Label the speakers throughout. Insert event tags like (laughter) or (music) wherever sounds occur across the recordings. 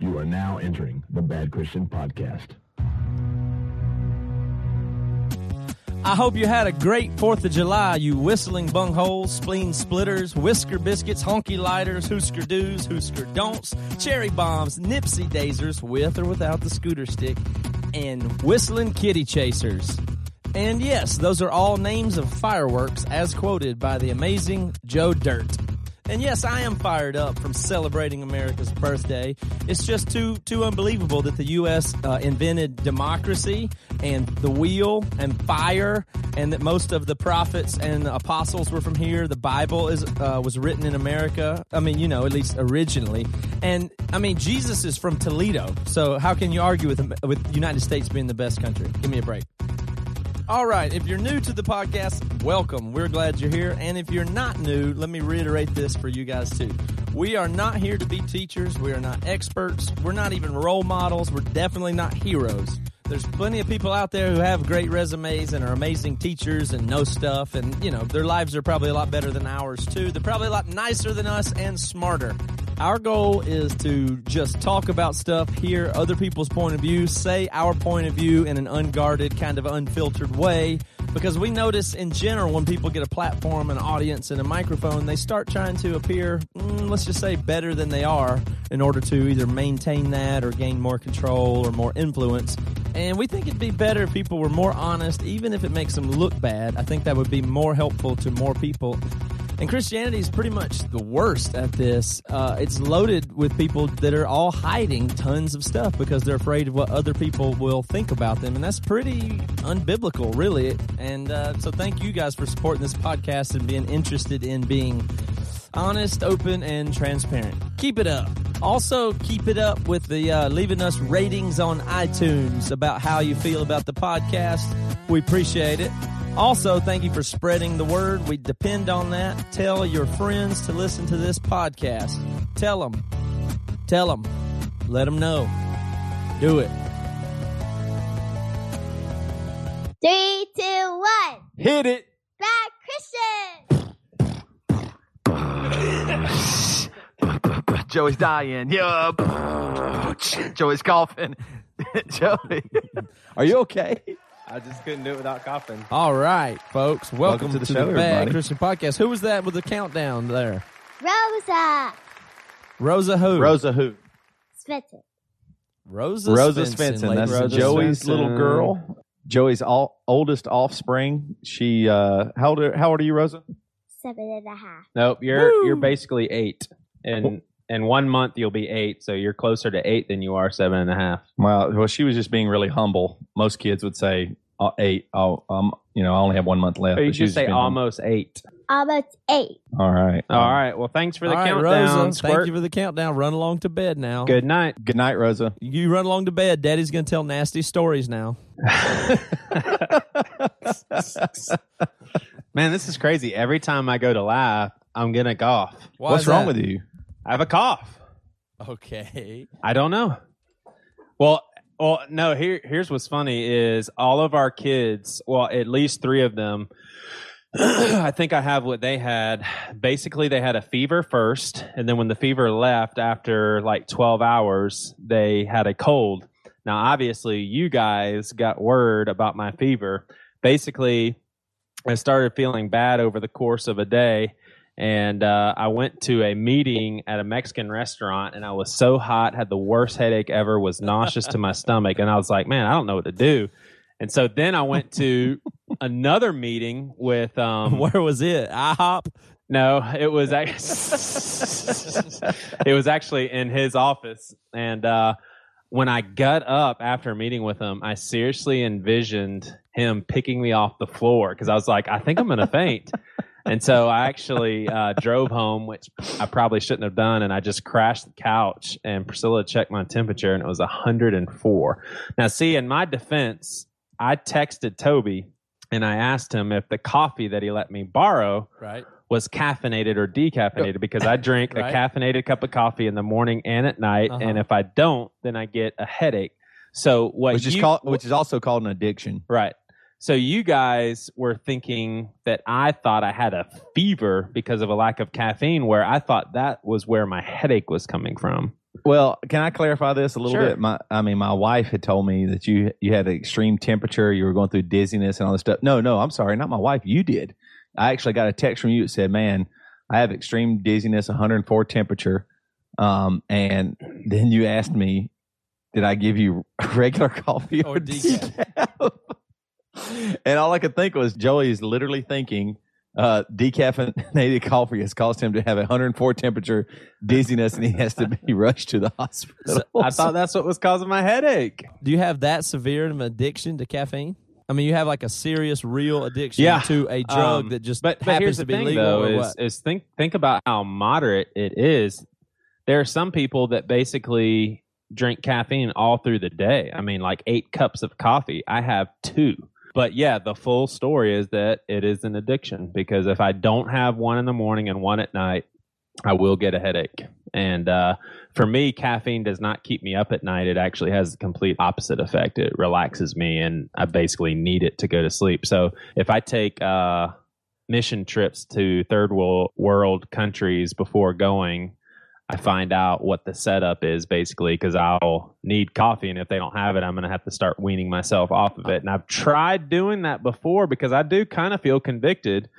Speaker 1: You are now entering the Bad Christian Podcast.
Speaker 2: I hope you had a great 4th of July, you whistling bungholes, spleen splitters, whisker biscuits, honky lighters, hoosker doos, hoosker don'ts, cherry bombs, nipsy dazers with or without the scooter stick, and whistling kitty chasers. And yes, those are all names of fireworks as quoted by the amazing Joe Dirt. And yes, I am fired up from celebrating America's birthday. It's just too too unbelievable that the U.S. Uh, invented democracy and the wheel and fire, and that most of the prophets and apostles were from here. The Bible is uh, was written in America. I mean, you know, at least originally. And I mean, Jesus is from Toledo, so how can you argue with with United States being the best country? Give me a break. All right, if you're new to the podcast, welcome. We're glad you're here. And if you're not new, let me reiterate this for you guys too. We are not here to be teachers. We are not experts. We're not even role models. We're definitely not heroes. There's plenty of people out there who have great resumes and are amazing teachers and know stuff. And, you know, their lives are probably a lot better than ours too. They're probably a lot nicer than us and smarter. Our goal is to just talk about stuff, hear other people's point of view, say our point of view in an unguarded, kind of unfiltered way. Because we notice in general when people get a platform, an audience, and a microphone, they start trying to appear, mm, let's just say, better than they are in order to either maintain that or gain more control or more influence. And we think it'd be better if people were more honest, even if it makes them look bad. I think that would be more helpful to more people. And Christianity is pretty much the worst at this. Uh, it's loaded with people that are all hiding tons of stuff because they're afraid of what other people will think about them. And that's pretty unbiblical, really. And uh, so thank you guys for supporting this podcast and being interested in being honest, open, and transparent. Keep it up. Also, keep it up with the uh, leaving us ratings on iTunes about how you feel about the podcast. We appreciate it. Also, thank you for spreading the word. We depend on that. Tell your friends to listen to this podcast. Tell them. Tell them. Let them know. Do it.
Speaker 3: Three, two, one.
Speaker 2: Hit it.
Speaker 3: Bad Christian. (laughs)
Speaker 4: Joey's dying. Yeah. (laughs) Joey's coughing. (laughs) Joey.
Speaker 5: Are you okay?
Speaker 6: I just couldn't do it without coughing.
Speaker 2: All right, folks. Welcome,
Speaker 5: Welcome to the
Speaker 2: to
Speaker 5: show,
Speaker 2: the Bad
Speaker 5: everybody.
Speaker 2: Christian Podcast. Who was that with the countdown there?
Speaker 3: Rosa.
Speaker 2: Rosa who?
Speaker 5: Rosa who?
Speaker 3: Spencer.
Speaker 2: Rosa,
Speaker 5: Rosa Svendsen,
Speaker 2: Svendsen.
Speaker 5: That's
Speaker 2: and
Speaker 5: Joey's
Speaker 6: Svendsen.
Speaker 5: little girl. Joey's all, oldest offspring. She uh how old are, how old are you, Rosa?
Speaker 3: Seven and a half.
Speaker 6: Nope, you're
Speaker 2: Woo!
Speaker 6: you're basically eight. In in one month you'll be eight, so you're closer to eight than you are seven and a half.
Speaker 5: Well, well, she was just being really humble. Most kids would say uh, eight. Oh, um, you know, I only have one month left.
Speaker 6: Or you
Speaker 5: but she was
Speaker 6: say
Speaker 5: being humble.
Speaker 6: almost eight.
Speaker 3: Almost eight.
Speaker 5: All right. Um,
Speaker 6: All right. Well, thanks for the
Speaker 2: All right,
Speaker 6: countdown.
Speaker 2: Rosa.
Speaker 6: Squirt.
Speaker 2: Thank you for the countdown. Run along to bed now.
Speaker 6: Good night.
Speaker 5: Good night, Rosa.
Speaker 2: You run along to bed. Daddy's going to tell nasty stories now. (laughs)
Speaker 6: Man, this is crazy. Every time I go to laugh, I'm gonna cough.
Speaker 2: Why
Speaker 5: What's
Speaker 2: is
Speaker 5: wrong
Speaker 2: that?
Speaker 5: with you?
Speaker 6: I have a cough.
Speaker 2: Okay.
Speaker 6: I don't know. Well, well, no. Here, here's what's funny is all of our kids. Well, at least three of them. (clears throat) I think I have what they had. Basically, they had a fever first, and then when the fever left after like 12 hours, they had a cold. Now, obviously, you guys got word about my fever. Basically, I started feeling bad over the course of a day and uh, I went to a meeting at a Mexican restaurant, and I was so hot, had the worst headache ever, was nauseous to my stomach, and I was like, man, I don't know what to do. And so then I went to (laughs) another meeting with um,
Speaker 2: Where was it? IHOP?
Speaker 6: no, it was actually (laughs) it was actually in his office, and uh, when I got up after meeting with him, I seriously envisioned him picking me off the floor because I was like, I think I'm gonna faint. And so I actually uh, drove home, which I probably shouldn't have done, and I just crashed the couch. And Priscilla checked my temperature, and it was 104. Now, see, in my defense, I texted Toby and I asked him if the coffee that he let me borrow
Speaker 2: Right.
Speaker 6: was caffeinated or decaffeinated because I drink
Speaker 2: Right.
Speaker 6: a caffeinated cup of coffee in the morning and at night,
Speaker 2: Uh-huh.
Speaker 6: and if I don't, then I get a headache. So what
Speaker 5: which is
Speaker 6: you,
Speaker 5: called, which is also called an addiction.
Speaker 6: right? So you guys were thinking that I thought I had a fever because of a lack of caffeine, where I thought that was where my headache was coming from.
Speaker 5: Well, can I clarify this a little
Speaker 6: Sure.
Speaker 5: bit? My, I mean, my wife had told me that you you had an extreme temperature, you were going through dizziness and all this stuff. No, no, I'm sorry, not my wife. You did. I actually got a text from you that said, "Man, I have extreme dizziness, 104 temperature." Um, and then you asked me, "Did I give you (laughs) regular coffee or,
Speaker 2: Or decaf. (laughs)
Speaker 5: decaf?" and all I could think was Joey is literally thinking. Uh, decaffeinated (laughs) coffee has caused him to have a 104 temperature, dizziness, and he has to be (laughs) rushed to the hospital.
Speaker 6: I thought that's what was causing my headache.
Speaker 2: Do you have that severe of an addiction to caffeine? I mean, you have like a serious, real addiction
Speaker 6: Yeah.
Speaker 2: to a drug
Speaker 6: Um,
Speaker 2: that just
Speaker 6: but, but
Speaker 2: happens
Speaker 6: here's
Speaker 2: to
Speaker 6: the
Speaker 2: be
Speaker 6: thing,
Speaker 2: legal
Speaker 6: though,
Speaker 2: or
Speaker 6: is,
Speaker 2: what?
Speaker 6: is think think about how moderate it is. There are some people that basically drink caffeine all through the day. I mean, like eight cups of coffee. I have two. But yeah, the full story is that it is an addiction because if I don't have one in the morning and one at night, I will get a headache. And uh, for me, caffeine does not keep me up at night. It actually has the complete opposite effect. It relaxes me, and I basically need it to go to sleep. So if I take uh, mission trips to third world, world countries before going, I find out what the setup is basically because I'll need coffee, and if they don't have it, I'm going to have to start weaning myself off of it. And I've tried doing that before because I do kind of feel convicted.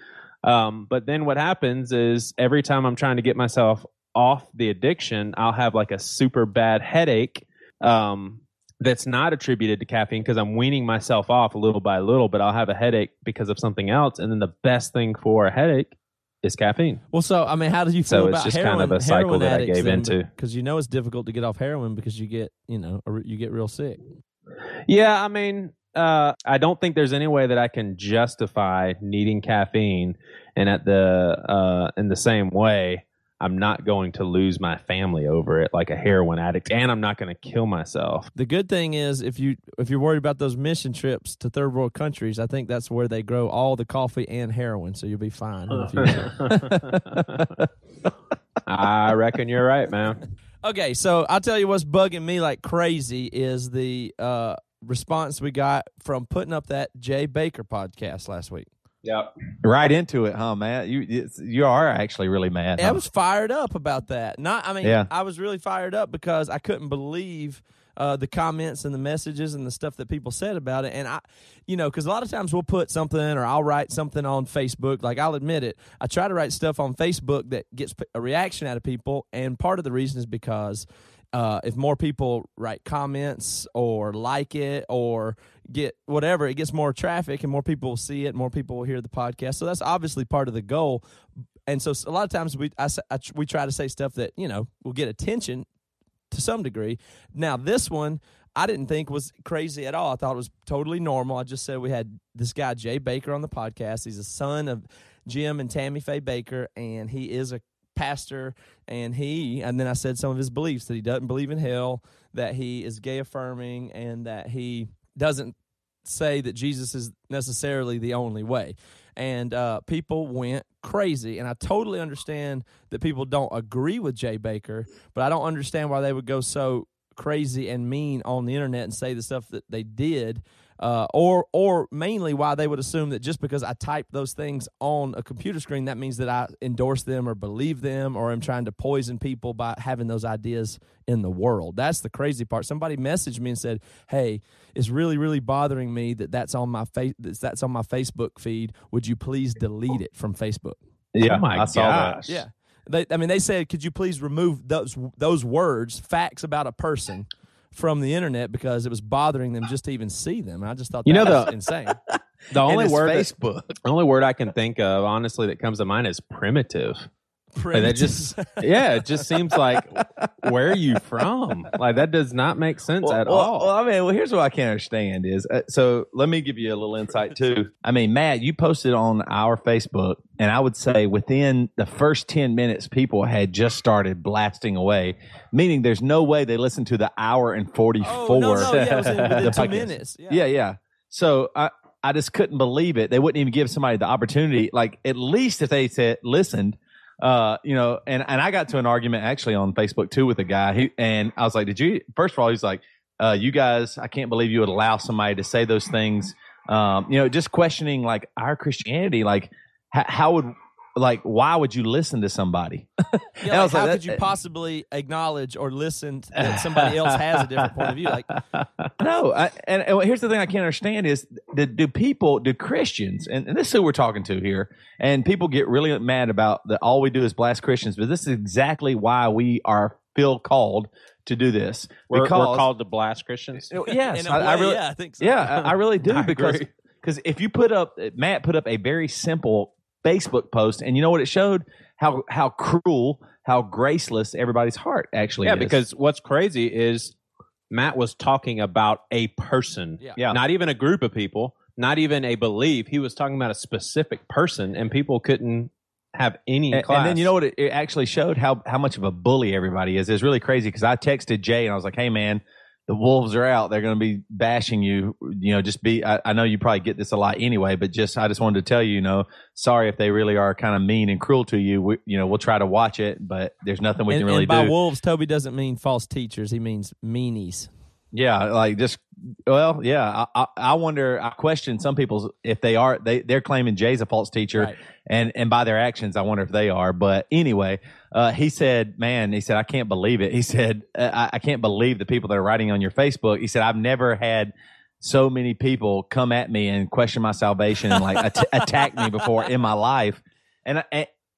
Speaker 6: Um, but then what happens is every time I'm trying to get myself off the addiction, I'll have like a super bad headache um, that's not attributed to caffeine because I'm weaning myself off a little by little, but I'll have a headache because of something else. And then the best thing for a headache is caffeine.
Speaker 2: well, so I mean, how do you feel
Speaker 6: So it's
Speaker 2: about
Speaker 6: just
Speaker 2: heroin?
Speaker 6: kind of a cycle that I gave into.
Speaker 2: because you know it's difficult to get off heroin because you get you know you get real sick.
Speaker 6: Yeah, I mean, uh, I don't think there's any way that I can justify needing caffeine, and at the uh, in the same way, I'm not going to lose my family over it like a heroin addict, and I'm not going to kill myself.
Speaker 2: The good thing is if you if you're worried about those mission trips to third world countries, I think that's where they grow all the coffee and heroin, so you'll be fine. in the future. (laughs)
Speaker 6: I reckon you're right, man.
Speaker 2: Okay, so I'll tell you what's bugging me like crazy is the uh, response we got from putting up that Jay Bakker podcast last week.
Speaker 6: Yep.
Speaker 5: right into it, huh, Matt? You it's, you are actually really mad.
Speaker 2: I was fired up about that. Not, I mean,
Speaker 5: Yeah.
Speaker 2: I was really fired up because I couldn't believe uh, the comments and the messages and the stuff that people said about it. And I, you know, because a lot of times we'll put something or I'll write something on Facebook. Like I'll admit it, I try to write stuff on Facebook that gets a reaction out of people, and part of the reason is because. Uh, if more people write comments or like it or get whatever, it gets more traffic and more people will see it, more people will hear the podcast. So that's obviously part of the goal and so a lot of times we I, I we try to say stuff that you know will get attention to some degree. Now this one I didn't think was crazy at all. I thought it was totally normal. I just said we had this guy Jay Bakker on the podcast. He's a son of Jim and Tammy Faye Bakker, and he is a pastor. And he and then I said some of his beliefs that he doesn't believe in hell, that he is gay affirming, and that he doesn't say that Jesus is necessarily the only way. And uh, people went crazy. And I totally understand that people don't agree with Jay Bakker, but I don't understand why they would go so crazy and mean on the internet and say the stuff that they did. Uh, or, or mainly why they would assume that just because I type those things on a computer screen, that means that I endorse them or believe them, or am trying to poison people by having those ideas in the world. That's the crazy part. Somebody messaged me and said, "Hey, it's really, really bothering me that that's on my face. That's on my Facebook feed. Would you please delete it from Facebook?"
Speaker 5: yeah,
Speaker 6: Oh my
Speaker 5: I saw that.
Speaker 2: Yeah. They, I mean, they said, "Could you please remove those those words, facts about a person, from the internet because it was bothering them just to even see them." And I just thought
Speaker 6: You know
Speaker 2: was
Speaker 6: the-
Speaker 2: insane. (laughs)
Speaker 6: The only
Speaker 5: it's
Speaker 6: word that,
Speaker 5: Facebook.
Speaker 6: the only word I can think of, honestly, that comes to mind is primitive. Like, that just (laughs) yeah, it just seems like where are you from? Like that does not make sense
Speaker 5: well,
Speaker 6: at
Speaker 5: well,
Speaker 6: all.
Speaker 5: Well, I mean, well, here's what I can't understand is uh, so let me give you a little insight too. I mean, Matt, you posted on our Facebook, and I would say within the first 10 minutes, people had just started blasting away, meaning there's no way they listened to the hour and 44.
Speaker 2: Oh no, no, yeah, it was in, (laughs) within
Speaker 5: the
Speaker 2: two
Speaker 5: podcast.
Speaker 2: minutes.
Speaker 5: Yeah, yeah. So I, I just couldn't believe it. They wouldn't even give somebody the opportunity. Like at least if they said listened, uh, you know. And and I got to an argument actually on Facebook too with a guy. He, and I was like, "Did you?" First of all, he's like, uh, "You guys, I can't believe you would allow somebody to say those things." Um, you know, just questioning like our Christianity. Like, how would like why would you listen to somebody? (laughs)
Speaker 2: Yeah,
Speaker 5: I
Speaker 2: like,
Speaker 5: was like,
Speaker 2: how could you eh. possibly acknowledge or listen that somebody else has a different point of view? Like, (laughs)
Speaker 5: No, I, and, and here's the thing I can't understand is do, do people, do Christians, and, and this is who we're talking to here, and people get really mad about that all we do is blast Christians, but this is exactly why we are feel called to do this.
Speaker 6: We're, we're called to blast Christians.
Speaker 5: yes,
Speaker 2: in a
Speaker 5: I, I
Speaker 2: way,
Speaker 5: really,
Speaker 2: yeah, I think so.
Speaker 5: yeah, I, I really (laughs) do
Speaker 6: I
Speaker 5: because
Speaker 6: agree.
Speaker 5: because if you put up Matt put up a very simple Facebook post, and you know what it showed how how cruel, how graceless everybody's heart actually
Speaker 6: yeah,
Speaker 5: is.
Speaker 6: because what's crazy is Matt was talking about a person,
Speaker 2: Yeah.
Speaker 5: Yeah.
Speaker 6: not even a group of people, not even a belief. He was talking about a specific person, and people couldn't have any
Speaker 5: And,
Speaker 6: class.
Speaker 5: and then you know what? It, it actually showed how how much of a bully everybody is. It's really crazy because I texted Jay and I was like, "Hey, man, the wolves are out. They're going to be bashing you. You know, just be. I, I know you probably get this a lot anyway, but just I just wanted to tell you, you know, sorry if they really are kind of mean and cruel to you. We, you know, we'll try to watch it, but there's nothing we
Speaker 2: and,
Speaker 5: can really
Speaker 2: and by
Speaker 5: do.
Speaker 2: wolves, Toby doesn't mean false teachers. He means meanies.
Speaker 5: Yeah, like just well, yeah. I, I, I wonder. I question some people's if they are they they're claiming Jay's a false teacher,
Speaker 2: Right.
Speaker 5: And and by their actions, I wonder if they are. But anyway, uh, he said, "Man, he said I can't believe it." He said, uh, I, "I can't believe the people that are writing on your Facebook." He said, "I've never had." So many people come at me and question my salvation and like at- attack me before in my life, and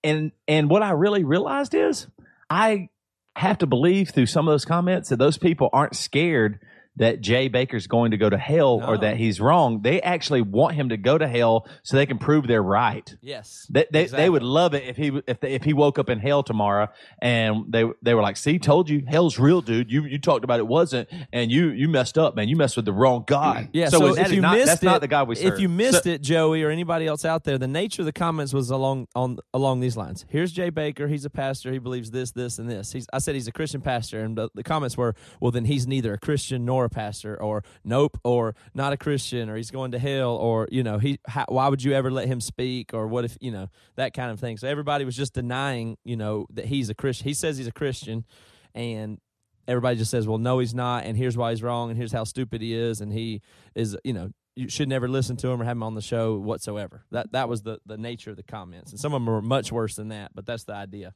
Speaker 5: and and what I really realized is I have to believe through some of those comments that those people aren't scared that Jay Bakker's going to go to hell or that oh. he's wrong. They actually want him to go to hell so they can prove they're right.
Speaker 2: Yes.
Speaker 5: They, they,
Speaker 2: Exactly.
Speaker 5: they would love it if he if they, if he woke up in hell tomorrow and they they were like, "See, told you, hell's real, dude. You you talked about it wasn't, and you you messed up, man. You messed with the wrong God."
Speaker 2: Yeah,
Speaker 5: so,
Speaker 2: so, if you
Speaker 5: not,
Speaker 2: missed
Speaker 5: that's
Speaker 2: it,
Speaker 5: not the God we serve.
Speaker 2: if you missed it, Joey or anybody else out there, the nature of the comments was along on along these lines. Here's Jay Bakker. He's a pastor. He believes this, this, and this. He's, I said he's a Christian pastor, and the, the comments were, well, then he's neither a Christian nor a pastor, or nope, or not a Christian, or he's going to hell, or you know, he. How, why would you ever let him speak, or what if you know that kind of thing? So everybody was just denying, you know, that he's a Christian. He says he's a Christian, and everybody just says, "Well, no, he's not," and here's why he's wrong, and here's how stupid he is, and he is, you know, you should never listen to him or have him on the show whatsoever. That that was the the nature of the comments, and some of them were much worse than that, but that's the idea.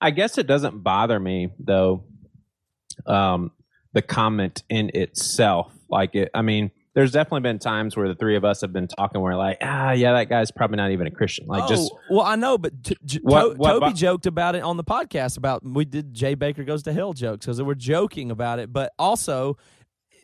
Speaker 6: I guess it doesn't bother me though. Um, the comment in itself, like it. I mean, there's definitely been times where the three of us have been talking. Where like, ah, yeah, that guy's probably not even a Christian. Like, just
Speaker 2: Oh, well, I know, but t- j-
Speaker 6: What- what
Speaker 2: Toby joked about it on the podcast about we did Jay Bakker goes to hell jokes because we're joking about it, but also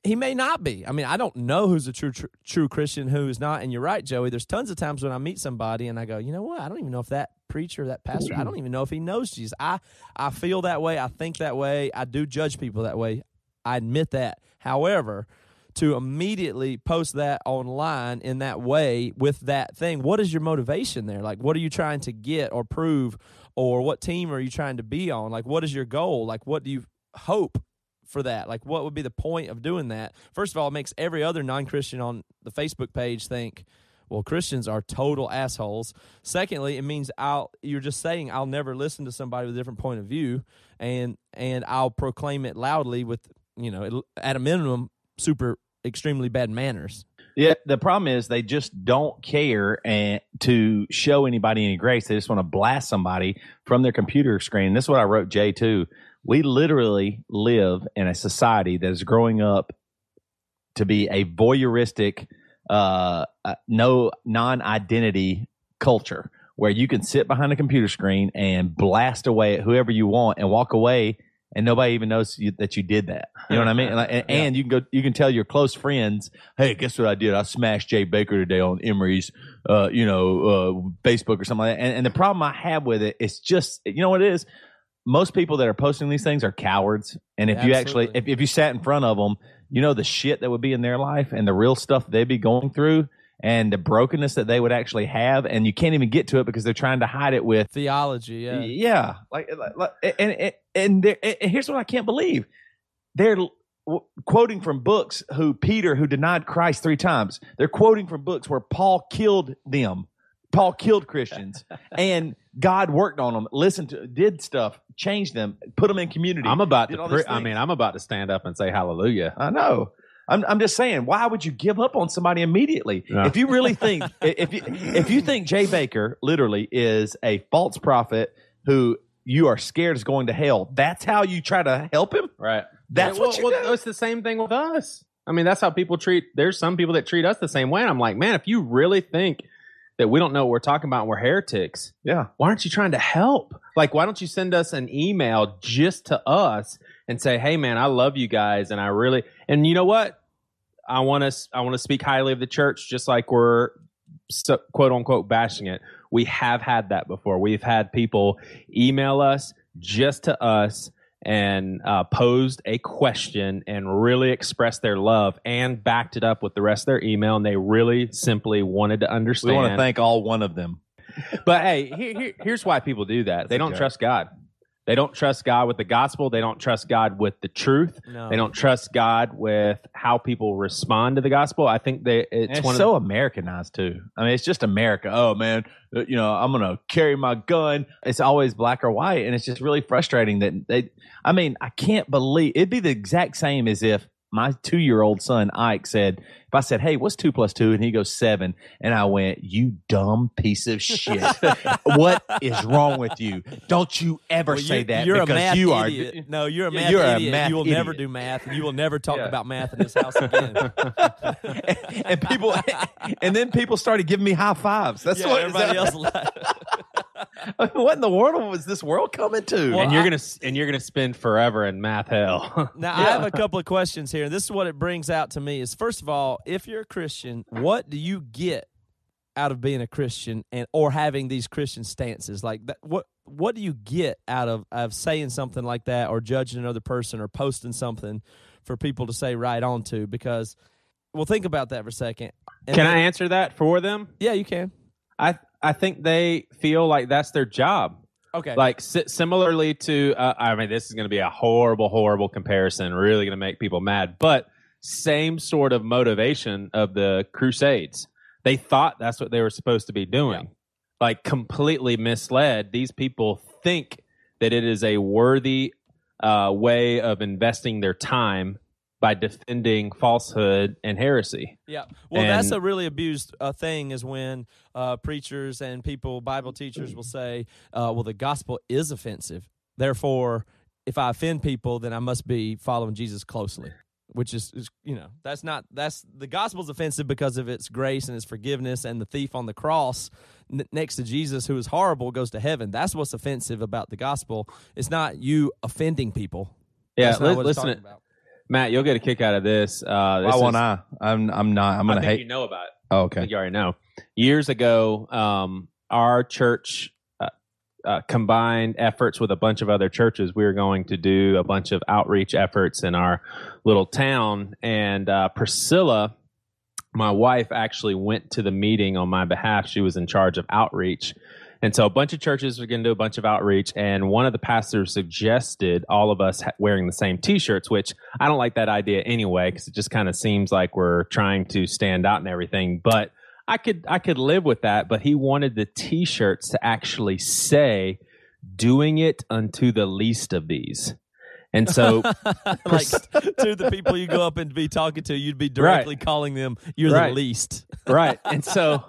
Speaker 2: he may not be. I mean, I don't know who's a true true, true Christian, who is not. And you're right, Joey. There's tons of times when I meet somebody and I go, you know what? I don't even know if that preacher, that pastor, I don't even know if he knows Jesus. I I feel that way. I think that way. I do judge people that way. I admit that. However, to immediately post that online in that way with that thing, what is your motivation there? Like, what are you trying to get or prove, or what team are you trying to be on? Like, what is your goal? Like, what do you hope for that? Like, what would be the point of doing that? First of all, it makes every other non Christian on the Facebook page think, well, Christians are total assholes. Secondly, it means I'll you're just saying I'll never listen to somebody with a different point of view, and and I'll proclaim it loudly with you know at a minimum super extremely bad manners.
Speaker 5: Yeah, the problem is they just don't care and to show anybody any grace. They just want to blast somebody from their computer screen. This is what I wrote Jay too. We literally live in a society that is growing up to be a voyeuristic, uh, uh, no non-identity culture where you can sit behind a computer screen and blast away at whoever you want and walk away and nobody even knows you, that you did that. You know what I mean? And, like, and, (laughs) and you can go, you can tell your close friends, "Hey, guess what I did? I smashed Jay Bakker today on Emery's, uh, you know, uh, Facebook or something like that." And, and the problem I have with it is just, you know what it is? Most people that are posting these things are cowards, and if you actually, if, if you sat in front of them, you know the shit that would be in their life and the real stuff they'd be going through. And the brokenness that they would actually have, and you can't even get to it because they're trying to hide it with
Speaker 2: Theology, yeah.
Speaker 5: yeah, like, like, and and and, there- and here's what I can't believe: they're quoting from books who Peter, who denied Christ three times, they're quoting from books where Paul killed them. Paul killed Christians, (laughs) and God worked on them, listened to, did stuff, changed them, put them in community.
Speaker 6: I'm about to. Pre- I mean, I'm about to stand up and say hallelujah.
Speaker 5: I know. I'm, I'm just saying, why would you give up on somebody immediately?
Speaker 6: Yeah.
Speaker 5: If you really think, (laughs) if you if you think Jay Bakker literally is a false prophet who you are scared is going to hell, that's how you try to help him.
Speaker 6: Right.
Speaker 5: That's
Speaker 6: well,
Speaker 5: what you
Speaker 6: well,
Speaker 5: do.
Speaker 6: It's the same thing with us. I mean, that's how people treat. There's some people that treat us the same way. And I'm like, man, if you really think that we don't know what we're talking about and we're heretics,
Speaker 5: Yeah,
Speaker 6: why aren't you trying to help? Like, why don't you send us an email just to us and say, "Hey, man, I love you guys, and I really." And you know what? I want to. I want to speak highly of the church, just like we're quote unquote bashing it. We have had that before. We've had people email us just to us and uh, posed a question and really expressed their love and backed it up with the rest of their email. And they really simply wanted to understand.
Speaker 5: we want to thank all one of them.
Speaker 6: But hey, here, here, here's why people do that. They don't trust God. They don't trust God with the gospel. They don't trust God with the truth.
Speaker 2: No.
Speaker 6: They don't trust God with how people respond to the gospel. I think they it's,
Speaker 5: it's
Speaker 6: one
Speaker 5: so
Speaker 6: of
Speaker 5: Americanized too. I mean, it's just America. Oh man, uh, you know, I'm gonna carry my gun. It's always black or white, and it's just really frustrating that they. I mean, I can't believe it'd be the exact same as if my two year old son Ike said, if I said, "Hey, what's two plus two? and he goes seven, and I went, "You dumb piece of shit! (laughs) what is wrong with you? Don't you ever
Speaker 2: Well,
Speaker 5: say
Speaker 2: you-
Speaker 5: that
Speaker 2: You're a math
Speaker 5: you are."
Speaker 2: idiot. No, you're a math
Speaker 5: you're a
Speaker 2: idiot.
Speaker 5: math
Speaker 2: you will never do math, and you will never talk
Speaker 5: Yeah.
Speaker 2: about math in this house again. (laughs)
Speaker 5: and people, and then people started giving me high fives. That's
Speaker 2: yeah,
Speaker 5: what
Speaker 2: everybody else. Laughed.
Speaker 5: what in the world was this world coming to?
Speaker 2: Well,
Speaker 6: and you're
Speaker 2: I-
Speaker 6: gonna and you're gonna spend forever in math hell. (laughs)
Speaker 2: Now I have a couple of questions here. This is what it brings out to me is first of all, if you're a Christian, what do you get out of being a Christian and or having these Christian stances? Like that what what do you get out of of saying something like that or judging another person or posting something for people to say right on to? Because well think about that for a second. And
Speaker 6: Can
Speaker 2: then-
Speaker 6: I answer that for them?
Speaker 2: Yeah, you can.
Speaker 6: I I think they feel like that's their job.
Speaker 2: Okay.
Speaker 6: Like si- similarly to, uh, I mean, this is going to be a horrible, horrible comparison. Really going to make people mad, but same sort of motivation of the Crusades. They thought that's what they were supposed to be doing. Like completely misled. These people think that it is a worthy uh, way of investing their time by defending falsehood and heresy.
Speaker 2: Yeah. Well, that's a really abused uh, thing is when uh, preachers and people, Bible teachers will say, uh, well, the gospel is offensive. Therefore, if I offend people, then I must be following Jesus closely. Which is, is, you know, that's not, that's, the gospel's offensive because of its grace and its forgiveness, and the thief on the cross n- next to Jesus, who is horrible, goes to heaven. That's what's offensive about the gospel. It's not you offending people.
Speaker 6: Yeah,
Speaker 2: That's not
Speaker 6: li-
Speaker 2: what it's
Speaker 6: listen,
Speaker 2: about.
Speaker 6: Matt, you'll get a kick out of this. Uh,
Speaker 5: Why won't
Speaker 6: is-
Speaker 5: I? I'm I'm not. I'm
Speaker 6: I
Speaker 5: gonna hate.
Speaker 6: you know about it.
Speaker 5: oh,
Speaker 6: I
Speaker 5: okay.
Speaker 6: think you already know. Years ago, um, our church uh, uh, combined efforts with a bunch of other churches. We were going to do a bunch of outreach efforts in our little town, and uh, Priscilla, my wife, actually went to the meeting on my behalf. She was in charge of outreach. And so a bunch of churches are going to do a bunch of outreach, and one of the pastors suggested all of us wearing the same T-shirts, which I don't like that idea anyway because it just kind of seems like we're trying to stand out and everything. But I could I could live with that. But he wanted the T-shirts to actually say, "Doing it unto the least of these." And so (laughs)
Speaker 2: like to the people you go up and be talking to, you'd be directly calling them you're
Speaker 6: Right.
Speaker 2: the least. (laughs)
Speaker 6: right and so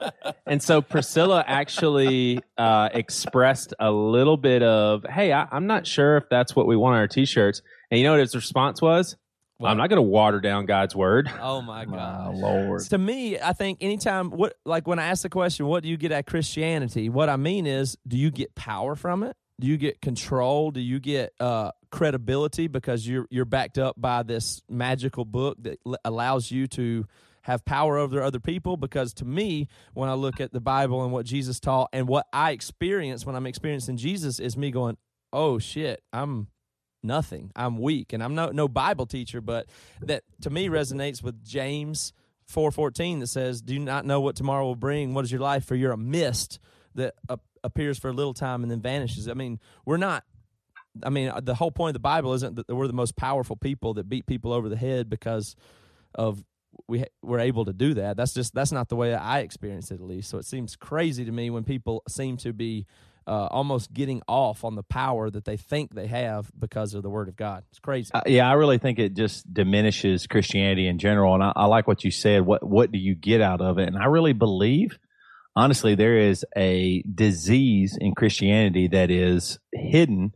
Speaker 6: and so priscilla actually uh, expressed a little bit of hey I, i'm not sure if that's what we want on our t-shirts and you know what his response was i'm not going to water down god's word
Speaker 2: Oh my (laughs) god.
Speaker 5: lord.
Speaker 2: To me, I think anytime what like when I ask the question, what do you get at Christianity? What I mean is, do you get power from it? Do you get control? Do you get uh, credibility because you're you're backed up by this magical book that l- allows you to have power over other people? Because to me, when I look at the Bible and what Jesus taught and what I experience when I'm experiencing Jesus, is me going, "Oh shit, I'm nothing. I'm weak, and I'm no no Bible teacher, but that to me resonates with James four fourteen that says, "Do you not know what tomorrow will bring. What is your life? For you're a mist that ap- appears for a little time and then vanishes." I mean, we're not. I mean, uh, the whole point of the Bible isn't that we're the most powerful people that beat people over the head because of we we're able to do that. That's just that's not the way I experience it at least. So it seems crazy to me when people seem to be uh, almost getting off on the power that they think they have because of the Word of God. It's crazy.
Speaker 5: Uh, yeah, I really think it just diminishes Christianity in general. And I, I like what you said. What what do you get out of it? And I really believe, honestly, there is a disease in Christianity that is hidden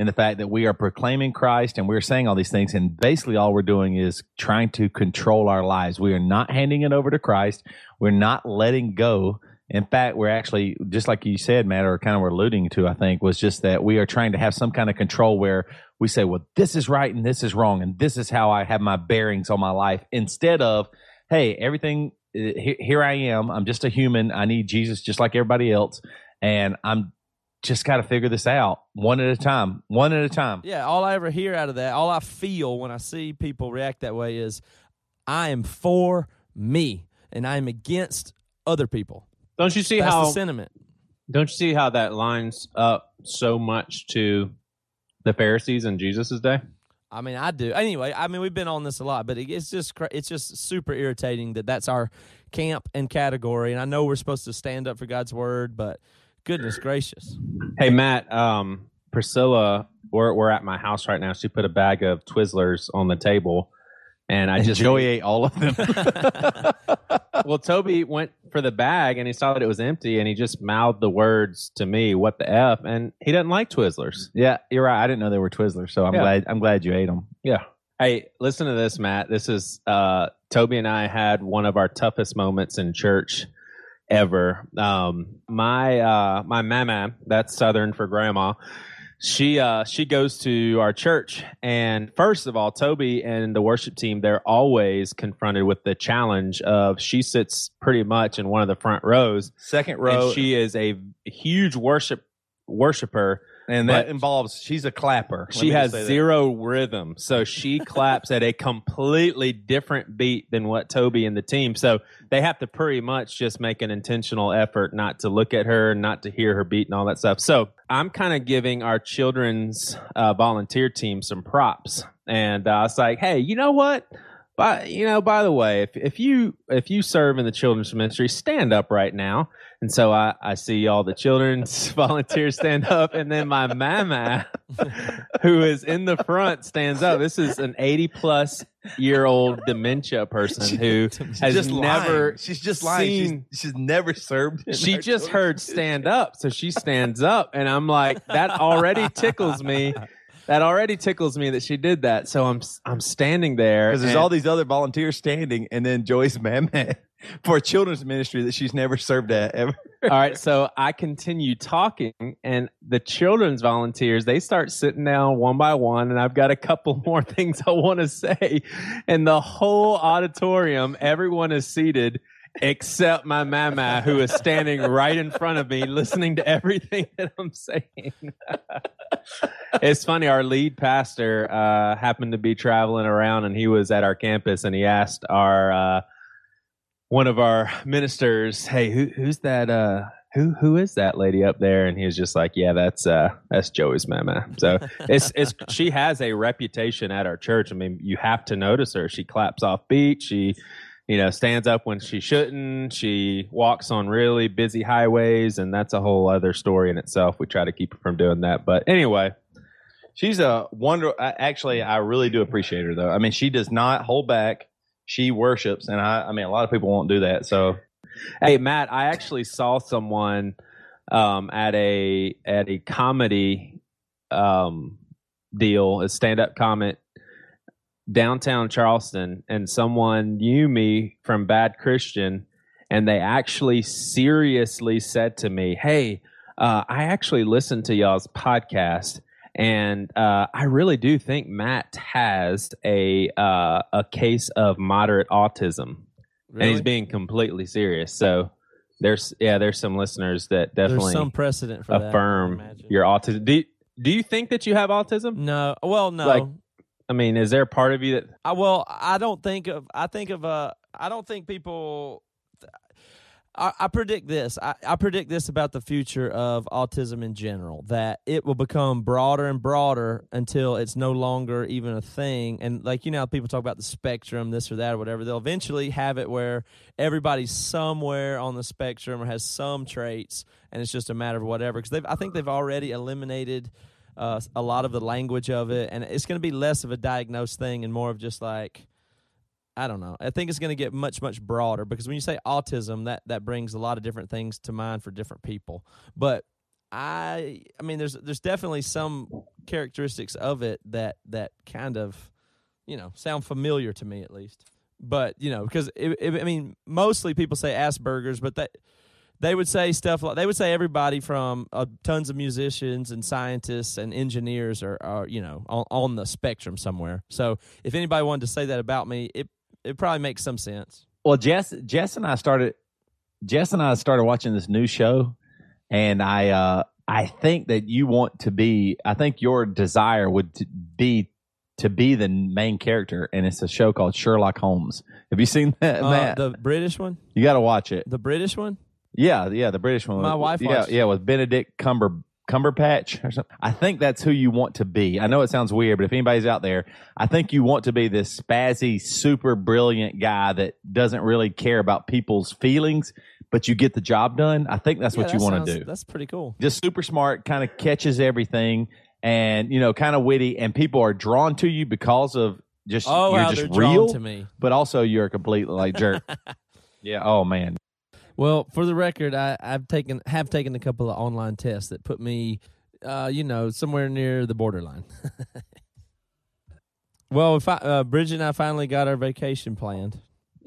Speaker 5: in the fact that we are proclaiming Christ and we're saying all these things, and basically all we're doing is trying to control our lives. We are not handing it over to Christ. We're not letting go. In fact, we're actually just like you said, Matt, or kind of were alluding to, I think, was just that we are trying to have some kind of control where we say, well, this is right and this is wrong, and this is how I have my bearings on my life, instead of, hey, everything, eh, here, here I am. I'm just a human. I need Jesus just like everybody else, and I'm just got to figure this out one at a time, one at a time.
Speaker 2: Yeah, all I ever hear out of that, all I feel when I see people react that way is I am for me and I am against other people.
Speaker 6: Don't you see
Speaker 2: That's
Speaker 6: how
Speaker 2: the sentiment.
Speaker 6: don't you see how that lines up so much to the Pharisees in Jesus' day?
Speaker 2: I mean, I do. Anyway, I mean, we've been on this a lot, but it's just it's just super irritating that that's our camp and category. And I know we're supposed to stand up for God's word, but goodness gracious,
Speaker 6: Hey Matt, um, Priscilla, we're we're at my house right now. She put a bag of Twizzlers on the table, and I
Speaker 5: And
Speaker 6: just
Speaker 5: Joey ate all of them. (laughs)
Speaker 6: well, Toby went for the bag and he saw that it was empty, and he just mouthed the words to me, "What the f?" And he doesn't like Twizzlers.
Speaker 5: yeah, you're right. I didn't know they were Twizzlers, so I'm
Speaker 6: Yeah.
Speaker 5: glad. I'm glad you ate them.
Speaker 6: Yeah. Hey, listen to this, Matt. This is uh, Toby and I had one of our toughest moments in church ever. Um, my uh, my mama, that's Southern for grandma. She uh, she goes to our church, and first of all, Toby and the worship team they're always confronted with the challenge of she sits pretty much in one of the front rows,
Speaker 5: Second row,
Speaker 6: and she is a huge worship worshiper
Speaker 5: and that
Speaker 6: but-
Speaker 5: involves she's a clapper.
Speaker 6: She has
Speaker 5: say that.
Speaker 6: zero rhythm. So she (laughs) claps at a completely different beat than what Toby and the team. So they have to pretty much just make an intentional effort not to look at her, not to hear her beat and all that stuff. So I'm kind of giving our children's uh, volunteer team some props. And uh, it's like, hey, you know what? By, you know, by the way, if, if you if you serve in the children's ministry, stand up right now. And so I, I see all the children's (laughs) volunteers stand up, and then my mama, (laughs) who is in the front, stands up. This is an 80 plus year old dementia person who has
Speaker 5: just
Speaker 6: never
Speaker 5: lying. She's just lying.
Speaker 6: seen-
Speaker 5: She's, she's never served.
Speaker 6: she just heard stand up, so she stands up, and I'm like, that already tickles me. That already tickles me that she did that. So I'm I'm standing there
Speaker 5: because there's all these other volunteers standing, and then Joey's Mama (laughs) for a children's ministry that she's never served at ever.
Speaker 6: All right, (laughs) so I continue talking, and the children's volunteers they start sitting down one by one, and I've got a couple (laughs) more things I want to say, and the whole auditorium, everyone is seated except my mama, who is standing right in front of me, listening to everything (laughs) that I'm saying. (laughs) it's funny. Our lead pastor uh, happened to be traveling around, and he was at our campus, and he asked our uh, one of our ministers, "Hey, who, who's that? Uh, who who is that lady up there?" And he was just like, "Yeah, that's uh, that's Joey's mama." So (laughs) it's it's she has a reputation at our church. I mean, you have to notice her. She claps off beat. She you know stands up when she shouldn't. She walks on really busy highways, and that's a whole other story in itself. We try to keep her from doing that, but anyway.
Speaker 5: She's a wonder. Actually, I really do appreciate her though. I mean, she does not hold back. She worships, and I. I mean, a lot of people won't do that. So
Speaker 6: Hey Matt, I actually saw someone um, at a at a comedy um, deal, a stand up comment downtown Charleston, and someone knew me from Bad Christian, and they actually seriously said to me, "Hey, uh, I actually listened to y'all's podcast." And uh, I really do think Matt has a uh, a case of moderate autism and he's being completely serious. So there's yeah, there's some listeners that
Speaker 2: There's
Speaker 6: definitely
Speaker 2: some precedent for that.
Speaker 6: Affirm
Speaker 2: imagine.
Speaker 6: your autism. Do you, do you think that you have autism?
Speaker 2: no. Well, no.
Speaker 6: Like- I mean, is there a part of you that
Speaker 2: I, well, I don't think of. I think of. Uh, I don't think people. I, I predict this. I, I predict this about the future of autism in general that it will become broader and broader until it's no longer even a thing. And like you know, people talk about the spectrum, this or that or whatever. They'll eventually have it where everybody's somewhere on the spectrum or has some traits, and it's just a matter of whatever. Because I think they've already eliminated uh, a lot of the language of it, and it's going to be less of a diagnosed thing and more of just like I don't know. I think it's going to get much much broader because when you say autism, that that brings a lot of different things to mind for different people. But I I mean, there's there's definitely some characteristics of it that that kind of you know sound familiar to me at least. But you know, because it, it, I mean, mostly people say Asperger's, but that they would say stuff like they would say everybody from uh, tons of musicians and scientists and engineers are, are you know on, on the spectrum somewhere. So if anybody wanted to say that about me, it it probably makes some sense.
Speaker 5: Well, Jess, Jess and I started. Jess and I started watching this new show, and I, uh, I think that you want to be. I think your desire would be to be the main character, and it's a show called Sherlock Holmes. Have you seen (laughs) that,
Speaker 2: Uh,
Speaker 5: Matt?
Speaker 2: the British one,
Speaker 5: you got to watch it.
Speaker 2: the British one.
Speaker 5: Yeah, yeah, the British one.
Speaker 2: My wife
Speaker 5: yeah,
Speaker 2: watched-
Speaker 5: yeah, with Benedict Cumber Cumberpatch or something. I think that's who you want to be. I know it sounds weird, but if anybody's out there, I think you want to be this spazzy, super brilliant guy that doesn't really care about people's feelings, but you get the job done. I think that's
Speaker 2: Yeah,
Speaker 5: what you
Speaker 2: that
Speaker 5: want
Speaker 2: sounds-
Speaker 5: to do.
Speaker 2: That's pretty cool.
Speaker 5: Just super smart, kind of catches everything, and you know, kind of witty, and people are drawn to you because of just
Speaker 2: Oh,
Speaker 5: you're just real,
Speaker 2: to me.
Speaker 5: but also you're a complete like jerk. (laughs) yeah. Oh man.
Speaker 2: Well, for the record, I, I've taken have taken a couple of online tests that put me, uh, you know, somewhere near the borderline. (laughs) well, if I, uh, Bridget and I finally got our vacation planned.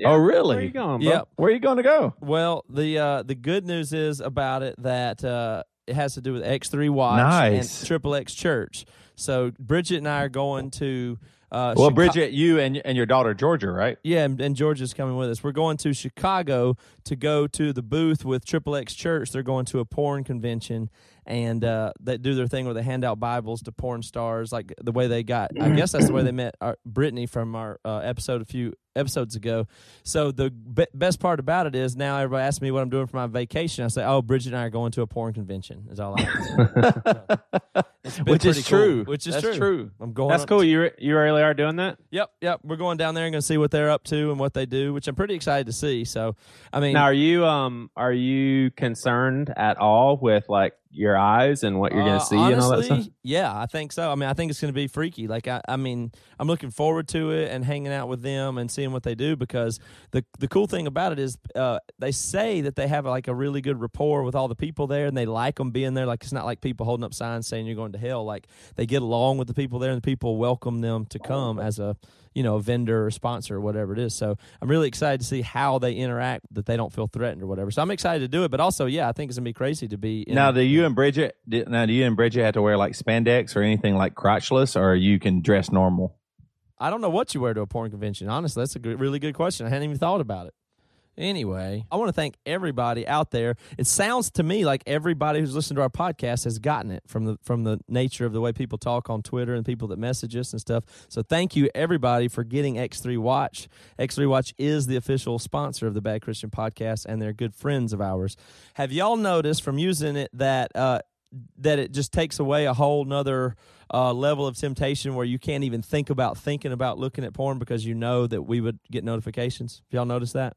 Speaker 5: Oh really?
Speaker 6: Where are you going, bro?
Speaker 2: Yep.
Speaker 5: Where are you going to go?
Speaker 2: Well, the uh, the good news is about it that uh, it has to do with X3 Watch
Speaker 5: Nice.
Speaker 2: and Triple X Church. So Bridget and I are going to. Uh,
Speaker 5: Well,
Speaker 2: Chica-
Speaker 5: Bridget, you and and your daughter Georgia, right?
Speaker 2: Yeah, and, and Georgia's coming with us. We're going to Chicago to go to the booth with Triple X Church. They're going to a porn convention, and uh, they do their thing where they hand out Bibles to porn stars, like the way they got. I guess that's the way they met our, Brittany from our uh, episode a few episodes ago. So the be- best part about it is now everybody asks me what I'm doing for my vacation. I say, "Oh, Bridget and I are going to a porn convention." Is all I. Have to say. (laughs) It's
Speaker 5: Which is
Speaker 2: pretty cool.
Speaker 5: true.
Speaker 2: Which is
Speaker 5: That's
Speaker 2: true.
Speaker 5: true.
Speaker 2: I'm going.
Speaker 6: That's cool.
Speaker 2: to-
Speaker 6: You re- you really are doing that.
Speaker 2: Yep, yep. We're going down there and going to see what they're up to and what they do, which I'm pretty excited to see. So, I mean,
Speaker 6: Now, are you um are you concerned at all with like your eyes and what you're going
Speaker 2: uh,
Speaker 6: to see and all that stuff?
Speaker 2: Yeah, I think so. I mean, I think it's going to be freaky. Like, I, I mean, I'm looking forward to it and hanging out with them and seeing what they do because the the cool thing about it is uh, they say that they have like a really good rapport with all the people there and they like them being there. Like, it's not like people holding up signs saying you're going to hell. Like, they get along with the people there and the people welcome them to come as a you know, vendor or sponsor or whatever it is. So I'm really excited to see how they interact, that they don't feel threatened or whatever. So I'm excited to do it. But also, yeah, I think it's gonna be crazy to be. In,
Speaker 5: now, do and Bridget? do- Now, do you and Bridget have to wear like spandex or anything like crotchless, or you can dress normal?
Speaker 2: I don't know what you wear to a porn convention. Honestly, that's a good, really good question. I hadn't even thought about it. Anyway, I want to thank everybody out there. It sounds to me like everybody who's listened to our podcast has gotten it from the from the nature of the way people talk on Twitter and people that message us and stuff. So thank you everybody for getting X3 Watch. X3 Watch is the official sponsor of the Bad Christian podcast and they're good friends of ours. Have y'all noticed from using it that uh that it just takes away a whole nother uh, level of temptation where you can't even think about thinking about looking at porn because you know that we would get notifications. Have y'all noticed that?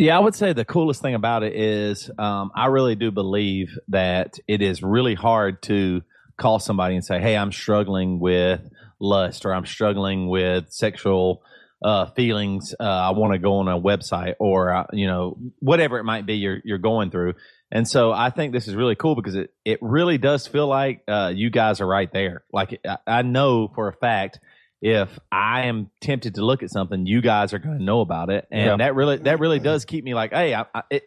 Speaker 5: Yeah, I would say the coolest thing about it is um, I really do believe that it is really hard to call somebody and say, "Hey, I'm struggling with lust or I'm struggling with sexual uh, feelings. Uh, I want to go on a website or uh, you know whatever it might be you're you're going through." And so I think this is really cool because it it really does feel like uh, you guys are right there. Like I, I know for a fact if I am tempted to look at something, you guys are going to know about it, and
Speaker 6: Yeah.
Speaker 5: that really that really does keep me like, hey, I, I, it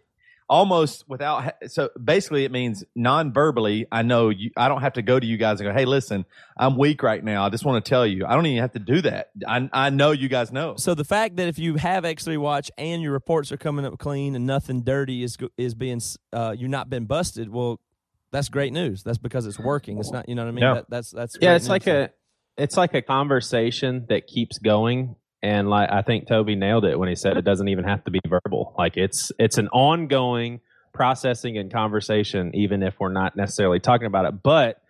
Speaker 5: almost without. So basically, it means non-verbally. I know you. I don't have to go to you guys and go, hey, listen, I'm weak right now. I just want to tell you. I don't even have to do that. I I know you guys know.
Speaker 2: So the fact that if you have X3 Watch and your reports are coming up clean and nothing dirty is go- is being uh, you're not been busted, well, that's great news. That's because it's working. It's not, you know what I mean?
Speaker 6: Yeah.
Speaker 2: That, that's that's
Speaker 6: Yeah,
Speaker 2: great
Speaker 6: it's like a it's like a conversation that keeps going and like I think Toby nailed it when he said it doesn't even have to be verbal. Like it's it's an ongoing processing and conversation, even if we're not necessarily talking about it. But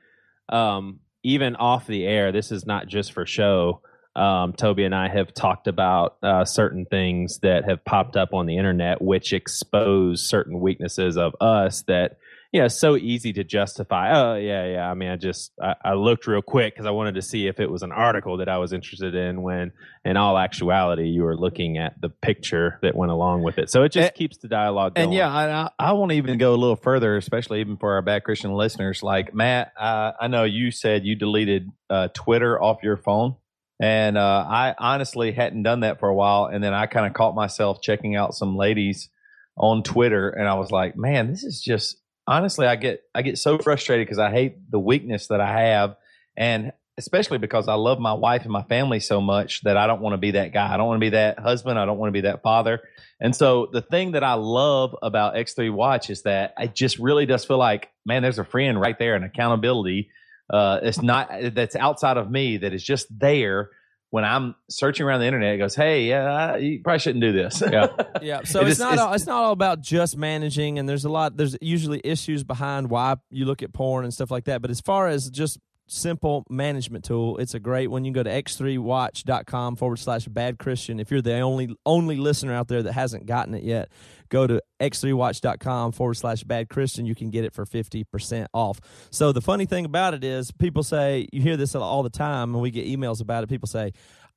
Speaker 6: um, even off the air, this is not just for show. Um, Toby and I have talked about uh, certain things that have popped up on the internet, which expose certain weaknesses of us that you know, so easy to justify. Oh, yeah, yeah. I mean, I just I, I looked real quick because I wanted to see if it was an article that I was interested in. When in all actuality, you were looking at the picture that went along with it. So it just
Speaker 5: And-
Speaker 6: keeps the dialogue going.
Speaker 5: And yeah, I, I, I want to even go a little further, especially even for our bad Christian listeners. Like Matt, uh, I know you said you deleted uh, Twitter off your phone, and uh, I honestly hadn't done that for a while. And then I kind of caught myself checking out some ladies on Twitter, and I was like, man, this is just honestly, I get I get so frustrated because I hate the weakness that I have, and especially because I love my wife and my family so much that I don't want to be that guy. I don't want to be that husband. I don't want to be that father. And so the thing that I love about X3 Watch is that it just really does feel like, man, there's a friend right there, and accountability. Uh, it's not that's outside of me that is just there when I'm searching around the internet. It goes, hey, yeah, you probably shouldn't do this.
Speaker 6: Yeah. (laughs)
Speaker 2: Yeah, so
Speaker 5: It
Speaker 2: it's
Speaker 5: is-
Speaker 2: not
Speaker 5: it's-
Speaker 2: all, it's not all about just managing, and there's a lot. There's usually issues behind why you look at porn and stuff like that. But as far as just simple management tool, it's a great one. You can go to x3watch.com forward slash bad Christian. If you're the only only listener out there that hasn't gotten it yet, go to x3watch.com forward slash bad Christian. You can get it for 50% off. So the funny thing about it is, people say, you hear this all the time, and we get emails about it. People say,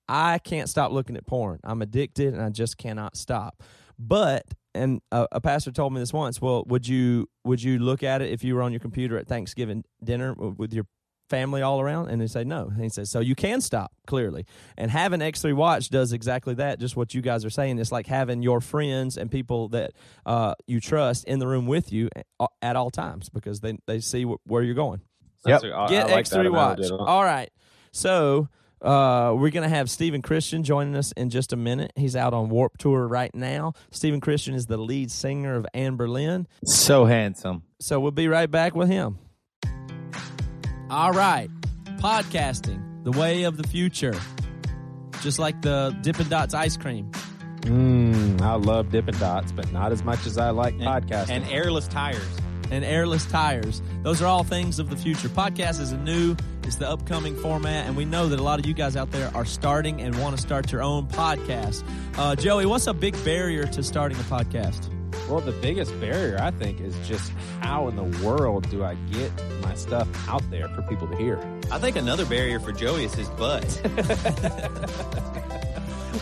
Speaker 2: I can't stop looking at porn. I'm addicted and I just cannot stop. But and a, a pastor told me this once. Well, would you would you look at it if you were on your computer at Thanksgiving dinner with your family all around? And they say no. And he says so you can stop clearly. And having X3 Watch does exactly that. Just what you guys are saying. It's like having your friends and people that uh, you trust in the room with you at all times because they they see wh- where you're going.
Speaker 5: Yep.
Speaker 6: I- I
Speaker 2: Get
Speaker 6: like
Speaker 2: X3 Watch. All right. So uh, we're going to have Stephen Christian joining us in just a minute. He's out on Warped Tour right now. Stephen Christian is the lead singer of Anberlin.
Speaker 5: so handsome.
Speaker 2: So we'll be right back with him. All right. Podcasting, the way of the future. Just like the Dippin' Dots ice cream.
Speaker 6: Mmm, I love Dippin' Dots, but not as much as I like podcasting.
Speaker 7: and airless tires.
Speaker 2: and airless tires. Those are all things of the future. Podcast is a new, it's the upcoming format, and we know that a lot of you guys out there are starting and want to start your own podcast. Uh, Joey, what's a big barrier to starting a podcast?
Speaker 6: Well, the biggest barrier, I think, is just how in the world do I get my stuff out there for people to hear?
Speaker 7: I think another barrier for Joey is his butt. (laughs)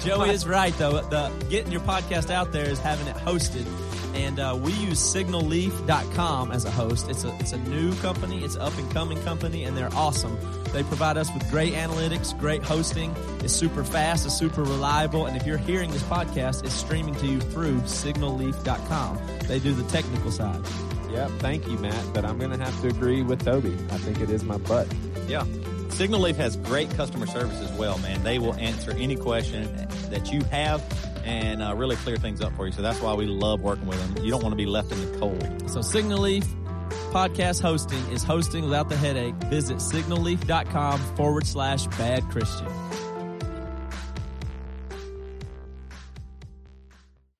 Speaker 2: Joey is right, though. The getting your podcast out there is having it hosted. And uh, we use signalleaf.com as a host. It's a, it's a new company, it's an up and coming company, and they're awesome. They provide us with great analytics, great hosting. It's super fast, it's super reliable. And if you're hearing this podcast, it's streaming to you through signalleaf.com. They do the technical side.
Speaker 6: Yep, thank you, Matt. But I'm going to have to agree with Toby. I think it is my butt.
Speaker 7: yeah. Signal Leaf has great customer service as well, man. They will answer any question that you have and uh, really clear things up for you. So that's why we love working with them. You don't want to be left in the cold.
Speaker 2: So Signal Leaf podcast hosting is hosting without the headache. Visit signalleaf.com forward slash bad Christian.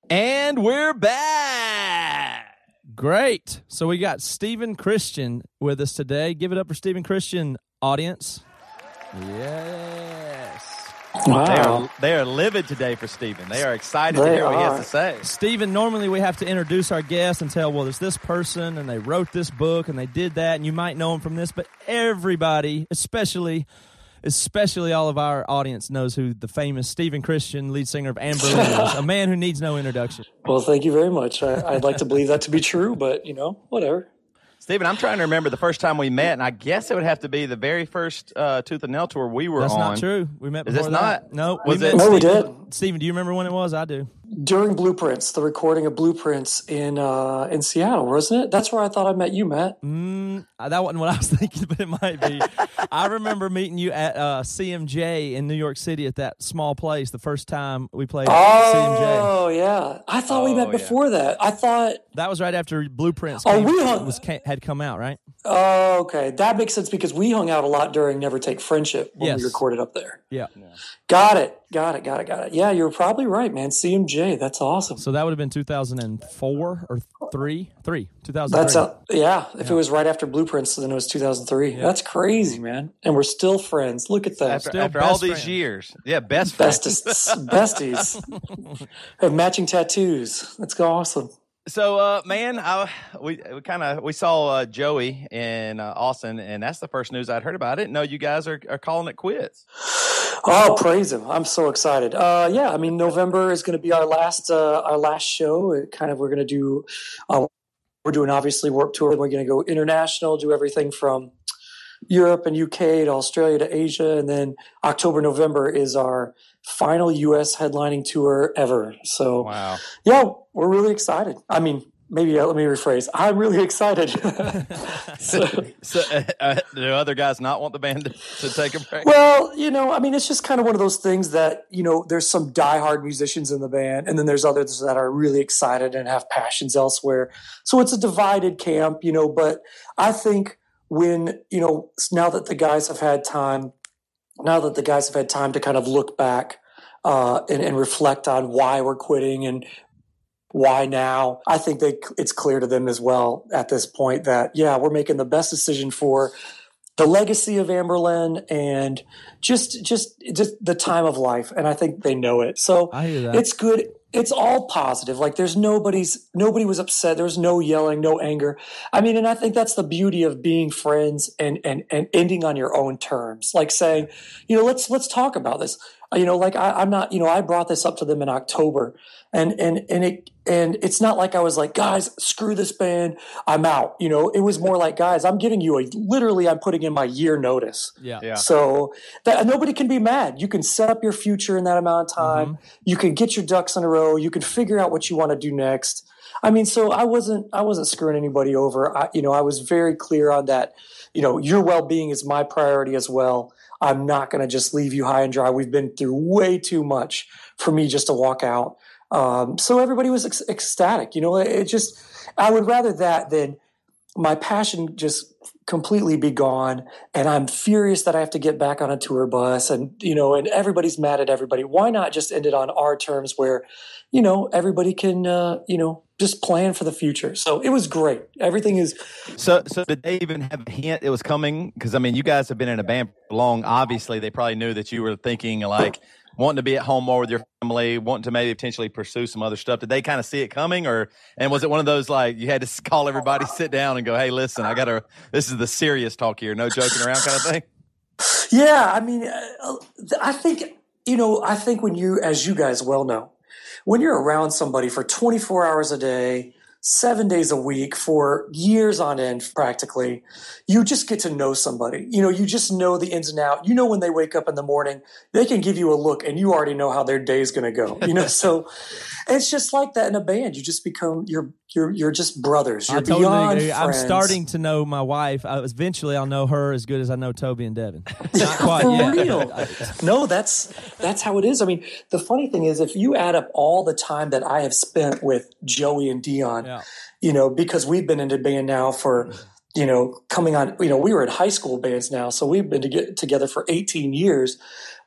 Speaker 2: And we're back. Great. So we got Stephen Christian with us today. Give it up for Stephen Christian, audience. Yes.
Speaker 5: They
Speaker 8: Wow.
Speaker 5: are they are livid today for Stephen. They are excited to
Speaker 8: They
Speaker 5: hear what he has to say.
Speaker 2: Stephen, normally we have to introduce our guest and tell, well, there's this person and they wrote this book and they did that and you might know them from this, but everybody, especially especially all of our audience knows who the famous Stephen Christian, lead singer of Amber (laughs) is, a man who needs no introduction.
Speaker 8: Well, thank you very much. I, I'd like to believe that to be true, but you know, whatever.
Speaker 5: Stephen, I'm trying to remember the first time we met, and I guess it would have to be the very first uh, Tooth and Nail tour we were
Speaker 2: That's
Speaker 5: on.
Speaker 2: That's not true. We met
Speaker 5: Is this
Speaker 2: that.
Speaker 5: not-
Speaker 2: No.
Speaker 5: was
Speaker 2: we
Speaker 5: it-
Speaker 2: met
Speaker 8: No, we did.
Speaker 2: Stephen, do you remember when it was? I do.
Speaker 8: during Blueprints, the recording of Blueprints in uh, in Seattle, wasn't it? That's where I thought I met you, Matt.
Speaker 2: Mm, uh, that wasn't what I was (laughs) thinking, but it might be. I remember meeting you at uh, CMJ in New York City at that small place the first time we played at CMJ.
Speaker 8: Oh yeah, I thought we
Speaker 5: Oh,
Speaker 8: met
Speaker 5: yeah.
Speaker 8: before that. I thought.
Speaker 2: That was right after Blueprints
Speaker 8: Oh,
Speaker 2: came,
Speaker 8: we hung-
Speaker 2: was ca- had come out, right?
Speaker 8: Oh, okay, that makes sense because we hung out a lot during Never Take Friendship when
Speaker 2: Yes.
Speaker 8: we recorded up there.
Speaker 2: Yeah.
Speaker 8: Got it, got it, got it, got it. Yeah, you're probably right, man. CMJ, that's awesome.
Speaker 2: So that would have been 2004 or three, three, 2003.
Speaker 8: That's a, yeah. If it was right after Blueprints, then it was 2003. That's crazy, man. And we're still friends. Look at that.
Speaker 5: After,
Speaker 2: Still
Speaker 5: after all these
Speaker 2: friends.
Speaker 5: years, yeah, best friends.
Speaker 8: Bestest, (laughs) besties have matching tattoos. That's awesome.
Speaker 5: So, uh, man, I, we we kind of we saw uh, Joey in uh, Austin, and that's the first news I'd heard about. I didn't know you guys are, are calling it quits.
Speaker 8: Oh, praise him! I'm so excited. Uh, yeah, I mean, November is going to be our last uh, our last show. It kind of, we're going to do. Uh, we're doing obviously work tour. We're going to go international, do everything from Europe and UK to Australia to Asia, and then October November is our final US headlining tour ever. So
Speaker 5: Wow.
Speaker 8: yeah, we're really excited. I mean, maybe uh, let me rephrase. I'm really excited. (laughs) so, (laughs)
Speaker 5: So, uh, uh, do other guys not want the band to, to take a break?
Speaker 8: Well, you know, I mean, it's just kind of one of those things that, you know, there's some diehard musicians in the band, and then there's others that are really excited and have passions elsewhere. So it's a divided camp, you know, but I think when, you know, now that the guys have had time, now that the guys have had time to kind of look back uh, and, and reflect on why we're quitting and why now, I think they, it's clear to them as well at this point that, yeah, we're making the best decision for the legacy of Anberlin and just just just the time of life and i think they know it so
Speaker 2: I hear that.
Speaker 8: it's good it's all positive. Like there's nobody's nobody was upset. There was no yelling no anger. I mean and i think that's the beauty of being friends and and and ending on your own terms. Like saying you know let's let's talk about this you know like I, i'm not you know i brought this up to them in october and and and it and it's not like i was like guys screw this band i'm out you know it was more like guys i'm giving you a literally i'm putting in my year notice
Speaker 2: yeah.
Speaker 5: Yeah.
Speaker 8: so that nobody can be mad. You can set up your future in that amount of time.
Speaker 2: Mm-hmm.
Speaker 8: You can get your ducks in a row. You can figure out what you want to do next. I mean, so I wasn't I wasn't screwing anybody over. I, you know, I was very clear on that. You know, your well being is my priority as well. I'm not going to just leave you high and dry. We've been through way too much for me just to walk out. Um, so everybody was ec- ecstatic. You know, it, it just I would rather that than my passion just completely be gone and i'm furious that i have to get back on a tour bus and you know and everybody's mad at everybody why not just end it on our terms where you know everybody can uh, you know just plan for the future so it was great everything is
Speaker 5: So, so did they even have a hint it was coming? Because I mean, you guys have been in a band for long. Obviously, they probably knew that you were thinking like wanting to be at home more with your family, wanting to maybe potentially pursue some other stuff. Did they kind of see it coming, or and was it one of those like you had to (laughs) call everybody, sit down, and go, "Hey, listen, I got to. This is the serious talk here, no joking around kind of thing."
Speaker 8: Yeah, I mean, uh, I think you know. I think when you, as you guys well know, when you're around somebody for 24 hours a day, seven days a week for years on end, practically, you just get to know somebody. You know, you just know the ins and out. You know, when they wake up in the morning, they can give you a look, and you already know how their day is going to go. You know, (laughs) so it's just like that in a band. You just become you're you're you're just brothers. You're
Speaker 2: I totally
Speaker 8: beyond
Speaker 2: agree. I'm starting to know my wife. I, eventually, I'll know her as good as I know Toby and Devin. (laughs) Not quite
Speaker 8: For
Speaker 2: yet.
Speaker 8: real. no, that's that's how it is. I mean, the funny thing is, if you add up all the time that I have spent with Joey and Deon,
Speaker 2: Yeah.
Speaker 8: you know, because we've been in a band now for, you know, coming on, you know, we were in high school bands now, so we've been to get together for 18 years.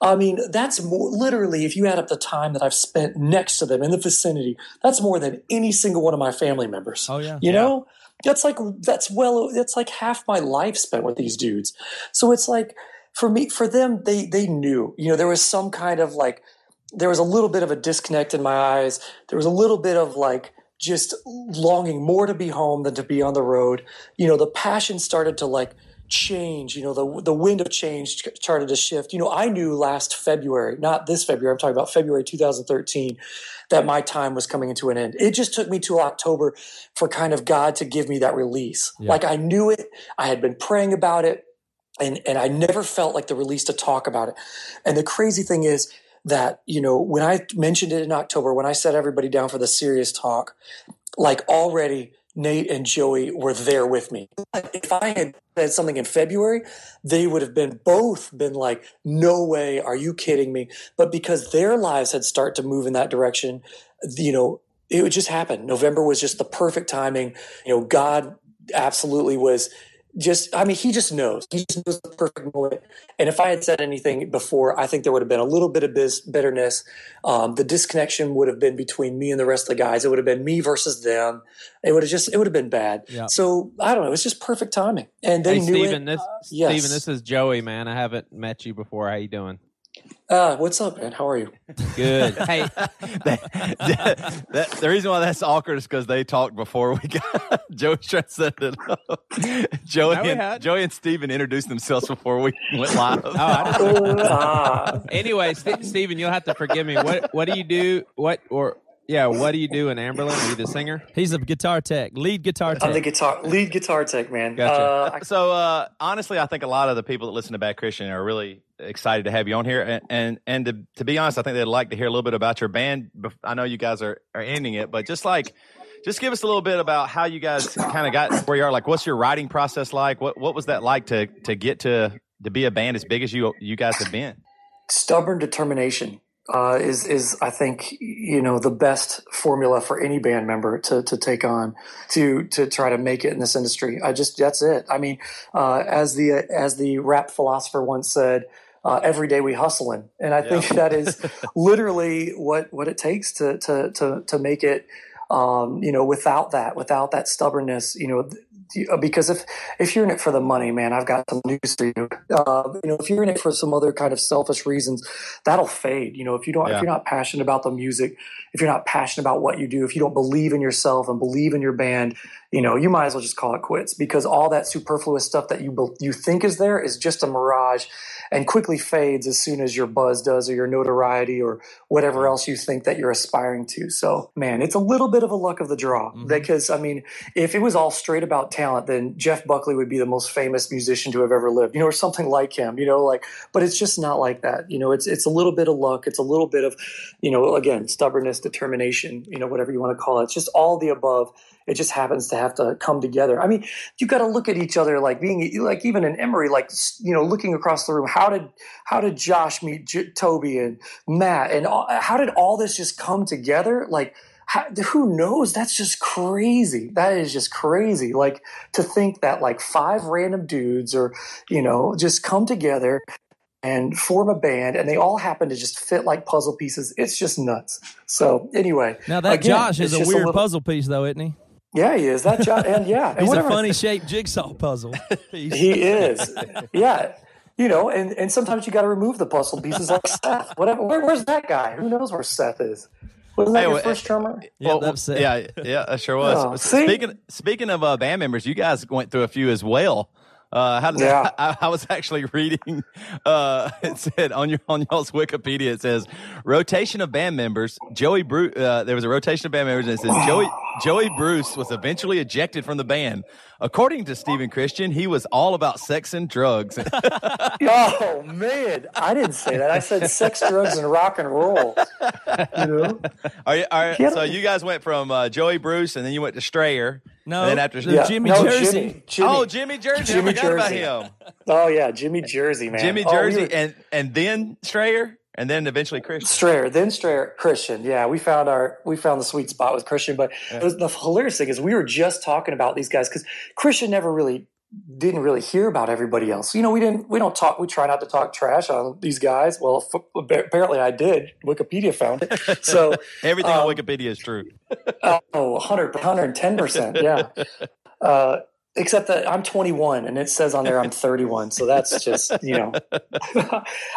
Speaker 8: I mean, that's more literally, if you add up the time that I've spent next to them in the vicinity, that's more than any single one of my family members.
Speaker 2: Oh yeah.
Speaker 8: You know, that's like that's well, that's like half my life spent with these dudes. So it's like for me, for them, they they knew. You know, there was some kind of like there was a little bit of a disconnect in my eyes. There was a little bit of like just longing more to be home than to be on the road. You know, the passion started to like change. You know, the the wind of change started to shift. You know, I knew last February, not this February. I'm talking about February 2013, that my time was coming into an end. It just took me to October for kind of God to give me that release.
Speaker 2: Yeah.
Speaker 8: Like I knew it. I had been praying about it, and and I never felt like the release to talk about it. And the crazy thing is, that you know when I mentioned it in October, when I set everybody down for the serious talk, like already Nate and Joey were there with me. If I had said something in February, they would have been both been like, "No way, are you kidding me?" But because their lives had started to move in that direction, you know, it would just happen. November was just the perfect timing. You know, God absolutely was just I mean, he just knows. He just knows the perfect moment. And if I had said anything before, I think there would have been a little bit of biz- bitterness. Um, the disconnection would have been between me and the rest of the guys. It would have been me versus them. It would have just it would have been bad.
Speaker 2: Yeah.
Speaker 8: So I don't know. It's just perfect timing. And they
Speaker 6: hey,
Speaker 8: knew
Speaker 6: Stephen,
Speaker 8: it.
Speaker 6: this
Speaker 8: yes.
Speaker 6: Stephen, this is Joey, man. I haven't met you before. How you doing?
Speaker 8: Uh, what's up, man? How are you?
Speaker 6: Good. (laughs) hey,
Speaker 5: that, that- the reason why that's awkward is because they talked before we got (laughs) Joey trying to set it up. Joey
Speaker 6: No,
Speaker 5: and
Speaker 6: had.
Speaker 5: Joey and Stephen introduced themselves before we went live.
Speaker 6: oh, I didn't-
Speaker 8: ah,
Speaker 6: anyway, St- Stephen, you'll have to forgive me. What What do you do? What or yeah, what do you do in Anberlin? Are you the singer?
Speaker 2: He's a guitar tech, lead guitar tech.
Speaker 8: I'm the guitar lead guitar tech, man.
Speaker 6: Gotcha.
Speaker 8: Uh,
Speaker 5: so uh, honestly, I think a lot of the people that listen to Bad Christian are really excited to have you on here, and and, and to, to be honest, I think they'd like to hear a little bit about your band. I know you guys are are ending it, but just like. Just give us a little bit about how you guys kind of got where you are. Like, what's your writing process like? What what was that like to to get to to be a band as big as you you guys have been?
Speaker 8: stubborn determination uh, is is I think you know the best formula for any band member to to take on to to try to make it in this industry. I just that's it. I mean, uh, as the as the rap philosopher once said. Uh, every day we hustling, and I think that is (laughs) literally what what it takes to to to to make it. Um, you know, without that, without that stubbornness, you know, because if if you're in it for the money, man, I've got some news for you. Uh, you know, if you're in it for some other kind of selfish reasons, that'll fade. You know, if you don't,
Speaker 5: Yeah.
Speaker 8: if you're not passionate about the music, if you're not passionate about what you do, if you don't believe in yourself and believe in your band, you know, you might as well just call it quits because all that superfluous stuff that you you think is there is just a mirage, and quickly fades as soon as your buzz does or your notoriety or whatever else you think that you're aspiring to. So, man, it's a little bit of a luck of the draw
Speaker 2: Mhm.
Speaker 8: because I mean, if it was all straight about talent, then Jeff Buckley would be the most famous musician to have ever lived, you know, or something like him, you know, like. But it's just not like that, you know. It's it's a little bit of luck. It's a little bit of, you know, again, stubbornness, determination, you know, whatever you want to call it. It's just all the above. It just happens to have to come together. I mean, you got to look at each other like being like even in Emery, like you know, looking across the room. How did how did Josh meet J- Toby and Matt, and all, how did all this just come together? Like, how, who knows? That's just crazy. That is just crazy. Like to think that like five random dudes or you know just come together and form a band, and they all happen to just fit like puzzle pieces. It's just nuts. So anyway,
Speaker 2: Now that
Speaker 8: again,
Speaker 2: Josh is a weird
Speaker 8: little-
Speaker 2: puzzle piece, though, isn't he?
Speaker 8: Yeah, he is. That Josh, and yeah, and
Speaker 2: He's a funny shaped jigsaw puzzle (laughs) piece.
Speaker 8: He is. Yeah. You know, and, and sometimes you got to remove the puzzle pieces like Seth. Whatever. Where, where's that guy? Who knows where Seth is? Wasn't that
Speaker 5: Hey,
Speaker 8: your first drummer?
Speaker 2: Yeah,
Speaker 5: Well, yeah, yeah, that sure was.
Speaker 8: Oh, see?
Speaker 5: speaking speaking of uh, band members, you guys went through a few as well. Uh, how did
Speaker 8: Yeah.
Speaker 5: that, (laughs) I, I was actually reading. Uh, (laughs) it said on your on y'all's Wikipedia, it says rotation of band members. Joey Bruce. Uh, there was a rotation of band members, and it says Joey Joey Bruce was eventually ejected from the band. According to Stephen Christian, he was all about sex and drugs. (laughs)
Speaker 8: Oh man, I didn't say that. I said sex, drugs, and rock and roll. You know?
Speaker 5: are you, are, so you guys went from uh, Joey Bruce, and then you went to Strayer.
Speaker 2: No,
Speaker 5: and then after
Speaker 8: Yeah.
Speaker 2: Jimmy
Speaker 8: no,
Speaker 2: Jersey.
Speaker 8: Jimmy, Jimmy.
Speaker 5: Oh, Jimmy Jersey.
Speaker 8: Jimmy
Speaker 5: I forgot about
Speaker 8: Jersey.
Speaker 5: him.
Speaker 8: Oh yeah, Jimmy Jersey, man.
Speaker 5: Jimmy
Speaker 8: Oh, we
Speaker 5: Jersey,
Speaker 8: were-
Speaker 5: and and then Strayer, and then eventually Christian.
Speaker 8: Strayer, then Strayer, Christian. Yeah, we found our we found the sweet spot with Christian. But the, the hilarious thing is, we were just talking about these guys because Christian never really didn't really hear about everybody else. You know, we didn't we don't talk. We try not to talk trash on these guys. Well, f- apparently I did. Wikipedia found it. (laughs) So
Speaker 5: Everything
Speaker 8: Um,
Speaker 5: on Wikipedia is true. (laughs)
Speaker 8: oh, 100 110 percent. Yeah. (laughs) Uh, except that I'm 21 and it says on there I'm 31. So that's just you know.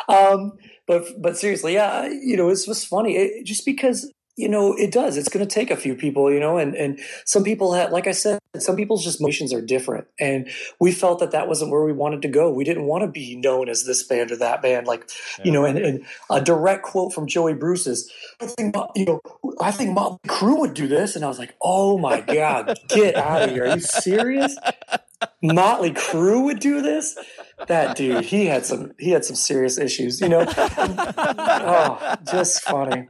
Speaker 8: um, but but seriously, yeah, you know, it's just funny. It, just because you know it does. It's going to take a few people, you know, and and some people have, like I said, some people's just motions are different, and we felt that that wasn't where we wanted to go. We didn't want to be known as this band or that band, like you know. And, and a direct quote from Joey Bruce is, "I think you know, I think Motley Crue would do this," and I was like, "Oh my god, get out of here! Are you serious?" (laughs) Motley Crue would do this. that dude, he had some he had some serious issues, you know. (laughs) oh, just funny.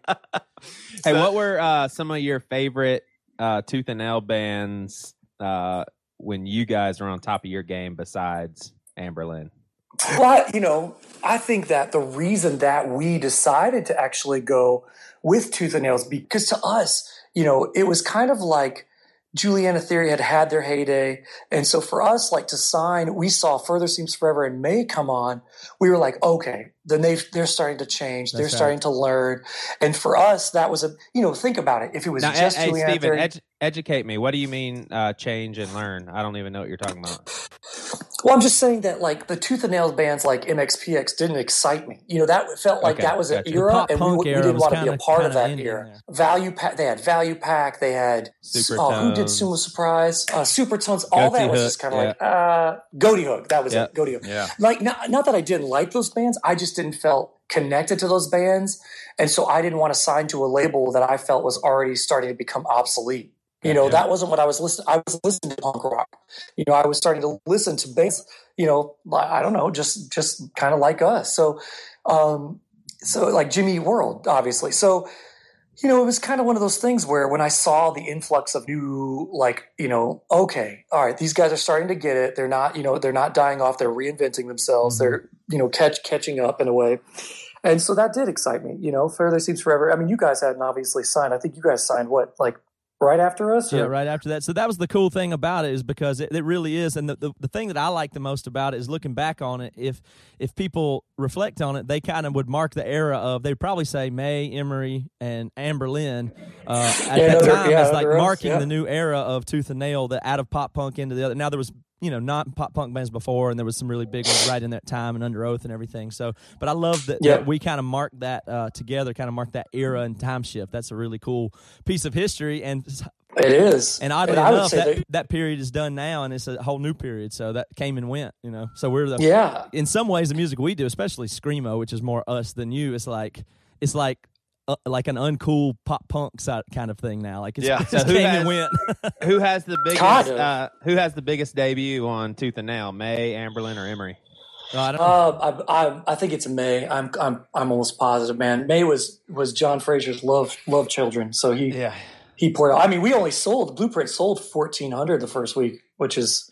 Speaker 6: Hey, what were uh, some of your favorite uh, tooth and nail bands uh, when you guys were on top of your game besides Anberlin?
Speaker 8: Well, you know, I think that the reason that we decided to actually go with Tooth and Nails because to us, you know, it was kind of like Juliana Theory had had their heyday. And so for us, like to sign, we saw Further Seems Forever and May come on. We were like, okay, then they they're starting to change. they're
Speaker 2: right.
Speaker 8: starting to learn. And for us, that was a, you know, think about it. If it was
Speaker 6: Now,
Speaker 8: just
Speaker 6: hey, Stephen, edu- educate me. What do you mean uh, change and learn? I don't even know what you're talking about.
Speaker 8: Well, I'm just saying that like the Tooth and Nails bands like MXPX didn't excite me. You know, that felt like
Speaker 6: Okay,
Speaker 8: that was an
Speaker 6: gotcha.
Speaker 8: era, and we, we didn't want to be a part of that era.
Speaker 2: there.
Speaker 8: Value Pack, they had Value Pack, they had oh, who did Sumo Surprise, uh, Super Tones, all
Speaker 6: Ghoti
Speaker 8: that was
Speaker 6: Hook,
Speaker 8: just kind of
Speaker 6: yeah.
Speaker 8: like uh, Ghoti Hook. That was
Speaker 6: Yeah.
Speaker 8: it, Ghoti Hook.
Speaker 5: Yeah.
Speaker 8: Like not, not that I didn't like those bands, I just didn't felt connected to those bands, and so I didn't want to sign to a label that I felt was already starting to become obsolete. You know,
Speaker 6: Gotcha.
Speaker 8: that wasn't what I was listening. I was listening to punk rock. You know, I was starting to listen to bands. You know, I don't know, just just kind of like us. So, um, so like Jimmy World, obviously. So, you know, it was kind of one of those things where when I saw the influx of new, like, you know, okay, all right, these guys are starting to get it. They're not, you know, they're not dying off. They're reinventing themselves.
Speaker 2: Mm-hmm.
Speaker 8: They're, you know, catch catching up in a way. And so that did excite me. You know, Further Seems Forever. I mean, you guys hadn't obviously signed. I think you guys signed what, like right after us?
Speaker 2: Yeah, right after that. So that was the cool thing about it is because it, it really is, and the, the the thing that I like the most about it is looking back on it. If if people reflect on it, they kind of would mark the era of. They'd probably say May, Emery, and Anberlin uh, at
Speaker 8: Yeah,
Speaker 2: that time
Speaker 8: yeah,
Speaker 2: as like marking
Speaker 8: yeah.
Speaker 2: the new era of Tooth and Nail, the out of pop punk into the other. Now there was you know not pop punk bands before, and there was some really big ones right in that time and Under Oath and everything. So, but I love that,
Speaker 8: Yeah.
Speaker 2: that we kind of marked that uh, together, kind of marked that era and time shift. That's a really cool piece of history and.
Speaker 8: It is.
Speaker 2: And oddly
Speaker 8: I would
Speaker 2: enough, that,
Speaker 8: that-
Speaker 2: that period is done now, and it's a whole new period. So that came and went, you know. So we're the
Speaker 8: yeah.
Speaker 2: in some ways the music we do, especially screamo, which is more us than you. It's like it's like uh, like an uncool pop punk side kind of thing now. Like it's,
Speaker 5: Yeah. (laughs)
Speaker 2: it
Speaker 6: So who has-
Speaker 2: went. (laughs)
Speaker 6: Who has the biggest? Uh, who has the biggest debut on Tooth and Nail? May, Anberlin, or Emery?
Speaker 2: No, I don't.
Speaker 8: Uh, I, I, I think it's May. I'm, I'm, I'm almost positive, man. May was, was John Fraser's love, love children. So he,
Speaker 5: Yeah.
Speaker 8: he poured. I mean, we only sold Blueprint sold fourteen hundred the first week, which is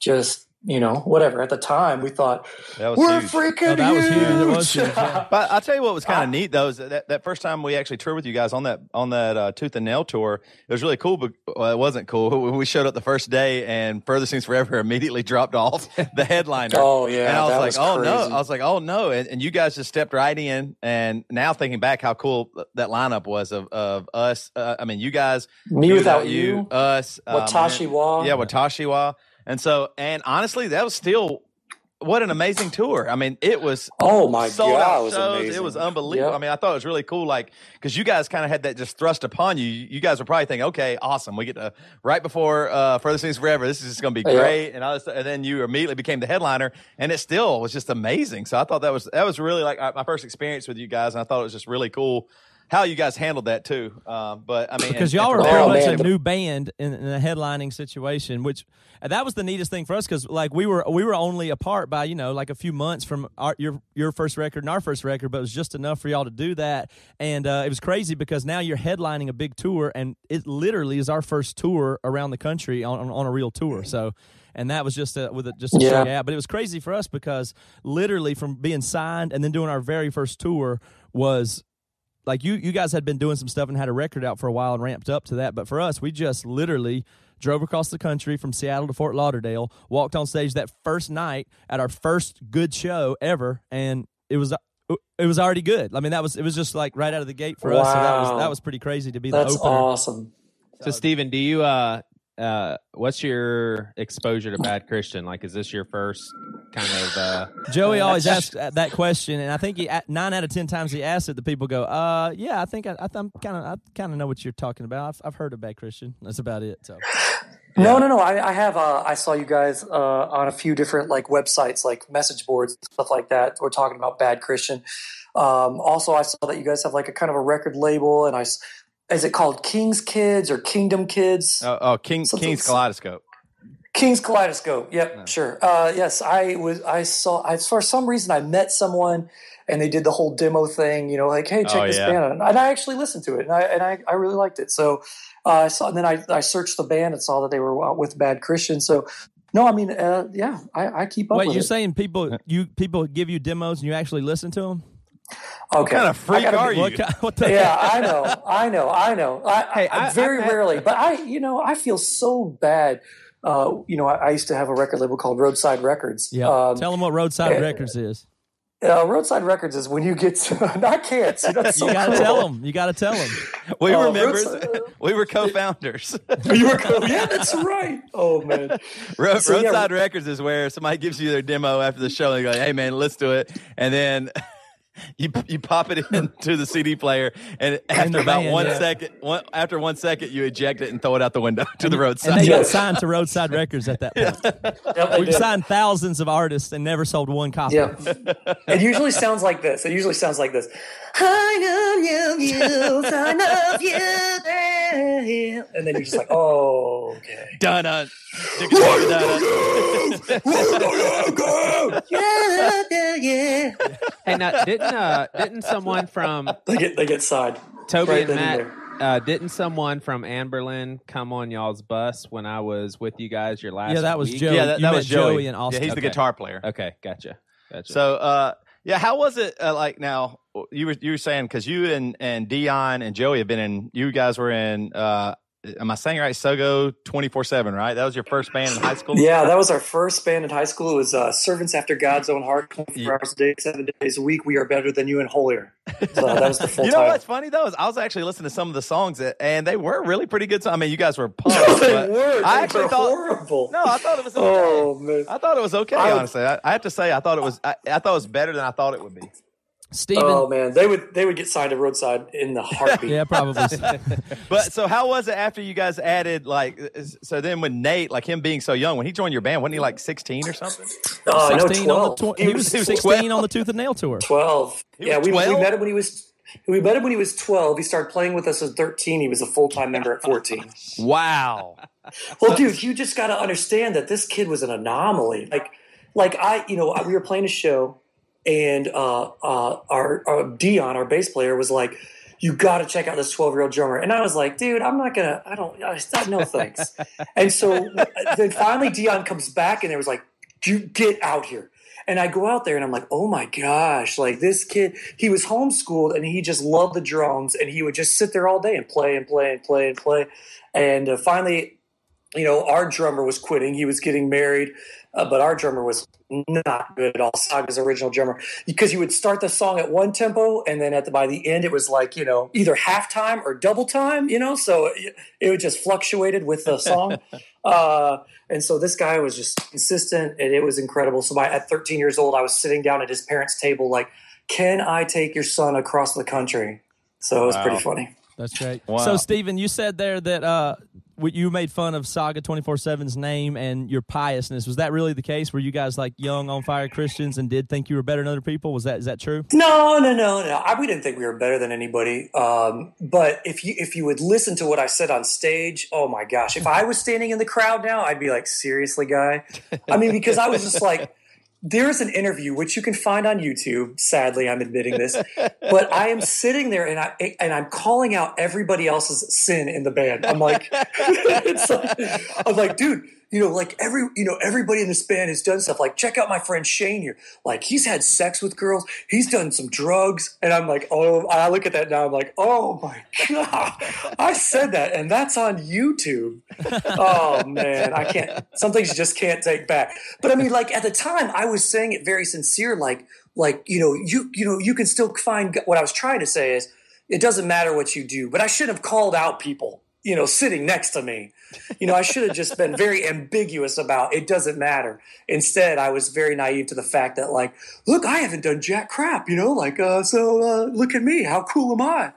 Speaker 8: just you know whatever. At the time, we thought
Speaker 5: That was
Speaker 8: we're
Speaker 5: huge.
Speaker 8: freaking
Speaker 2: Oh, that was huge. It was
Speaker 8: huge.
Speaker 2: huge, yeah.
Speaker 5: But I'll tell you what was kind of neat though is that that first time we actually toured with you guys on that on that uh, Tooth and Nail tour, it was really cool. But well, it wasn't cool. (laughs) We showed up the first day and Further Seems Forever immediately dropped off (laughs) the headliner.
Speaker 8: Oh yeah,
Speaker 5: and I was like,
Speaker 8: was
Speaker 5: oh no. I was like, oh no, and, and you guys just stepped right in. And now thinking back, how cool that lineup was of of us. Uh, I mean, you guys,
Speaker 8: Me
Speaker 5: you
Speaker 8: without you,
Speaker 5: us, um,
Speaker 8: Watashi Wa.
Speaker 5: yeah, Watashi Wa. And so, and honestly, that was still what an amazing tour. I mean, it was
Speaker 8: Oh my god, it was
Speaker 5: shows.
Speaker 8: amazing.
Speaker 5: It was unbelievable.
Speaker 8: Yep.
Speaker 5: I mean, I thought it was really cool, like because you guys kind of had that just thrust upon you. You guys were probably thinking, okay, awesome, we get to right before uh, Further Seems Forever. This is just going to be great, and all this, and then you immediately became the headliner, and it still was just amazing. So I thought that was that was really like my first experience with you guys, and I thought it was just really cool how you guys handled that too. Um, but I mean,
Speaker 2: because
Speaker 5: and- and
Speaker 2: y'all were
Speaker 5: from
Speaker 2: very
Speaker 5: there-
Speaker 8: Oh,
Speaker 2: much
Speaker 8: man,
Speaker 2: a new band in, in a headlining situation, which that was the neatest thing for us because like we were we were only apart by you know like a few months from our, your your first record and our first record, but it was just enough for y'all to do that, and uh, it was crazy because now you're headlining a big tour, and it literally is our first tour around the country on on, on a real tour, so. And that was just a, with a, just a
Speaker 8: Yeah.
Speaker 2: show out. But it was crazy for us because literally from being signed and then doing our very first tour was like you you guys had been doing some stuff and had a record out for a while and ramped up to that but for us we just literally drove across the country from Seattle to Fort Lauderdale walked on stage that first night at our first good show ever and it was it was already good I mean that was it was just like right out of the gate for us so that was
Speaker 8: Wow.
Speaker 2: that was pretty crazy to be the
Speaker 8: That's
Speaker 2: opener
Speaker 8: awesome.
Speaker 6: So, Stephen, do you uh uh what's your exposure to Bad Christian? Like, is this your first kind of uh
Speaker 2: Joey always asks that question, and I think he nine out of ten times he asks it, the people go, "Uh, yeah, I think I, I am kind of I kind of know what you're talking about. I've, I've heard of Bad Christian. That's about it." So
Speaker 8: No, no, no. I, I have. Uh, I saw you guys uh, on a few different like websites, like message boards, stuff like that. We're talking about Bad Christian. Um, also, I saw that you guys have like a kind of a record label, and I s- is it called King's Kids or Kingdom Kids?
Speaker 5: Oh, oh, King
Speaker 8: Something-
Speaker 5: King's Kaleidoscope.
Speaker 8: King's Kaleidoscope. Yep, sure. Uh, yes, I was. I saw. I, for some reason, I met someone, and they did the whole demo thing. You know, like, hey, check
Speaker 5: Oh,
Speaker 8: this
Speaker 5: yeah.
Speaker 8: band out. And I actually listened to it, and I and I, I really liked it. So uh, I saw. And then I, I searched the band and saw that they were out with Bad Christian. So no, I mean, uh, yeah, I, I keep up.
Speaker 2: Wait,
Speaker 8: with
Speaker 2: you're
Speaker 8: it.
Speaker 2: saying people (laughs) you people give you demos and you actually listen to them?
Speaker 8: Okay?
Speaker 5: What kind of freak
Speaker 8: I
Speaker 5: are
Speaker 8: be-
Speaker 5: you?
Speaker 2: What, what (laughs) the
Speaker 8: yeah, I know, I know, I know. I, (laughs)
Speaker 6: Hey,
Speaker 8: I,
Speaker 6: I-
Speaker 8: very
Speaker 6: I've
Speaker 8: rarely, but I, you know, I feel so bad. Uh, you know, I, I used to have a record label called Roadside Records.
Speaker 2: Yeah.
Speaker 8: Um,
Speaker 2: Tell them what Roadside
Speaker 8: yeah.
Speaker 2: Records is.
Speaker 8: uh, Roadside Records is when you get. To, (laughs) I can't. See, that's so
Speaker 2: You gotta
Speaker 8: cool.
Speaker 2: tell them. You gotta tell them.
Speaker 5: We
Speaker 8: Uh,
Speaker 5: were members.
Speaker 8: Roadside-
Speaker 5: we were co-founders.
Speaker 8: You were cool. Yeah, that's right. Oh man.
Speaker 5: Ro-
Speaker 8: So, yeah,
Speaker 5: Roadside Records is where somebody gives you their demo after the show and they go, "Hey man, let's do it," and then. (laughs) You, you pop it into the CD player, and after
Speaker 2: the
Speaker 5: about
Speaker 2: van,
Speaker 5: one
Speaker 2: yeah.
Speaker 5: second, one, after one second, you eject it and throw it out the window (laughs) to the
Speaker 2: And
Speaker 5: roadside.
Speaker 2: they got signed to Roadside Records at that (laughs) point.
Speaker 8: Yep,
Speaker 2: We've signed thousands of artists and never sold one copy.
Speaker 8: Yeah. It usually sounds like this. It usually sounds like this. I love you, I love you. And then you're just like, oh, okay.
Speaker 5: Dun dun.
Speaker 8: yeah, yeah, yeah.
Speaker 6: Hey, now didn't uh, didn't someone from
Speaker 8: They get they get side.
Speaker 6: Toby
Speaker 8: Right
Speaker 6: and
Speaker 8: then and
Speaker 6: Matt? Uh, didn't someone from Anberlin come on y'all's bus when I was with you guys your last?
Speaker 2: Yeah, that was
Speaker 6: week?
Speaker 2: Joey.
Speaker 5: Yeah, that, that was Joey.
Speaker 2: Joey and Austin.
Speaker 5: Yeah, he's the guitar player.
Speaker 6: Okay, gotcha, gotcha.
Speaker 5: So, uh, yeah, how was it? Uh, like now, you were you were saying because you and and Deon and Joey have been in. You guys were in. Uh, am I saying right? Sogo twenty four seven, right? That was your first band in high school.
Speaker 8: Yeah, that was our first band in high school. It was uh, Servants After God's Own Heart, 24
Speaker 5: Yeah.
Speaker 8: hours a day, seven days a week. We are better than you and holier. So that was the (laughs) full
Speaker 5: You know
Speaker 8: title.
Speaker 5: what's funny though is I was actually listening to some of the songs that, and they were really pretty good. songs. I mean, you guys were pumped.
Speaker 8: No, (laughs) they were.
Speaker 5: I actually
Speaker 8: were
Speaker 5: thought.
Speaker 8: horrible.
Speaker 5: No, I thought it was. Okay.
Speaker 8: Oh man.
Speaker 5: I thought it was okay.
Speaker 8: I-
Speaker 5: honestly, I, I have to say, I thought it was. I, I thought it was better than I thought it would be.
Speaker 2: Stephen.
Speaker 8: Oh man, they would they would get signed to roadside in the heartbeat. (laughs)
Speaker 2: yeah, probably. (laughs)
Speaker 5: But so, how was it after you guys added like? So then, when Nate, like him being so young, when he joined your band, wasn't he like sixteen or something?
Speaker 8: Uh, no,
Speaker 2: 16 on the tw- he was 16
Speaker 5: 12.
Speaker 2: on the Tooth and Nail tour.
Speaker 8: 12.
Speaker 5: He
Speaker 8: yeah, we, we met him when he was we met him when he was 12. He started playing with us at 13. He was a full-time member at 14. (laughs)
Speaker 5: Wow.
Speaker 8: Well, dude, you just got to understand that this kid was an anomaly. Like like I, you know, we were playing a show and uh uh our, our Deon, our bass player was like you got to check out this 12 year old drummer. And I was like, dude, I'm not to, I don't, I, no thanks. (laughs) and so then finally Deon comes back and there was like, you get out here. And I go out there and I'm like, oh my gosh, like this kid, he was homeschooled and he just loved the drums and he would just sit there all day and play and play and play and play. And uh, finally, you know, our drummer was quitting. He was getting married, uh, but our drummer was not good at all. Saga's original drummer, because you would start the song at one tempo, and then at the by the end, it was like you know either halftime or double time. You know, so it, it just fluctuated with the song. (laughs) uh, and so this guy was just consistent, and it was incredible. So by at 13 years old, I was sitting down at his parents' table, like, "Can I take your son across the country?" So it was pretty funny.
Speaker 2: That's great.
Speaker 5: Wow.
Speaker 2: So, Stephen, you said there that uh, w- you made fun of Saga 24 7's name and your piousness. Was that really the case? Were you guys like young, on fire Christians and did think you were better than other people? Was that is that true?
Speaker 8: No, no, no, no. I, we didn't think we were better than anybody. Um, but if you if you would listen to what I said on stage, oh my gosh! If I was standing in the crowd now, I'd be like, seriously, guy. I mean, because I was just like, there's an interview which you can find on YouTube. Sadly, I'm admitting this, but I am sitting there and I and I'm calling out everybody else's sin in the band. I'm like, (laughs) like I'm like, dude. You know, like every you know, everybody in this band has done stuff. Like, check out my friend Shane here. Like, he's had sex with girls. He's done some drugs, and I'm like, oh. I look at that now. I'm like, oh my god, I said that, and that's on YouTube. Oh man, I can't. Some things you just can't take back. But I mean, like at the time, I was saying it very sincere. Like, like you know, you you know, you can still find. What I was trying to say is, it doesn't matter what you do. But I shouldn't have called out people. You know, sitting next to me. You know, I should have just been very ambiguous about it doesn't matter. Instead, I was very naive to the fact that, like, look, I haven't done jack crap, you know, like, uh, so uh, look at me. How cool am I?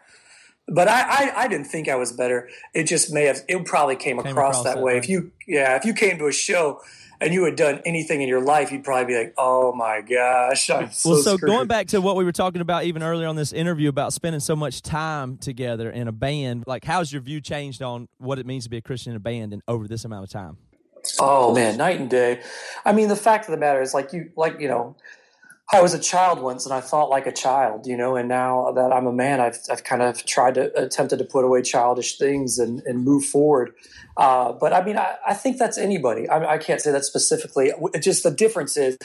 Speaker 8: But I, I, I didn't think I was better. It just may have, it probably came,
Speaker 2: Came
Speaker 8: across,
Speaker 2: across
Speaker 8: that, way. If you, yeah, if you came to a show and you had done anything in your life, you'd probably be like, oh my gosh, I'm so
Speaker 2: well, so
Speaker 8: screwed.
Speaker 2: going back to what we were talking about even earlier on this interview about spending so much time together in a band, like how's your view changed on what it means to be a Christian in a band and over this amount of time?
Speaker 8: Oh man, night and day. I mean, the fact of the matter is, like you, like you know, I was a child once, and I thought like a child, you know. And now that I'm a man, I've I've kind of tried to attempted to put away childish things and and move forward. Uh, but I mean, I, I think that's anybody. I, I can't say that specifically. Just the difference is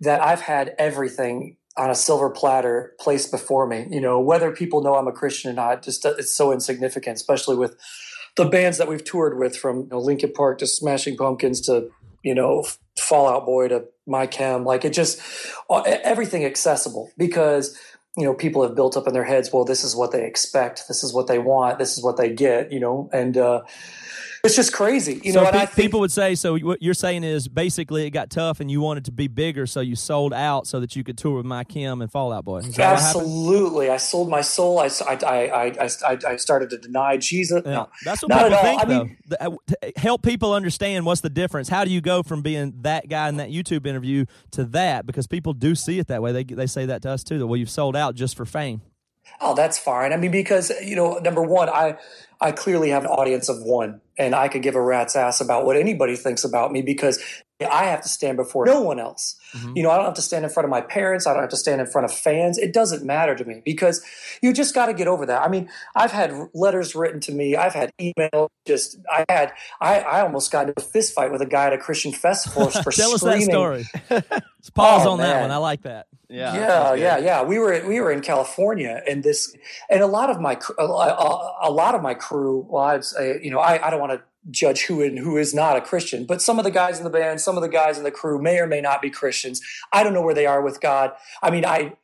Speaker 8: that I've had everything on a silver platter placed before me. You know, whether people know I'm a Christian or not, just it's so insignificant, especially with the bands that we've toured with, from you know, Linkin Park to Smashing Pumpkins to you know Fallout Boy to My Chem. Like it just everything accessible because you know people have built up in their heads. Well, this is what they expect. This is what they want. This is what they get. You know, and uh, it's just crazy. You
Speaker 2: so
Speaker 8: know,
Speaker 2: pe-
Speaker 8: think,
Speaker 2: people would say so. What you're saying is basically it got tough, and you wanted to be bigger, so you sold out so that you could tour with My Chem and Fallout Boy. Is that what?
Speaker 8: Absolutely, I sold my soul. I, I, I, I, I, I started to deny Jesus.
Speaker 2: Yeah.
Speaker 8: No,
Speaker 2: That's what
Speaker 8: not
Speaker 2: people think,
Speaker 8: I mean,
Speaker 2: uh, help people understand what's the difference. How do you go from being that guy in that YouTube interview to that? Because people do see it that way. They they say that to us too. That well, you've sold out just for fame.
Speaker 8: Oh, that's fine. I mean, because you know, number one, I I clearly have an audience of one, and I could give a rat's ass about what anybody thinks about me because I have to stand before no one else.
Speaker 2: Mhm.
Speaker 8: You know, I don't have to stand in front of my parents. I don't have to stand in front of fans. It doesn't matter to me because you just got to get over that. I mean, I've had letters written to me. I've had email. Just I had I, I almost got into a fist fight with a guy at a Christian festival (laughs) for
Speaker 2: Tell us that
Speaker 8: screaming.
Speaker 2: story. (laughs) Let's pause
Speaker 8: Oh,
Speaker 2: on that one. I like that.
Speaker 7: Yeah,
Speaker 8: yeah, yeah, yeah. We were we were in California, and this, and a lot of my a, a, a lot of my crew. Well, I'd say, you know, I, I don't want to judge who and who is not a Christian, but some of the guys in the band, some of the guys in the crew may or may not be Christians. I don't know where they are with God. I mean, I,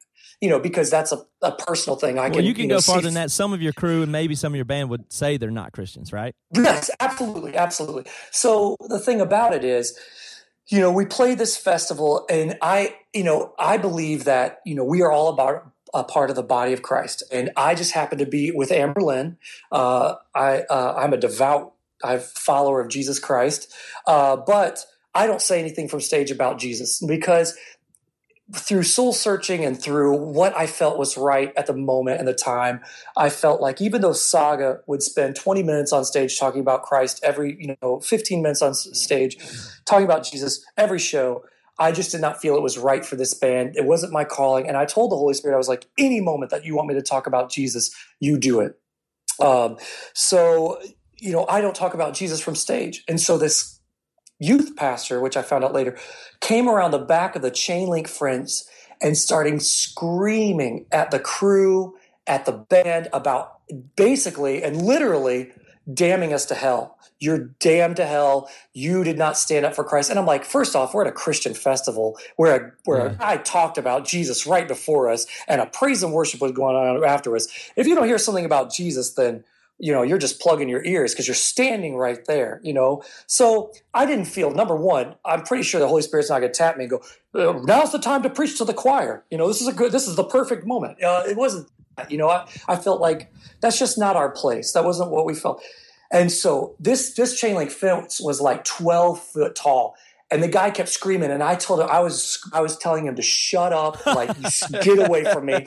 Speaker 8: you know, because that's a, a personal thing. I
Speaker 2: Well,
Speaker 8: can
Speaker 2: you can
Speaker 8: know,
Speaker 2: go farther than that. Some of your crew and maybe some of your band would say they're not Christians, right?
Speaker 8: Yes, absolutely, absolutely. So the thing about it is, you know, we play this festival, and I, you know, I believe that you know we are all about a part of the body of Christ, and I just happen to be with Anberlin. Uh, I, uh, I'm a devout I follower of Jesus Christ, uh, but I don't say anything from stage about Jesus because through soul searching and through what I felt was right at the moment and the time, I felt like even though Saga would spend 20 minutes on stage talking about Christ every, you know, 15 minutes on stage talking about Jesus every show, I just did not feel it was right for this band. It wasn't my calling. And I told the Holy Spirit, I was like, any moment that you want me to talk about Jesus, you do it. Um, so, you know, I don't talk about Jesus from stage. And so this youth pastor, which I found out later, came around the back of the chain link fence and starting screaming at the crew, at the band about basically and literally damning us to hell. You're damned to hell. You did not stand up for Christ. And I'm like, first off, we're at a Christian festival where a, where a guy talked about Jesus right before us and a praise and worship was going on after us. If you don't hear something about Jesus, then you know you're just plugging your ears because you're standing right there you know? So i didn't feel number one i'm pretty sure the holy spirit's not going to tap me and go "Uh, now's the time to preach to the choir. You know this is a good this is the perfect moment. Uh, it wasn't that, you know? I, I felt like that's just not our place. That wasn't what we felt. And so this this chain link fence was like 12 foot tall and the guy kept screaming and i told him i was i was telling him to shut up like (laughs) get away from me.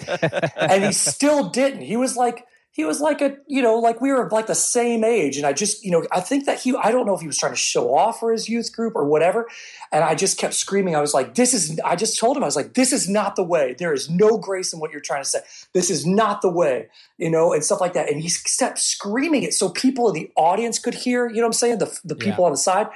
Speaker 8: And he still didn't. He was like he was like a you know like we were like the same age. And i just you know i think that he i don't know if he was trying to show off for his youth group or whatever. And i just kept screaming. I was like this is i just told him i was like this is not the way. There is no grace in what you're trying to say. This is not the way you know and stuff like that. And he kept screaming it so people in the audience could hear you know what i'm saying? The, the people on the side.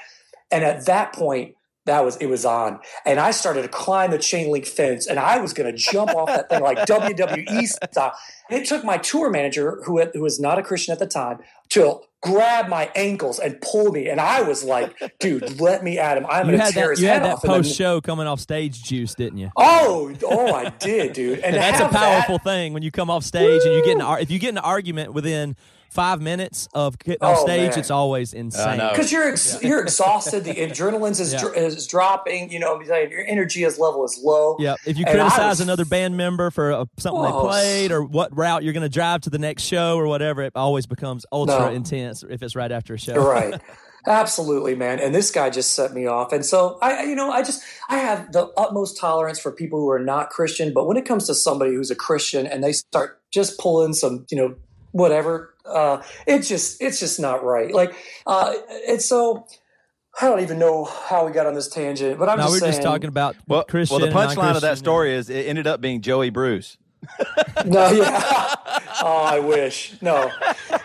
Speaker 8: And at that point that was it was on. And i started to climb the chain link fence and i was going to jump off that thing like wwe (laughs) style. It took my tour manager who, who was not a christian at the time to grab my ankles and pull me and i was like dude let me at him. I'm going to tear
Speaker 2: that,
Speaker 8: his
Speaker 2: you
Speaker 8: head
Speaker 2: had that
Speaker 8: off And then-
Speaker 2: post show coming off stage juice, didn't you?
Speaker 8: oh oh i did dude. And (laughs)
Speaker 2: That's a
Speaker 8: have that-
Speaker 2: powerful thing when you come off stage and you get an if you get an argument within five minutes of getting off
Speaker 8: Oh,
Speaker 2: stage,
Speaker 8: man.
Speaker 2: it's always insane.
Speaker 8: because you're ex- you're (laughs) exhausted, the adrenaline's is,
Speaker 2: Yeah.
Speaker 8: dr- is dropping. You know, your energy is level is low.
Speaker 2: Yeah, if you
Speaker 8: And
Speaker 2: criticize
Speaker 8: was-
Speaker 2: another band member for uh, something
Speaker 8: Oh,
Speaker 2: they played or what route you're going to drive to the next show or whatever, it always becomes ultra
Speaker 8: No.
Speaker 2: intense if it's right after a show.
Speaker 8: right (laughs) absolutely man and this guy just set me off and so i I- you know i just i have the utmost tolerance for people who are not christian but when it comes to somebody who's a christian and they start just pulling some you know whatever uh it's just it's just not right like uh and so I don't even know how we got on this tangent, but I'm
Speaker 2: no,
Speaker 8: just
Speaker 2: we're
Speaker 8: saying.
Speaker 2: just talking about
Speaker 5: Well,
Speaker 2: Christian.
Speaker 5: well, the punchline of that story is it ended up being Joey Bruce.
Speaker 8: No, yeah. (laughs) oh, I wish. No,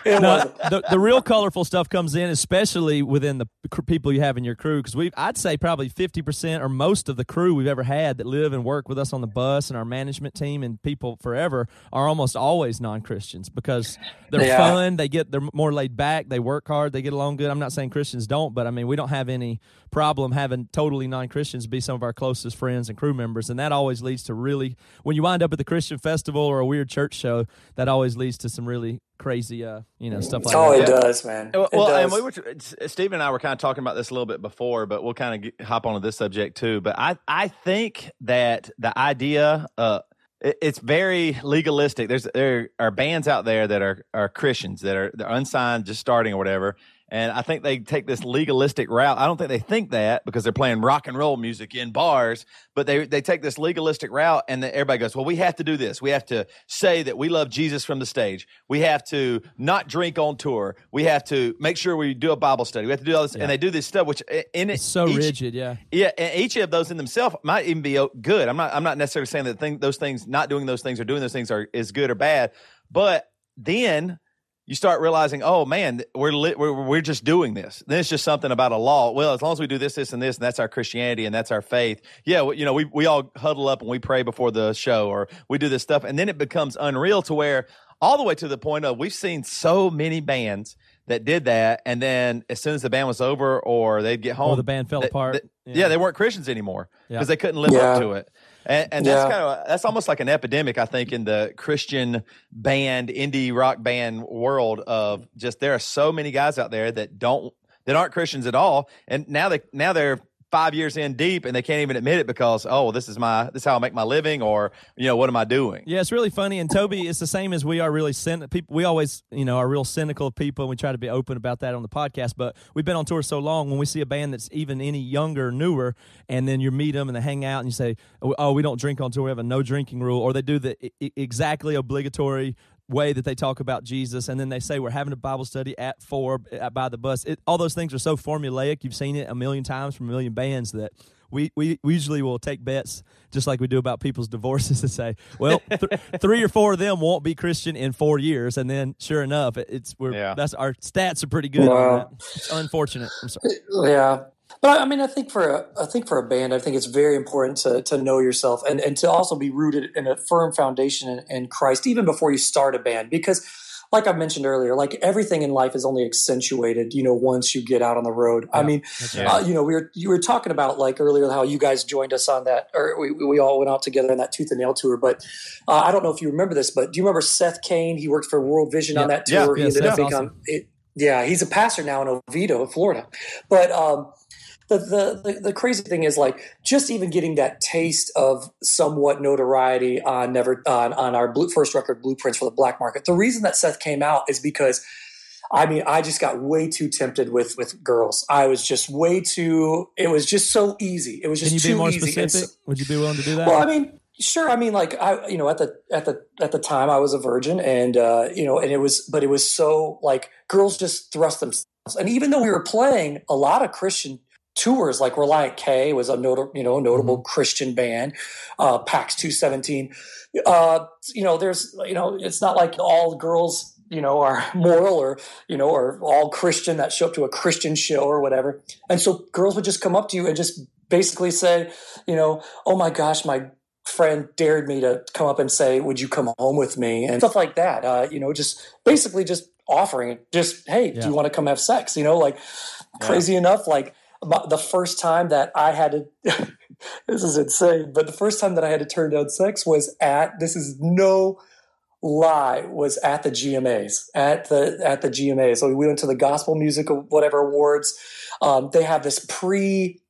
Speaker 8: it
Speaker 2: No,
Speaker 8: wasn't.
Speaker 2: the, the real colorful stuff comes in, especially within the cr- people you have in your crew. Because we, I'd say probably fifty percent or most of the crew we've ever had that live and work with us on the bus and our management team and people forever are almost always non Christians because they're
Speaker 8: Yeah.
Speaker 2: fun. They get they're more laid back. They work hard. They get along good. I'm not saying Christians don't, but I mean we don't have any problem having totally non Christians be some of our closest friends and crew members, and that always leads to really when you wind up at the Christian festival or a weird church show, that always leads to some really crazy, uh, you know, stuff like
Speaker 8: Oh,
Speaker 2: that.
Speaker 8: it does, man.
Speaker 5: Well,
Speaker 8: It
Speaker 5: well,
Speaker 8: does.
Speaker 5: and we were Stephen and I were kind of talking about this a little bit before, but we'll kind of get, hop onto this subject too. But I I think that the idea uh it's very legalistic. There's there are bands out there that are are Christians that are they're unsigned, just starting or whatever. And I think they take this legalistic route. I don't think they think that because they're playing rock and roll music in bars, but they they take this legalistic route, and then everybody goes, "Well, we have to do this. We have to say that we love Jesus from the stage. We have to not drink on tour. We have to make sure we do a Bible study. We have to do all this." And they do this stuff, which in it
Speaker 2: It's so
Speaker 5: each-
Speaker 2: rigid, yeah.
Speaker 5: yeah, and each of those in themselves might even be good. I'm not. I'm not necessarily saying that thing, those things, not doing those things or doing those things, are is good or bad. But then you start realizing, oh man, we're li- we're we're just doing this. Then it's just something about a law. Well, as long as we do this, this, and this, and that's our Christianity and that's our faith. Yeah, well, you know, we we all huddle up and we pray before the show, or we do this stuff, and then it becomes unreal to where all the way to the point of we've seen so many bands that did that, and then as soon as the band was over, or they'd get home,
Speaker 2: Or the band fell
Speaker 5: they-
Speaker 2: apart.
Speaker 5: they- yeah. they weren't Christians anymore
Speaker 2: Yeah.
Speaker 5: because they couldn't live
Speaker 8: Yeah.
Speaker 5: up to it. And, and that's
Speaker 8: Yeah.
Speaker 5: kind of that's almost like an epidemic, I think, in the Christian band, indie rock band world. Of just there are so many guys out there that don't that aren't Christians at all, and now they now they're five years in deep and they can't even admit it because oh this is my this is how I make my living or you know what am I doing?
Speaker 2: Yeah, it's really funny. And Toby, it's the same as we are really cyn- people. We always, you know, are real cynical people, and we try to be open about that on the podcast. But we've been on tour so long. When we see a band that's even any younger, newer, and then you meet them and they hang out, and you say, "Oh, we don't drink on tour. We have a no drinking rule," or they do the I- exactly obligatory way that they talk about Jesus, and then they say we're having a Bible study at four at, by the bus. It, all those things are so formulaic. You've seen it a million times from a million bands that we, we, we usually will take bets just like we do about people's divorces (laughs) and say, well, th- three or four of them won't be Christian in four years, and then sure enough, it, it's we're
Speaker 5: Yeah.
Speaker 2: that's our stats are pretty good
Speaker 8: Wow.
Speaker 2: on that. It's unfortunate. I'm sorry.
Speaker 8: Yeah. But I mean, I think for a, I think for a band, I think it's very important to, to know yourself and, and to also be rooted in a firm foundation in, in Christ, even before you start a band. Because, like I mentioned earlier, like everything in life is only accentuated, you know, once you get out on the road. I mean,
Speaker 5: Yeah.
Speaker 8: uh, you know, we were you were talking about like earlier how you guys joined us on that, or we, we all went out together on that Tooth and Nail tour. But uh, I don't know if you remember this, but do you remember Seth Kane? He worked for World Vision on that tour.
Speaker 2: Yeah,
Speaker 8: he ended up becoming, it, yeah, he's a pastor now in Oviedo, Florida. But um, the, the the the crazy thing is like just even getting that taste of somewhat notoriety on never on on our blue, first record blueprints for the black market. The reason that Seth came out is because I mean, I just got way too tempted with with girls. I was just way too. It was just so easy. It was
Speaker 2: Can
Speaker 8: just
Speaker 2: you be
Speaker 8: too
Speaker 2: more
Speaker 8: easy. And so-
Speaker 2: specific? Would you be willing to do that?
Speaker 8: well, I mean, sure. I mean, like I, you know, at the at the at the time, I was a virgin, and uh, you know, and it was, but it was so like girls just thrust themselves, and even though we were playing a lot of Christian tours, like Relient K was a notable, you know, notable
Speaker 2: Mm-hmm.
Speaker 8: Christian band, uh, Pax Two Seventeen. Uh, you know, there's, you know, it's not like all girls. You know, are (laughs) moral or you know, or all Christian that show up to a Christian show or whatever. And so girls would just come up to you and just basically say, you know, oh my gosh, my friend dared me to come up and say, would you come home with me? And stuff like that. Uh, you know, just basically just offering it. Just, hey,
Speaker 2: Yeah.
Speaker 8: do you want to come have sex? You know, like crazy enough, like the first time that I had to, (laughs) this is insane, but the first time that I had to turn down sex was at, this is no lie was at the GMAs at the at the GMAs. So we went to the Gospel Music whatever awards. Um, they have this pre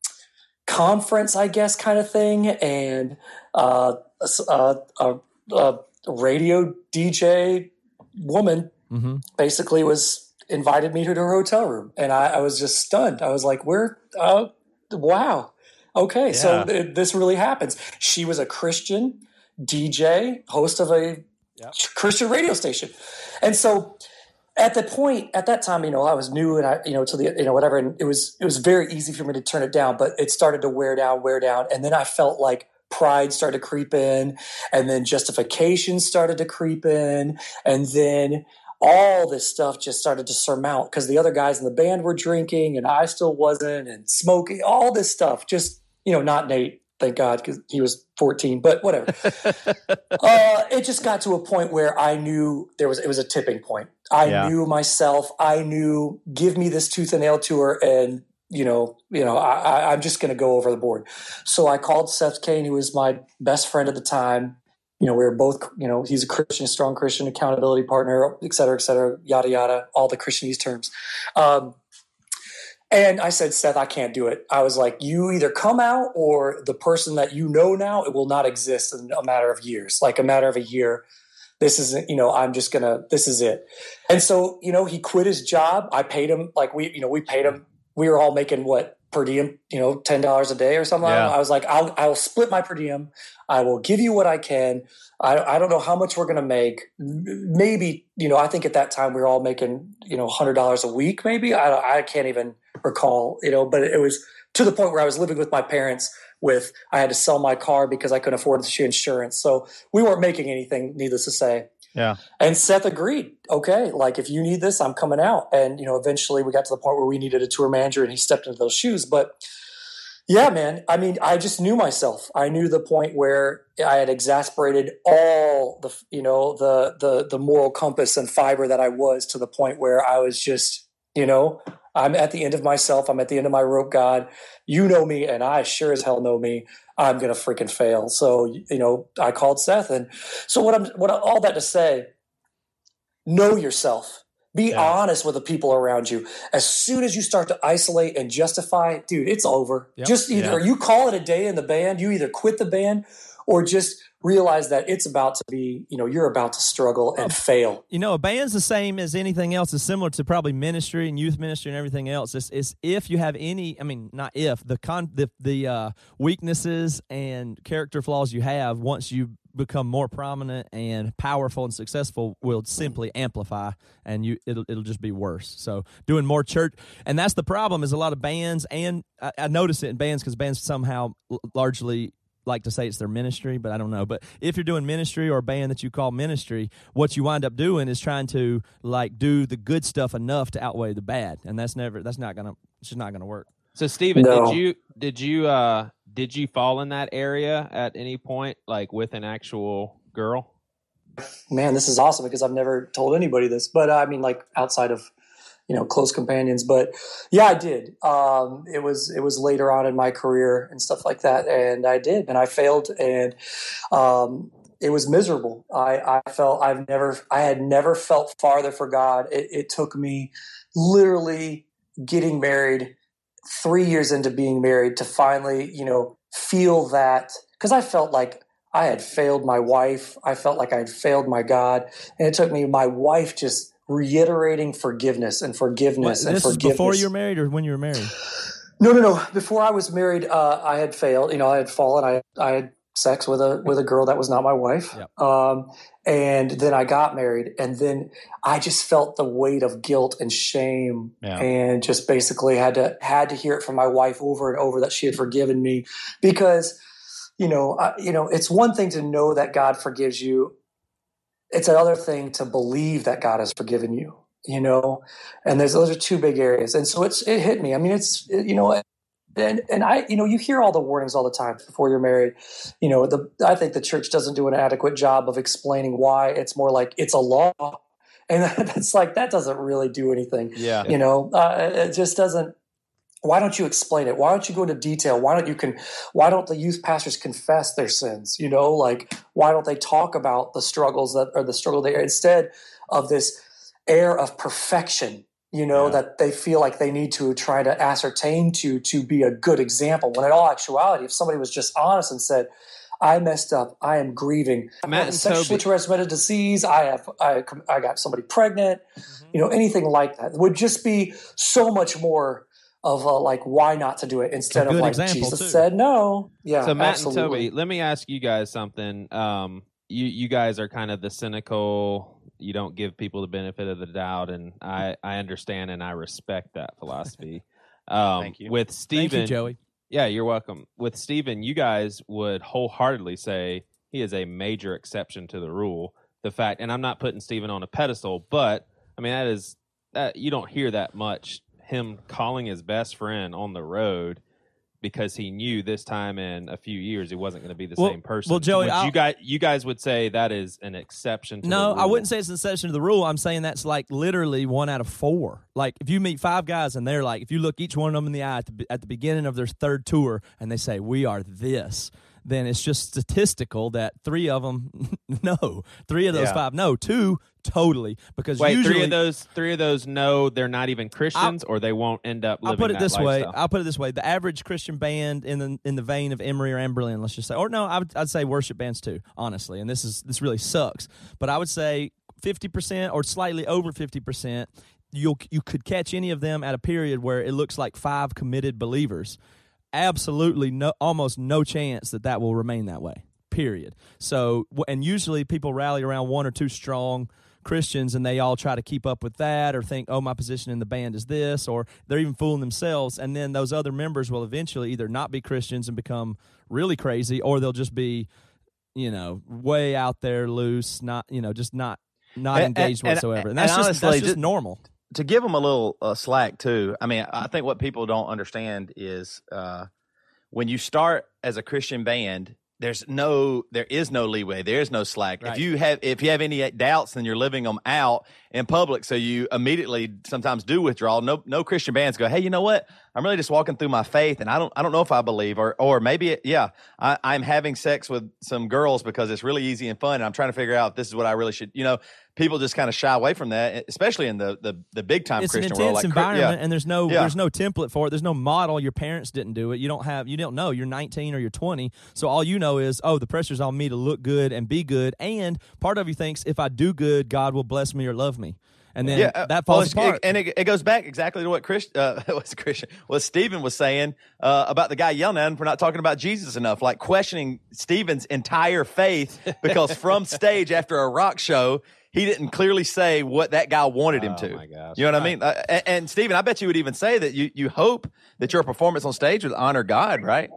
Speaker 8: conference, I guess, kind of thing, and uh, a uh, a, a radio DJ woman
Speaker 2: hmm
Speaker 8: basically was invited me to her hotel room, and I, I was just stunned. I was like, "Where? Uh, wow, okay, so th- this really happens." She was a Christian DJ, host of a Christian radio station, and so at the point at that time, you know, I was new and I, you know, to the, you know, whatever, and it was it was very easy for me to turn it down, but it started to wear down, wear down, and then I felt like pride started to creep in, and then justification started to creep in, and then all this stuff just started to surmount because the other guys in the band were drinking and I still wasn't, and smoking, all this stuff. Just you know, not Nate, thank God, because he was 14, but whatever. (laughs) uh, it just got to a point where I knew there was it was a tipping point. I
Speaker 5: Yeah.
Speaker 8: knew myself. I knew give me this tooth and nail tour, and you know, you know, I, I, I'm just going to go over the board. So I called Seth Kane, who was my best friend at the time. You know, we were both, you know, he's a Christian, strong Christian, accountability partner, et cetera, et cetera, yada yada, all the Christianese terms. Um, and I said, Seth, I can't do it. I was like, you either come out or the person that you know now, it will not exist in a matter of years, like a matter of a year. This isn't, you know, I'm just gonna, this is it. And so, you know, he quit his job. I paid him, like we, you know, we paid him. We were all making what per diem, you know, $10 a day or something.
Speaker 5: Yeah.
Speaker 8: I was like, I'll, I'll split my per diem. I will give you what I can. I, I don't know how much we're going to make. Maybe, you know, I think at that time we were all making, you know, $100 a week, maybe. I, I can't even recall, you know, but it was to the point where I was living with my parents with, I had to sell my car because I couldn't afford the insurance. So we weren't making anything, needless to say.
Speaker 5: Yeah.
Speaker 8: And Seth agreed. Okay, like if you need this, I'm coming out. And you know, eventually we got to the point where we needed a tour manager, and he stepped into those shoes. But yeah, man, I mean, I just knew myself. I knew the point where I had exasperated all the, you know, the the the moral compass and fiber that I was to the point where I was just, you know, I'm at the end of myself. I'm at the end of my rope. God, you know me, and I sure as hell know me. I'm gonna freaking fail. So you know, I called Seth, and so what I'm what all that to say, know yourself. Be
Speaker 5: Yeah.
Speaker 8: honest with the people around you. As soon as you start to isolate and justify, dude, it's over.
Speaker 2: Yep.
Speaker 8: Just either
Speaker 5: Yeah.
Speaker 8: you call it a day in the band, you either quit the band, or just realize that it's about to be, you know, you're about to struggle and fail.
Speaker 2: you know, a band's the same as anything else. It's similar to probably ministry and youth ministry and everything else. It's, it's if you have any, I mean, not if the con the the uh, weaknesses and character flaws you have once you become more prominent and powerful and successful will simply amplify and you it'll it'll just be worse. So doing more church and that's the problem is a lot of bands and I, I notice it in bands because bands somehow l- largely like to say it's their ministry, but I don't know. But if you're doing ministry or a band that you call ministry, what you wind up doing is trying to like do the good stuff enough to outweigh the bad, and that's never that's not gonna it's just not gonna work.
Speaker 6: So Stephen,
Speaker 8: No.
Speaker 6: did you did you uh did you fall in that area at any point, like with an actual girl?
Speaker 8: Man, this is awesome because I've never told anybody this, but uh, I mean, like outside of you know close companions. But yeah, I did. Um, it was it was later on in my career and stuff like that, and I did, and I failed, and um, it was miserable. I, I felt I've never I had never felt farther for God. It, it took me literally getting married three years into being married to finally you know feel that because I felt like I had failed my wife. I felt like I had failed my God. And it took me my wife just reiterating forgiveness and
Speaker 2: What,
Speaker 8: forgiveness and
Speaker 2: this is
Speaker 8: forgiveness.
Speaker 2: before you were married or when you were married?
Speaker 8: No, no, no. Before I was married, uh, I had failed. You know, I had fallen. I I had sex with a with a girl that was not my wife.
Speaker 2: Yep.
Speaker 8: Um, and then I got married, and then I just felt the weight of guilt and shame,
Speaker 5: Yeah.
Speaker 8: and just basically had to had to hear it from my wife over and over that she had forgiven me because you know I, you know it's one thing to know that God forgives you. It's another thing to believe that God has forgiven you you know? And there's those are two big areas. And so it's it hit me. I mean it's it- you know and and i you know you hear all the warnings all the time before you're married. You know the i think the church doesn't do an adequate job of explaining why. It's more like it's a law. And (laughs) that's like that doesn't really do anything
Speaker 5: Yeah.
Speaker 8: you know? Uh, it just doesn't why don't you explain it why don't you go into detail why don't you can why don't the youth pastors confess their sins you know like why don't they talk about the struggles that are the struggle there instead of this air of perfection you know
Speaker 5: Yeah.
Speaker 8: that they feel like they need to try to ascertain to to be a good example when in all actuality if somebody was just honest and said I messed up. I am grieving. I
Speaker 6: Matt
Speaker 8: have a sexually
Speaker 6: Toby-
Speaker 8: transmitted disease. I have. I, I got somebody pregnant. Mm-hmm. You know, anything like that would just be so much more of a like, why not to do it instead of like Jesus
Speaker 2: too.
Speaker 8: said no. Yeah,
Speaker 6: so Matt
Speaker 8: absolutely.
Speaker 6: and Toby, let me ask you guys something. Um, you you guys are kind of the cynical, you don't give people the benefit of the doubt, and I I understand and I respect that philosophy. (laughs) Um,
Speaker 5: Thank you.
Speaker 6: With
Speaker 2: Thank
Speaker 6: Stephen,
Speaker 2: you, Joey.
Speaker 6: yeah, you're welcome. With Stephen, you guys would wholeheartedly say he is a major exception to the rule. The fact, and I'm not putting Stephen on a pedestal, but I mean that is that you don't hear that much. Him calling his best friend on the road because he knew this time in a few years he wasn't going to be the
Speaker 2: Well-
Speaker 6: same person.
Speaker 2: well, Joey,
Speaker 6: you guys, you guys would say that is an exception. to
Speaker 2: No, I wouldn't say it's an exception to the rule. I'm saying that's like literally one out of four. Like if you meet five guys and they're like, if you look each one of them in the eye at the, at the beginning of their third tour and they say we are this, then it's just statistical that three of them (laughs) no, three of those
Speaker 5: Yeah.
Speaker 2: five no, two totally because
Speaker 6: Wait,
Speaker 2: usually
Speaker 6: three of those, three of those no, they're not even Christians, or they won't end up. Living
Speaker 2: I'll put it this way. I'll put it this way: the average Christian band in the in the vein of Emery or Anberlin, let's just say, or no, I would, I'd say worship bands too. Honestly, and this is this really sucks, but I would say fifty percent or slightly over fifty percent. You you could catch any of them at a period where it looks like five committed believers. Absolutely no, almost no chance that that will remain that way. Period. So, and usually people rally around one or two strong Christians and they all try to keep up with that or think, oh, my position in the band is this, or they're even fooling themselves. And then those other members will eventually either not be Christians and become really crazy, or they'll just be, you know, way out there loose, not, you know, just not not
Speaker 5: And-
Speaker 2: engaged
Speaker 5: and-
Speaker 2: whatsoever.
Speaker 5: and
Speaker 2: And that's just
Speaker 5: honestly,
Speaker 2: that's just
Speaker 5: ju-
Speaker 2: normal.
Speaker 5: To give them a little uh, slack too. I mean, I think what people don't understand is uh, when you start as a Christian band, there's no, there is no leeway. There is no slack.
Speaker 2: Right.
Speaker 5: If you have, if you have any doubts, then you're living them out in public. So you immediately sometimes do withdraw. No, no Christian bands go, hey, you know what? I'm really just walking through my faith, and I don't, I don't know if I believe, or, or maybe, it, yeah, I, I'm having sex with some girls because it's really easy and fun, and I'm trying to figure out if this is what I really should, you know. People just kind of shy away from that, especially in the the, the big time
Speaker 2: it's an
Speaker 5: Christian
Speaker 2: intense
Speaker 5: world. Like,
Speaker 2: environment
Speaker 5: yeah.
Speaker 2: and there's no
Speaker 5: Yeah.
Speaker 2: there's no template for it. There's no model. Your parents didn't do it. You don't have you don't know. You're 19 or you're 20 so all you know is oh the pressure's on me to look good and be good. And part of you thinks if i do good god will bless me or love me. And then
Speaker 5: yeah, uh,
Speaker 2: that falls
Speaker 5: it's-
Speaker 2: apart.
Speaker 5: it- and it, it goes back exactly to what Chris, uh, (laughs) what's Christian, what Stephen was saying uh, about the guy yelling at him for not talking about Jesus enough, like questioning Stephen's entire faith because from (laughs) stage after a rock show, he didn't clearly say what that guy wanted him
Speaker 6: Oh,
Speaker 5: to.
Speaker 6: my gosh.
Speaker 5: You know what I mean? Uh, and, and Stephen, I bet you would even say that you you hope that your performance on stage would honor God, right?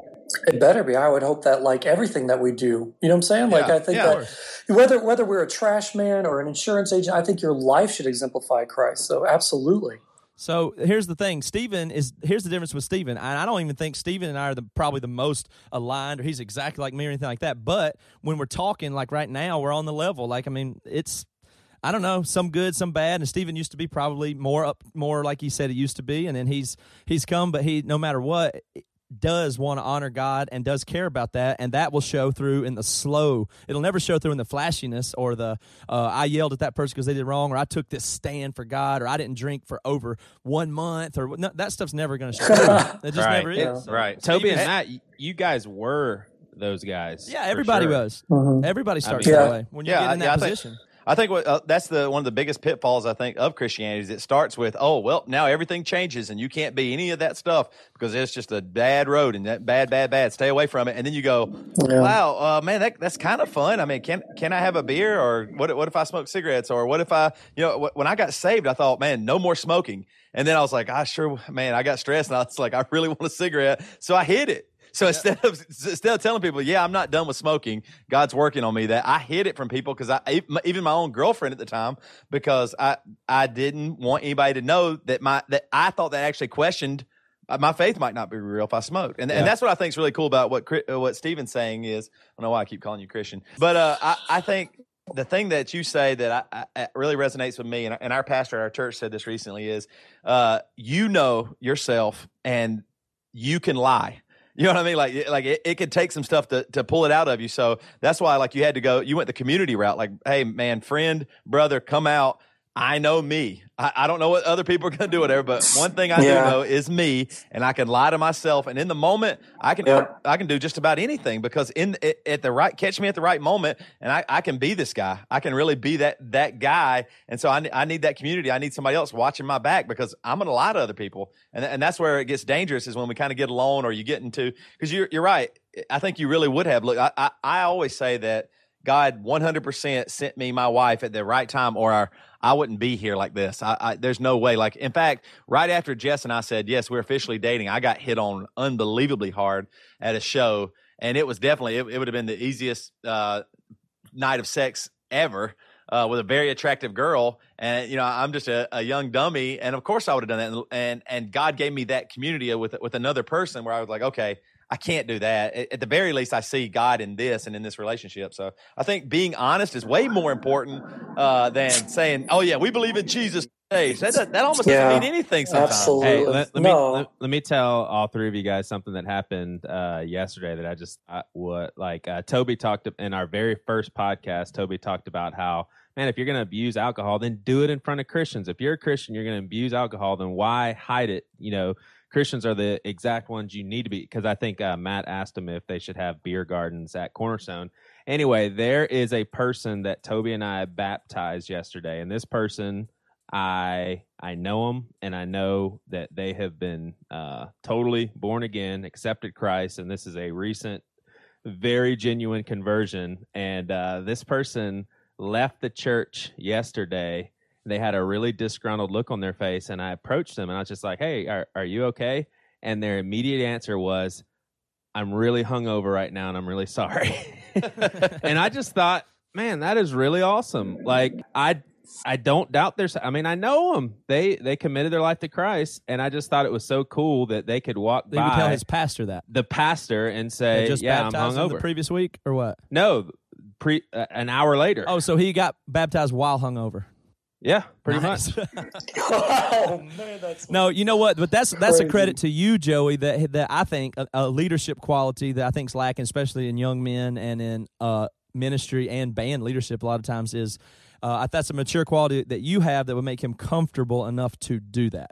Speaker 8: It better be. I would hope that like everything that we do, you know what I'm saying? Like
Speaker 5: Yeah,
Speaker 8: I think
Speaker 5: yeah.
Speaker 8: that whether whether we're a trash man or an insurance agent, I think your life should exemplify Christ. So absolutely.
Speaker 2: So here's the thing, Stephen is here's the difference with Stephen. And I don't even think Stephen and I are the probably the most aligned or he's exactly like me or anything like that. But when we're talking like right now, we're on the level. Like I mean, it's I don't know, some good, some bad. And Stephen used to be probably more up more like he said he used to be, and then he's he's come, but he no matter what does want to honor God and does care about that, and that will show through in the slow. It'll never show through in the flashiness or the uh, I yelled at that person because they did wrong, or I took this stand for God, or I didn't drink for over one month, or no, that stuff's never going to show. through. (laughs) It just
Speaker 5: Right.
Speaker 2: never is. So,
Speaker 5: Right.
Speaker 6: Toby and Matt, you guys were those guys.
Speaker 2: Yeah, everybody
Speaker 6: sure.
Speaker 2: was.
Speaker 8: Mhm.
Speaker 2: Everybody starts
Speaker 6: mean-
Speaker 2: that
Speaker 8: Yeah.
Speaker 2: way when you
Speaker 5: Yeah,
Speaker 2: get in that
Speaker 5: yeah, I think-
Speaker 2: position.
Speaker 5: I think what, uh, that's the one of the biggest pitfalls I think of Christianity is it starts with oh well now everything changes and you can't be any of that stuff because it's just a bad road and that bad bad bad. Stay away from it. And then you go
Speaker 8: Yeah.
Speaker 5: wow uh, man that that's kind of fun. I mean can can I have a beer? Or what what if I smoke cigarettes? Or what if I you know wh- when I got saved I thought man no more smoking. And then I was like I sure man I got stressed and I was like I really want a cigarette. So I hid it so instead of instead of telling people, yeah, I'm not done with smoking, God's working on me. That I hid it from people because I even my own girlfriend at the time because I I didn't want anybody to know that my that I thought that actually questioned uh, my faith might not be real if I smoked, and and that's what I think is really cool about what uh, what Stephen's saying is I don't know why I keep calling you Christian, but uh, I I think. The thing that you say that I, I really resonates with me, and, and our pastor at our church said this recently, is uh, you know yourself and you can lie. (laughs) You know what I mean? Like, like it, it could take some stuff to, to pull it out of you. So that's why, like, you had to go, you went the community route. Like, hey, man, friend, brother, come out. I know me. I, I don't know what other people are going to do, whatever. But one thing I
Speaker 8: Yeah.
Speaker 5: do know is me, and I can lie to myself. And in the moment, I can. I can do just about anything because in at, at the right catch me at the right moment, and I, I can be this guy. I can really be that that guy. And so I, I need that community. I need somebody else watching my back because I'm going to lie to other people, and and that's where it gets dangerous is when we kind of get alone or you get into because you're you're right. I think you really would have. Look, I, I I always say that God 100% sent me my wife at the right time, or our, I wouldn't be here like this. I, I, there's no way. Like, in fact, right after Jess and I said, yes, we're officially dating, I got hit on unbelievably hard at a show. And it was definitely, it, it would have been the easiest uh, night of sex ever. Uh, with a very attractive girl, and you know I'm just a, a young dummy, and of course I would have done that. And, and and God gave me that community with with another person where I was like, okay, I can't do that. At, at the very least, I see God in this and in this relationship. So I think being honest is way more important uh, than saying, "Oh yeah, we believe in Jesus." That that, that almost
Speaker 8: Yeah,
Speaker 5: doesn't mean anything sometimes.
Speaker 8: absolutely.
Speaker 6: Hey, let, let
Speaker 8: No.
Speaker 6: me let, let me tell all three of you guys something that happened uh, yesterday that I just I, what like uh, Toby talked in our very first podcast. Toby talked about how man, if you're going to abuse alcohol, then do it in front of Christians. If you're a Christian, you're going to abuse alcohol, then why hide it? You know, Christians are the exact ones you need to be. Because I think uh, Matt asked them if they should have beer gardens at Cornerstone. Anyway, there is a person that Toby and I baptized yesterday, and this person I I know them and I know that they have been uh, totally born again, accepted Christ, and this is a recent, very genuine conversion. And uh, this person left the church yesterday. They had a really disgruntled look on their face, and I approached them and I was just like, "Hey, are are you okay?" And their immediate answer was, "I'm really hungover right now, and I'm really sorry." (laughs) and I just thought, man, that is really awesome. Like I I don't doubt their. I mean, I know them. They they committed their life to Christ, and I just thought it was so cool that they could walk
Speaker 2: They would
Speaker 6: by
Speaker 2: tell his pastor that.
Speaker 6: the pastor and say,
Speaker 2: just
Speaker 6: "Yeah, I'm
Speaker 2: baptized him the
Speaker 6: hungover."
Speaker 2: previous week or what?
Speaker 6: no, pre uh, an hour later.
Speaker 2: Oh, so he got baptized while hungover.
Speaker 6: Yeah, pretty
Speaker 2: Nice.
Speaker 6: much. (laughs)
Speaker 8: oh (laughs) man, that's
Speaker 2: No, you know what? But that's that's a credit to you, Joey. That that I think a, a leadership quality that I think is lacking, especially in young men and in uh, ministry and band leadership. A lot of times is uh, that's a mature quality that you have that would make him comfortable enough to do that.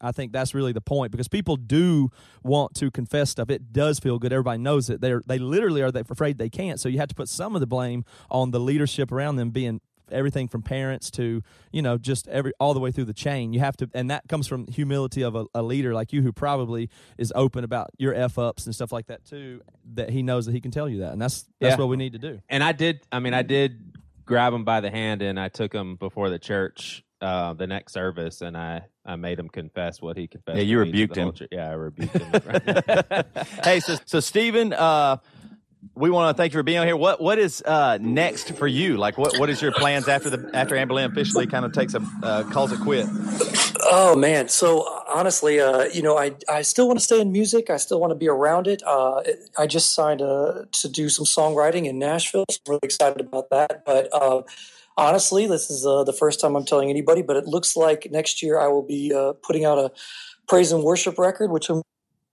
Speaker 2: I think that's really the point because people do want to confess stuff. It does feel good. Everybody knows it. They're they literally are they afraid they can't. So you have to put some of the blame on the leadership around them being everything from parents to you know just every all the way through the chain you have to and that comes from humility of a, a leader like you who probably is open about your f ups and stuff like that too that he knows that he can tell you that and that's that's
Speaker 6: Yeah.
Speaker 2: what we need to do
Speaker 6: and I did. I mean, I did grab him by the hand and I took him before the church. Uh, the next service, and I I made him confess what he confessed.
Speaker 5: Yeah, you
Speaker 6: to me to
Speaker 5: rebuked him.
Speaker 6: church. Yeah, I rebuked him. (laughs) (laughs)
Speaker 5: hey, so so Stephen, uh, we want to thank you for being on here. What what is uh, next for you? Like, what what is your plans after the after Anberlin officially kind of takes a uh, calls it quit?
Speaker 8: Oh man! So honestly, uh, you know, I I still want to stay in music. I still want to be around it. Uh, I just signed uh, to do some songwriting in Nashville. So I'm really excited about that. But uh, honestly, this is uh, the first time I'm telling anybody. But it looks like next year I will be uh, putting out a praise and worship record, which I'm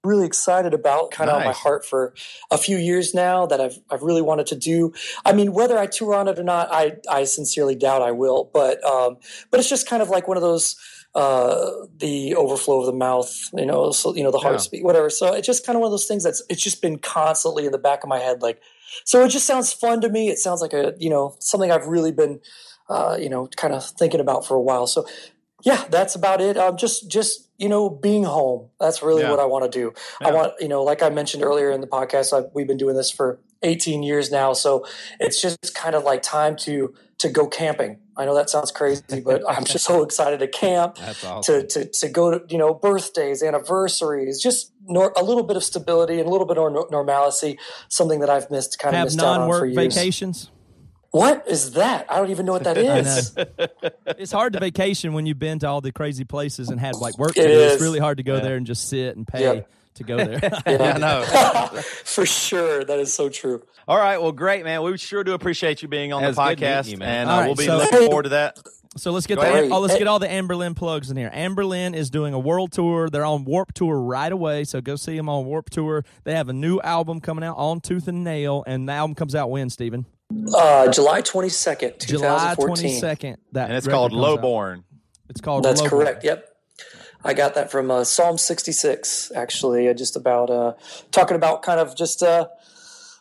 Speaker 8: really excited about. Kind of on my heart for a few years now that I've I've really wanted to do. I mean, whether I tour on it or not, I I sincerely doubt I will. But um, but it's just kind of like one of those uh, the overflow of the mouth, you know, so you know the heart
Speaker 5: Yeah.
Speaker 8: speak, whatever. So it's just kind of one of those things that's it's just been constantly in the back of my head, like. So it just sounds fun to me. It sounds like a you know something I've really been uh, you know kind of thinking about for a while. So yeah, that's about it. Um, just just you know being home. That's really
Speaker 5: Yeah.
Speaker 8: what I want to do. I want you know like I mentioned earlier in the podcast, I, we've been doing this for 18 years now. So it's just kind of like time to to go camping. I know that sounds crazy, but (laughs) I'm just so excited to camp
Speaker 6: That's awesome.
Speaker 8: to, to, to go to you know birthdays anniversaries just nor, a little bit of stability and a little bit of nor- normalcy something that i've missed kind of
Speaker 2: have
Speaker 8: missed out on for years
Speaker 2: vacations
Speaker 8: what is that i don't even know what that (laughs)
Speaker 2: I
Speaker 8: is
Speaker 2: know. it's hard to vacation when you've been to all the crazy places and had like work to
Speaker 8: It
Speaker 2: do. It's really hard to go
Speaker 6: Yeah.
Speaker 2: there and just sit and pay
Speaker 8: Yep.
Speaker 2: to go there. (laughs)
Speaker 8: Yeah,
Speaker 5: I know. (laughs)
Speaker 8: for sure that is so true
Speaker 5: All right, well, great, man. We sure do appreciate you being on
Speaker 6: It
Speaker 5: the
Speaker 6: was good meeting
Speaker 5: podcast,
Speaker 6: you, man.
Speaker 5: and
Speaker 2: All
Speaker 5: uh,
Speaker 2: right,
Speaker 5: we'll be
Speaker 2: so-
Speaker 5: looking forward to that.
Speaker 2: So let's get
Speaker 5: Go
Speaker 2: the oh, let's
Speaker 8: Hey.
Speaker 2: get all the Anberlin plugs in here. Anberlin is doing a world tour. They're on Warped Tour right away, so go see them on Warped Tour. They have a new album coming out on Tooth and Nail, and the album comes out when, Stephen?
Speaker 8: Uh, july 22nd 2014
Speaker 2: July twenty second. That
Speaker 5: And it's called
Speaker 2: comes out.
Speaker 5: Lowborn.
Speaker 2: It's called
Speaker 8: that's
Speaker 2: Lowborn.
Speaker 8: correct yep i got that from uh, psalm 66 actually uh, just about uh, talking about kind of just uh,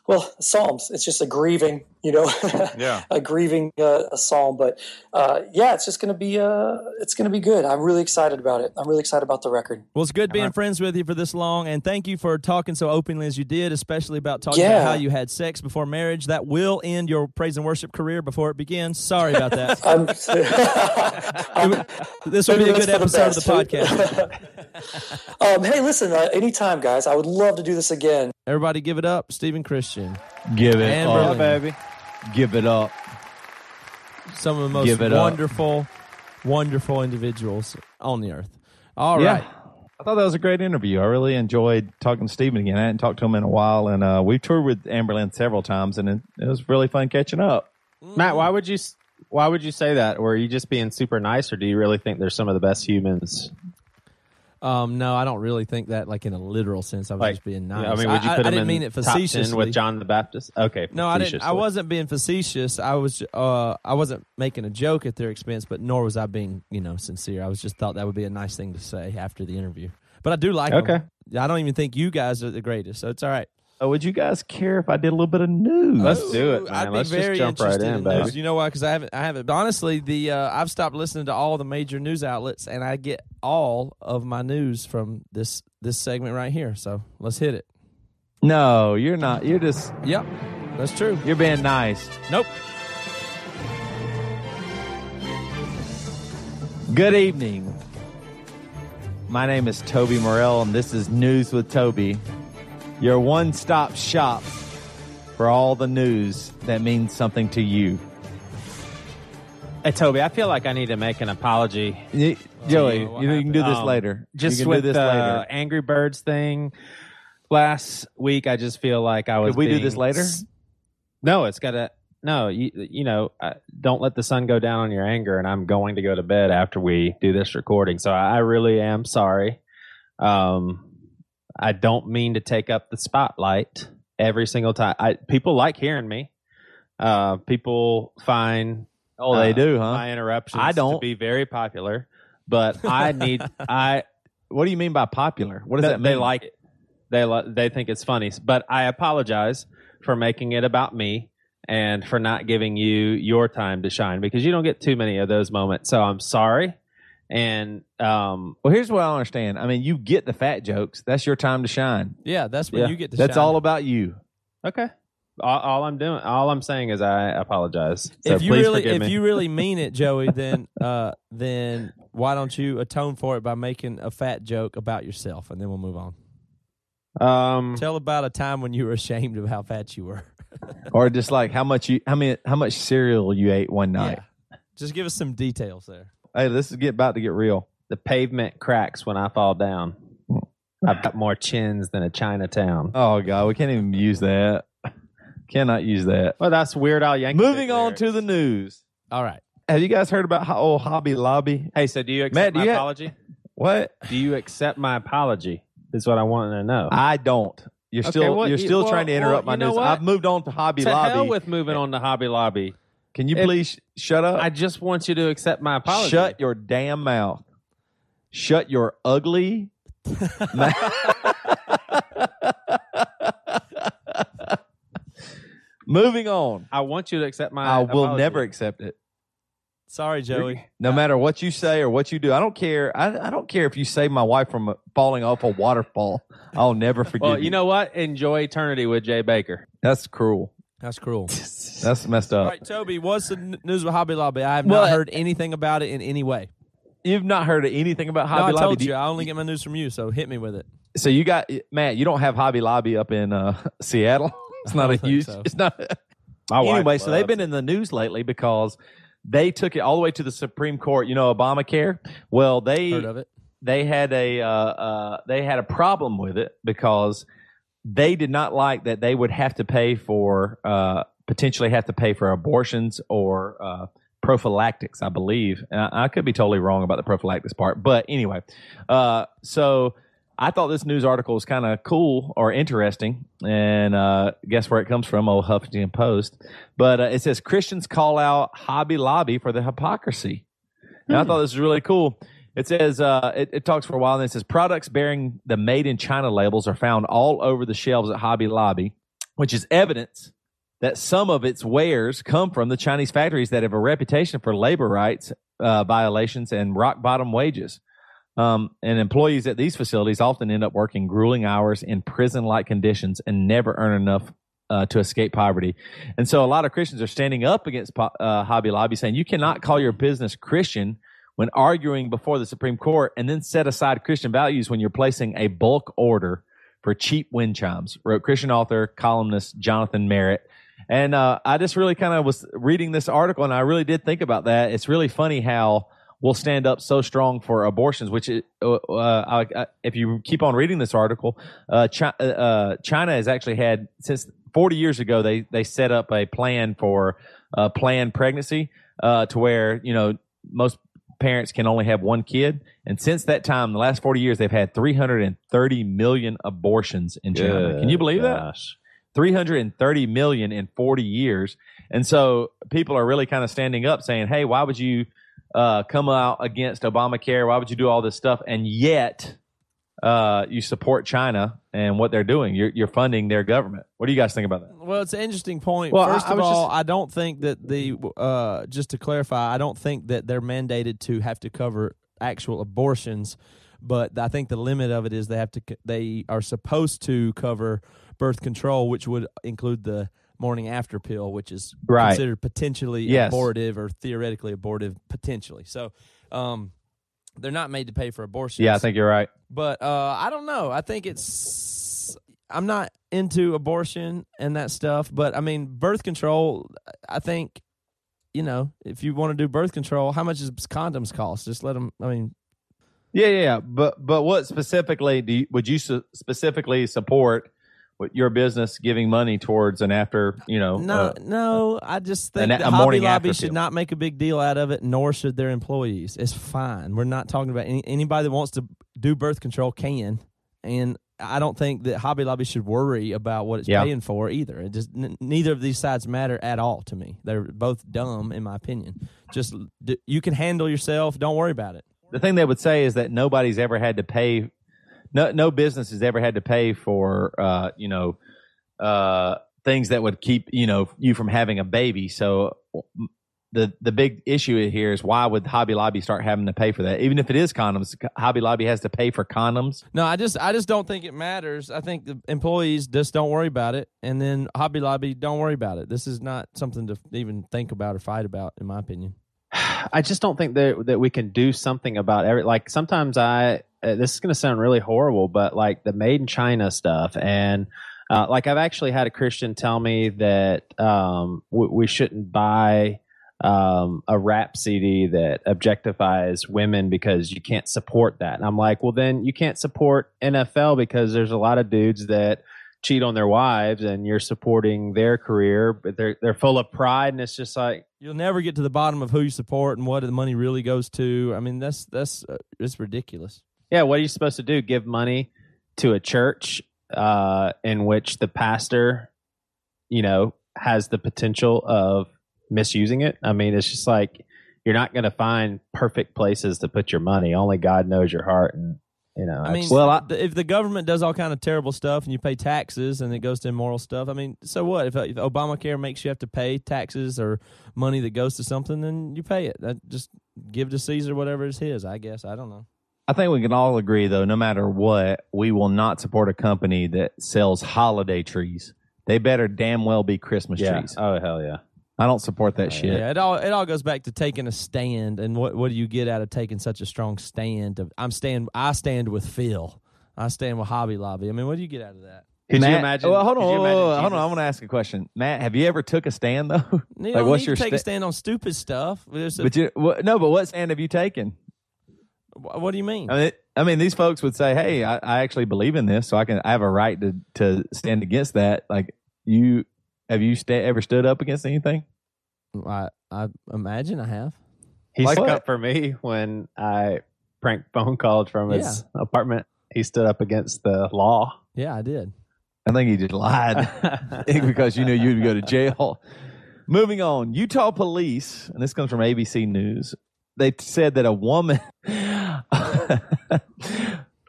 Speaker 8: well psalms it's just a grieving you know,
Speaker 7: Yeah. (laughs)
Speaker 8: a grieving uh, a psalm. But uh, yeah, it's just going to be uh, it's going to be good. I'm really excited about it. I'm really excited about the record.
Speaker 2: Well, it's good being friends with you for this long, and thank you for talking so openly as you did, especially about talking
Speaker 8: Yeah.
Speaker 2: about how you had sex before marriage. That will end your praise and worship career before it begins. Sorry about that. (laughs)
Speaker 8: I'm, (laughs) I'm
Speaker 2: this will be a good
Speaker 8: that's for
Speaker 2: episode of the podcast.
Speaker 8: um, hey, listen, uh, anytime, guys. I would love to do this again.
Speaker 2: Everybody, give it up, Stephen Christian.
Speaker 5: Give it
Speaker 2: And
Speaker 5: up.
Speaker 2: Berlin.
Speaker 6: baby.
Speaker 5: Give it up.
Speaker 2: Some of the most
Speaker 5: Give it up.
Speaker 2: wonderful, wonderful individuals on the earth. All
Speaker 5: yeah.
Speaker 2: right.
Speaker 5: I thought that was a great interview. I really enjoyed talking to Stephen again. I hadn't talked to him in a while, and uh, we've toured with Anberlin several times, and it, it was really fun catching up.
Speaker 6: Matt, why would you why would you say that? Were you just being super nice, or do you really think they're some of the best humans?
Speaker 2: Um, no, I don't really think that like in a literal sense. I was
Speaker 6: Like,
Speaker 2: just being nice.
Speaker 6: I mean, would you put
Speaker 2: I,
Speaker 6: put
Speaker 2: I didn't
Speaker 6: in
Speaker 2: mean it
Speaker 6: top 10
Speaker 2: facetiously.
Speaker 6: with John the Baptist? Okay,
Speaker 2: No, I didn't. I wasn't being facetious. I was. Uh, I wasn't making a joke at their expense, but nor was I being, you know, sincere. I was just thought that would be a nice thing to say after the interview. But I do like.
Speaker 6: Okay.
Speaker 2: I don't even think you guys are the greatest, so it's all right.
Speaker 5: Oh, would you guys care if I did a little bit of news?
Speaker 6: Let's do it, man.
Speaker 2: I'd be
Speaker 6: Let's just
Speaker 2: very
Speaker 6: jump right
Speaker 2: interested
Speaker 6: in,
Speaker 2: in,
Speaker 6: baby.
Speaker 2: those. You know why? Because I haven't. I haven't. But honestly, the uh, I've stopped listening to all the major news outlets, and I get all of my news from this this segment right here. So let's hit it.
Speaker 5: No, you're not. You're just
Speaker 2: Yep, that's true.
Speaker 5: you're being nice.
Speaker 2: Nope.
Speaker 5: Good evening. My name is Toby Morrell, and this is News with Toby, your one stop shop for all the news that means something to you.
Speaker 6: Hey, Toby, I feel like I need to make an apology.
Speaker 5: Y- Joey,
Speaker 2: what
Speaker 5: you, can do this
Speaker 6: Um,
Speaker 5: later.
Speaker 6: Just
Speaker 5: you
Speaker 6: with
Speaker 5: do this
Speaker 6: the
Speaker 5: later.
Speaker 6: Angry Birds thing last week, I just feel like I was.
Speaker 5: Could we do this later?
Speaker 6: s- No, it's got to. No, you you know, uh, don't let the sun go down on your anger. And I'm going to go to bed after we do this recording. So I, I really am sorry. Um, I don't mean to take up the spotlight every single time. I people like hearing me. Uh, people find
Speaker 5: Oh, they
Speaker 6: uh,
Speaker 5: do, huh?
Speaker 6: my interruptions
Speaker 5: I don't.
Speaker 6: be very popular, but I need (laughs) I
Speaker 5: What do you mean by popular? What does
Speaker 6: they,
Speaker 5: that mean?
Speaker 6: they like it. They li- they think it's funny, but I apologize for making it about me and for not giving you your time to shine because you don't get too many of those moments. So I'm sorry. And um,
Speaker 5: Well, here's what I understand. I mean, you get the fat jokes. That's your time to shine.
Speaker 2: Yeah, that's when
Speaker 6: Yeah,
Speaker 2: you get to. Shine.
Speaker 5: That's
Speaker 2: shine.
Speaker 5: all about you.
Speaker 6: okay, all, all I'm doing, all I'm saying is I apologize. So
Speaker 2: if you really, if
Speaker 6: me.
Speaker 2: you really mean it, Joey, (laughs) then uh, then why don't you atone for it by making a fat joke about yourself, and then we'll move on.
Speaker 6: um,
Speaker 2: Tell about a time when you were ashamed of how fat you were. (laughs)
Speaker 5: Or just like how much you how many how much cereal you ate one night.
Speaker 2: Yeah. Just give us some details there.
Speaker 5: Hey, this is get about to get real.
Speaker 6: the pavement cracks when I fall down. I've got more chins than a Chinatown.
Speaker 5: Oh god, we can't even use that. Cannot use that.
Speaker 6: Well, that's Weird Al Yankovic.
Speaker 5: Moving on
Speaker 6: lyrics.
Speaker 5: to the news.
Speaker 2: All right.
Speaker 5: Have you guys heard about ho- old Hobby Lobby?
Speaker 6: Hey, so do you accept
Speaker 5: Matt, do
Speaker 6: my
Speaker 5: you
Speaker 6: apology?
Speaker 5: What?
Speaker 6: Do you accept my apology? Is what I want to know.
Speaker 5: I don't. You're
Speaker 6: Okay,
Speaker 5: still
Speaker 6: well,
Speaker 5: you're
Speaker 6: you-
Speaker 5: still
Speaker 6: well,
Speaker 5: trying to interrupt my
Speaker 6: know
Speaker 5: news.
Speaker 6: what?
Speaker 5: I've moved on to Hobby
Speaker 6: to
Speaker 5: Lobby.
Speaker 6: hell with moving on to Hobby Lobby.
Speaker 5: Can you
Speaker 6: If-
Speaker 5: please sh- shut up?
Speaker 6: I just want you to accept my apology.
Speaker 5: Shut your damn mouth. Shut your ugly. (laughs) mouth. (laughs) Moving on.
Speaker 6: I want you to accept my.
Speaker 5: I will
Speaker 6: apology.
Speaker 5: never accept it.
Speaker 2: Sorry, Joey.
Speaker 5: No matter what you say or what you do, I don't care. I, I don't care if you save my wife from falling off a waterfall. I'll never forgive
Speaker 6: Well,
Speaker 5: you.
Speaker 6: you know what? Enjoy eternity with Jay Bakker.
Speaker 5: that's cruel.
Speaker 2: That's cruel. (laughs)
Speaker 5: That's messed up.
Speaker 2: right, Toby. What's the n- news with Hobby Lobby? I have
Speaker 5: Well,
Speaker 2: not heard anything about it in any way.
Speaker 5: You've not heard anything about
Speaker 2: No,
Speaker 5: Hobby
Speaker 2: I
Speaker 5: Lobby.
Speaker 2: told
Speaker 5: Do
Speaker 2: you. I only get my news from you, so hit me with it.
Speaker 5: So you got Matt. You don't have Hobby Lobby up in uh, (laughs) Seattle. (laughs) It's not a
Speaker 2: don't think
Speaker 5: huge.
Speaker 2: so.
Speaker 5: It's not.
Speaker 6: My wife
Speaker 5: anyway, so they've
Speaker 6: loves
Speaker 5: been in the news lately because they took it all the way to the Supreme Court. You know, Obamacare. Well, they
Speaker 2: Heard of it?
Speaker 5: they had a uh, uh, they had a problem with it because they did not like that they would have to pay for uh, potentially have to pay for abortions or uh, prophylactics. I believe and I, I could be totally wrong about the prophylactics part, but anyway, uh, so. I thought this news article was kind of cool or interesting, and uh, guess where it comes from? Old Huffington Post. But uh, it says Christians call out Hobby Lobby for the hypocrisy. And I thought this was really cool. It says uh, it, it talks for a while, and it says products bearing the "Made in China" labels are found all over the shelves at Hobby Lobby, which is evidence that some of its wares come from the Chinese factories that have a reputation for labor rights uh, violations and rock bottom wages. Um, and employees at these facilities often end up working grueling hours in prison like conditions and never earn enough uh, to escape poverty. And so a lot of Christians are standing up against po- uh, Hobby Lobby saying you cannot call your business Christian when arguing before the Supreme Court and then set aside Christian values when you're placing a bulk order for cheap wind chimes, wrote Christian author, columnist Jonathan Merritt. And uh, I just really kind of was reading this article and I really did think about that. It's really funny how we'll stand up so strong for abortions. Which, is, uh, uh, I, if you keep on reading this article, uh, China, uh, China has actually had since 40 years ago they they set up a plan for uh, planned pregnancy uh, to where you know most parents can only have one kid, and since that time, the last 40 years, they've had 330 million abortions in China. Can you believe that? 330 million in 40 years. And so people are really kind of standing up saying, hey, why would you uh, come out against Obamacare? Why would you do all this stuff? And yet, uh, you support China and what they're doing. You're, you're funding their government. What do you guys think about that?
Speaker 2: Well, it's an interesting point.
Speaker 6: Well,
Speaker 2: First
Speaker 6: I
Speaker 2: of
Speaker 6: was
Speaker 2: all,
Speaker 6: just-
Speaker 2: I don't think that the uh, just to clarify, I don't think that they're mandated to have to cover actual abortions, but I think the limit of it is they have to they are supposed to cover birth control, which would include the morning after pill, which is
Speaker 5: Right.
Speaker 2: considered potentially
Speaker 5: Yes.
Speaker 2: abortive or theoretically abortive potentially. So, um, they're not made to pay for abortions.
Speaker 5: Yeah, I think you're right.
Speaker 2: But uh, I don't know. I think it's. I'm not into abortion and that stuff, but I mean, birth control. I think, you know, if you want to do birth control, how much does condoms cost? Just let them. I mean,
Speaker 5: Yeah, yeah, yeah. But but what specifically do you, would you su- specifically support your business giving money towards an after you know?
Speaker 2: no,
Speaker 5: uh,
Speaker 2: no. I just think
Speaker 5: an-
Speaker 2: that Hobby Lobby should not make a big deal out of it, nor should their employees. It's fine. We're not talking about any, anybody that wants to do birth control can, and I don't think that Hobby Lobby should worry about what it's
Speaker 5: Yeah.
Speaker 2: paying for either. It just n- neither of these sides matter at all to me. They're both dumb, in my opinion. Just d- you can handle yourself. Don't worry about it.
Speaker 5: the thing they would say is that nobody's ever had to pay. No, no business has ever had to pay for uh, you know uh, things that would keep you know you from having a baby. So the the big issue here is why would Hobby Lobby start having to pay for that? Even if it is condoms, Hobby Lobby has to pay for condoms.
Speaker 2: No, I just I just don't think it matters. I think the employees just don't worry about it, and then Hobby Lobby don't worry about it. This is not something to even think about or fight about, in my opinion. (sighs)
Speaker 6: I just don't think that that we can do something about every. Like sometimes I, uh, this is going to sound really horrible, but like the made in China stuff, and uh, like I've actually had a Christian tell me that um, we, we shouldn't buy um, a rap CD that objectifies women because you can't support that. And I'm like, well, then you can't support NFL because there's a lot of dudes that cheat on their wives, and you're supporting their career, but they're they're full of pride, and it's just like.
Speaker 2: You'll never get to the bottom of who you support and what the money really goes to. I mean, that's that's uh, it's ridiculous.
Speaker 6: Yeah, what are you supposed to do? Give money to a church uh, in which the pastor, you know, has the potential of misusing it? I mean, it's just like you're not going to find perfect places to put your money. Only God knows your heart, and you know.
Speaker 2: I mean,
Speaker 5: Well, I-
Speaker 2: if the government does all kind of terrible stuff and you pay taxes and it goes to immoral stuff, I mean, so what? If, if Obamacare makes you have to pay taxes or money that goes to something, then you pay it. That just give to Caesar whatever is his. I guess I don't know.
Speaker 5: I think we can all agree, though, no matter what, we will not support a company that sells holiday trees. They better damn well be Christmas
Speaker 6: yeah.
Speaker 5: trees.
Speaker 6: Oh hell yeah.
Speaker 5: I don't support that oh, shit.
Speaker 2: Yeah, it all it all goes back to taking a stand, and what what do you get out of taking such a strong stand? Of I'm stand I stand with Phil, I stand with Hobby Lobby. I mean, what do you get out of that?
Speaker 6: Could
Speaker 5: Matt,
Speaker 6: you imagine?
Speaker 5: Well, hold on,
Speaker 6: could you
Speaker 5: hold on,
Speaker 6: imagine
Speaker 5: hold on.
Speaker 6: Jesus-
Speaker 5: I want to ask a question. Matt, have you ever took a stand though? (laughs)
Speaker 2: You
Speaker 5: Like,
Speaker 2: don't
Speaker 5: what's
Speaker 2: need
Speaker 5: your
Speaker 2: to take a stand on stupid stuff. A-
Speaker 5: but you, what, no, but what stand have you taken?
Speaker 2: Wh- what do you mean?
Speaker 5: I mean, I mean, these folks would say, "Hey, I, I actually believe in this, so I can. I have a right to to stand against that." Like you, have you sta- ever stood up against anything?
Speaker 2: I I imagine I have.
Speaker 6: He
Speaker 5: Like
Speaker 6: stuck
Speaker 5: what?
Speaker 6: up for me when I prank phone calls from his apartment. He stood up against the law.
Speaker 2: Yeah, I did.
Speaker 5: I think he just lied (laughs) (laughs) because you knew you'd go to jail. Moving on, Utah police, and this comes from ABC News. They said that a woman (laughs)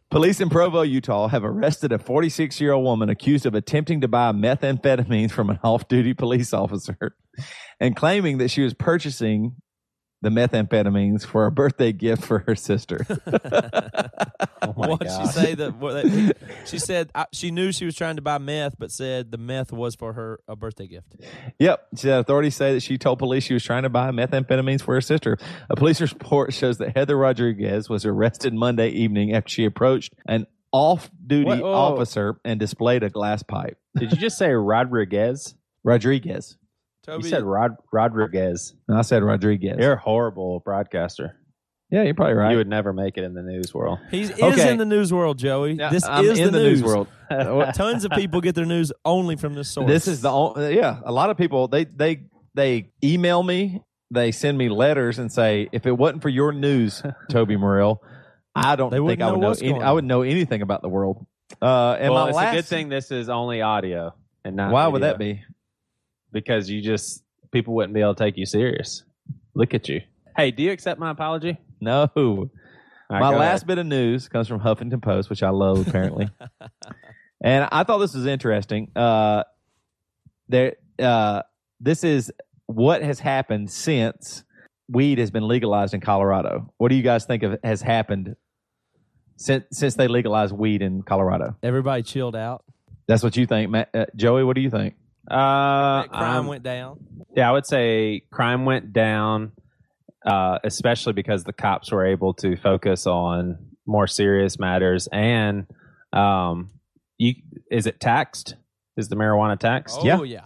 Speaker 5: Police in Provo, Utah have arrested a 46 year old woman accused of attempting to buy methamphetamines from an off duty police officer and claiming that she was purchasing the methamphetamines for a birthday gift for her sister. (laughs) (laughs)
Speaker 6: Oh my
Speaker 2: What'd she say? That, what, that (laughs) she said uh, she knew she was trying to buy meth, but said the meth was for her a birthday gift.
Speaker 5: Yep. She said authorities say that she told police she was trying to buy methamphetamines for her sister. A police report shows that Heather Rodriguez was arrested Monday evening after she approached an off duty officer and displayed a glass pipe.
Speaker 6: Did you just say Rodriguez?
Speaker 5: Rodriguez.
Speaker 2: Toby,
Speaker 6: You said Rod Rodriguez.
Speaker 5: No, I said Rodriguez.
Speaker 6: You're a horrible broadcaster.
Speaker 5: yeah, you're probably right.
Speaker 6: You would never make it in the news world.
Speaker 2: he's is in the news world, Joey.
Speaker 5: Yeah,
Speaker 2: this
Speaker 5: I'm
Speaker 2: is
Speaker 5: in
Speaker 2: the,
Speaker 5: the, news world. (laughs)
Speaker 2: Tons of people get their news only from this source.
Speaker 5: This is the only, yeah. A lot of people they they they email me, they send me letters and say, if it wasn't for your news, Toby Morrell, I don't
Speaker 2: They
Speaker 5: think
Speaker 2: wouldn't
Speaker 5: I
Speaker 2: know
Speaker 5: would know.
Speaker 2: what's
Speaker 5: Any,
Speaker 2: going
Speaker 5: I would know anything about the world. Uh, and
Speaker 6: well,
Speaker 5: my
Speaker 6: it's
Speaker 5: last,
Speaker 6: a good thing this is only audio and not.
Speaker 5: Why would that be?
Speaker 6: Because you just people wouldn't be able to take you serious. Look at you. Hey, do you accept my apology?
Speaker 5: No.
Speaker 6: All right,
Speaker 5: my last
Speaker 6: ahead.
Speaker 5: bit of news comes from Huffington Post, which I love apparently. (laughs) and I thought this was interesting. Uh, there, uh, this is what has happened since weed has been legalized in Colorado. What do you guys think of has happened since since they legalized weed in Colorado?
Speaker 2: Everybody chilled out.
Speaker 5: That's what you think, Matt, uh, Joey. What do you think?
Speaker 6: Uh,
Speaker 2: crime
Speaker 6: I'm-
Speaker 2: went down.
Speaker 6: Yeah, I would say crime went down, uh, especially because the cops were able to focus on more serious matters. And um, you is it taxed? Is the marijuana taxed?
Speaker 2: Oh yeah.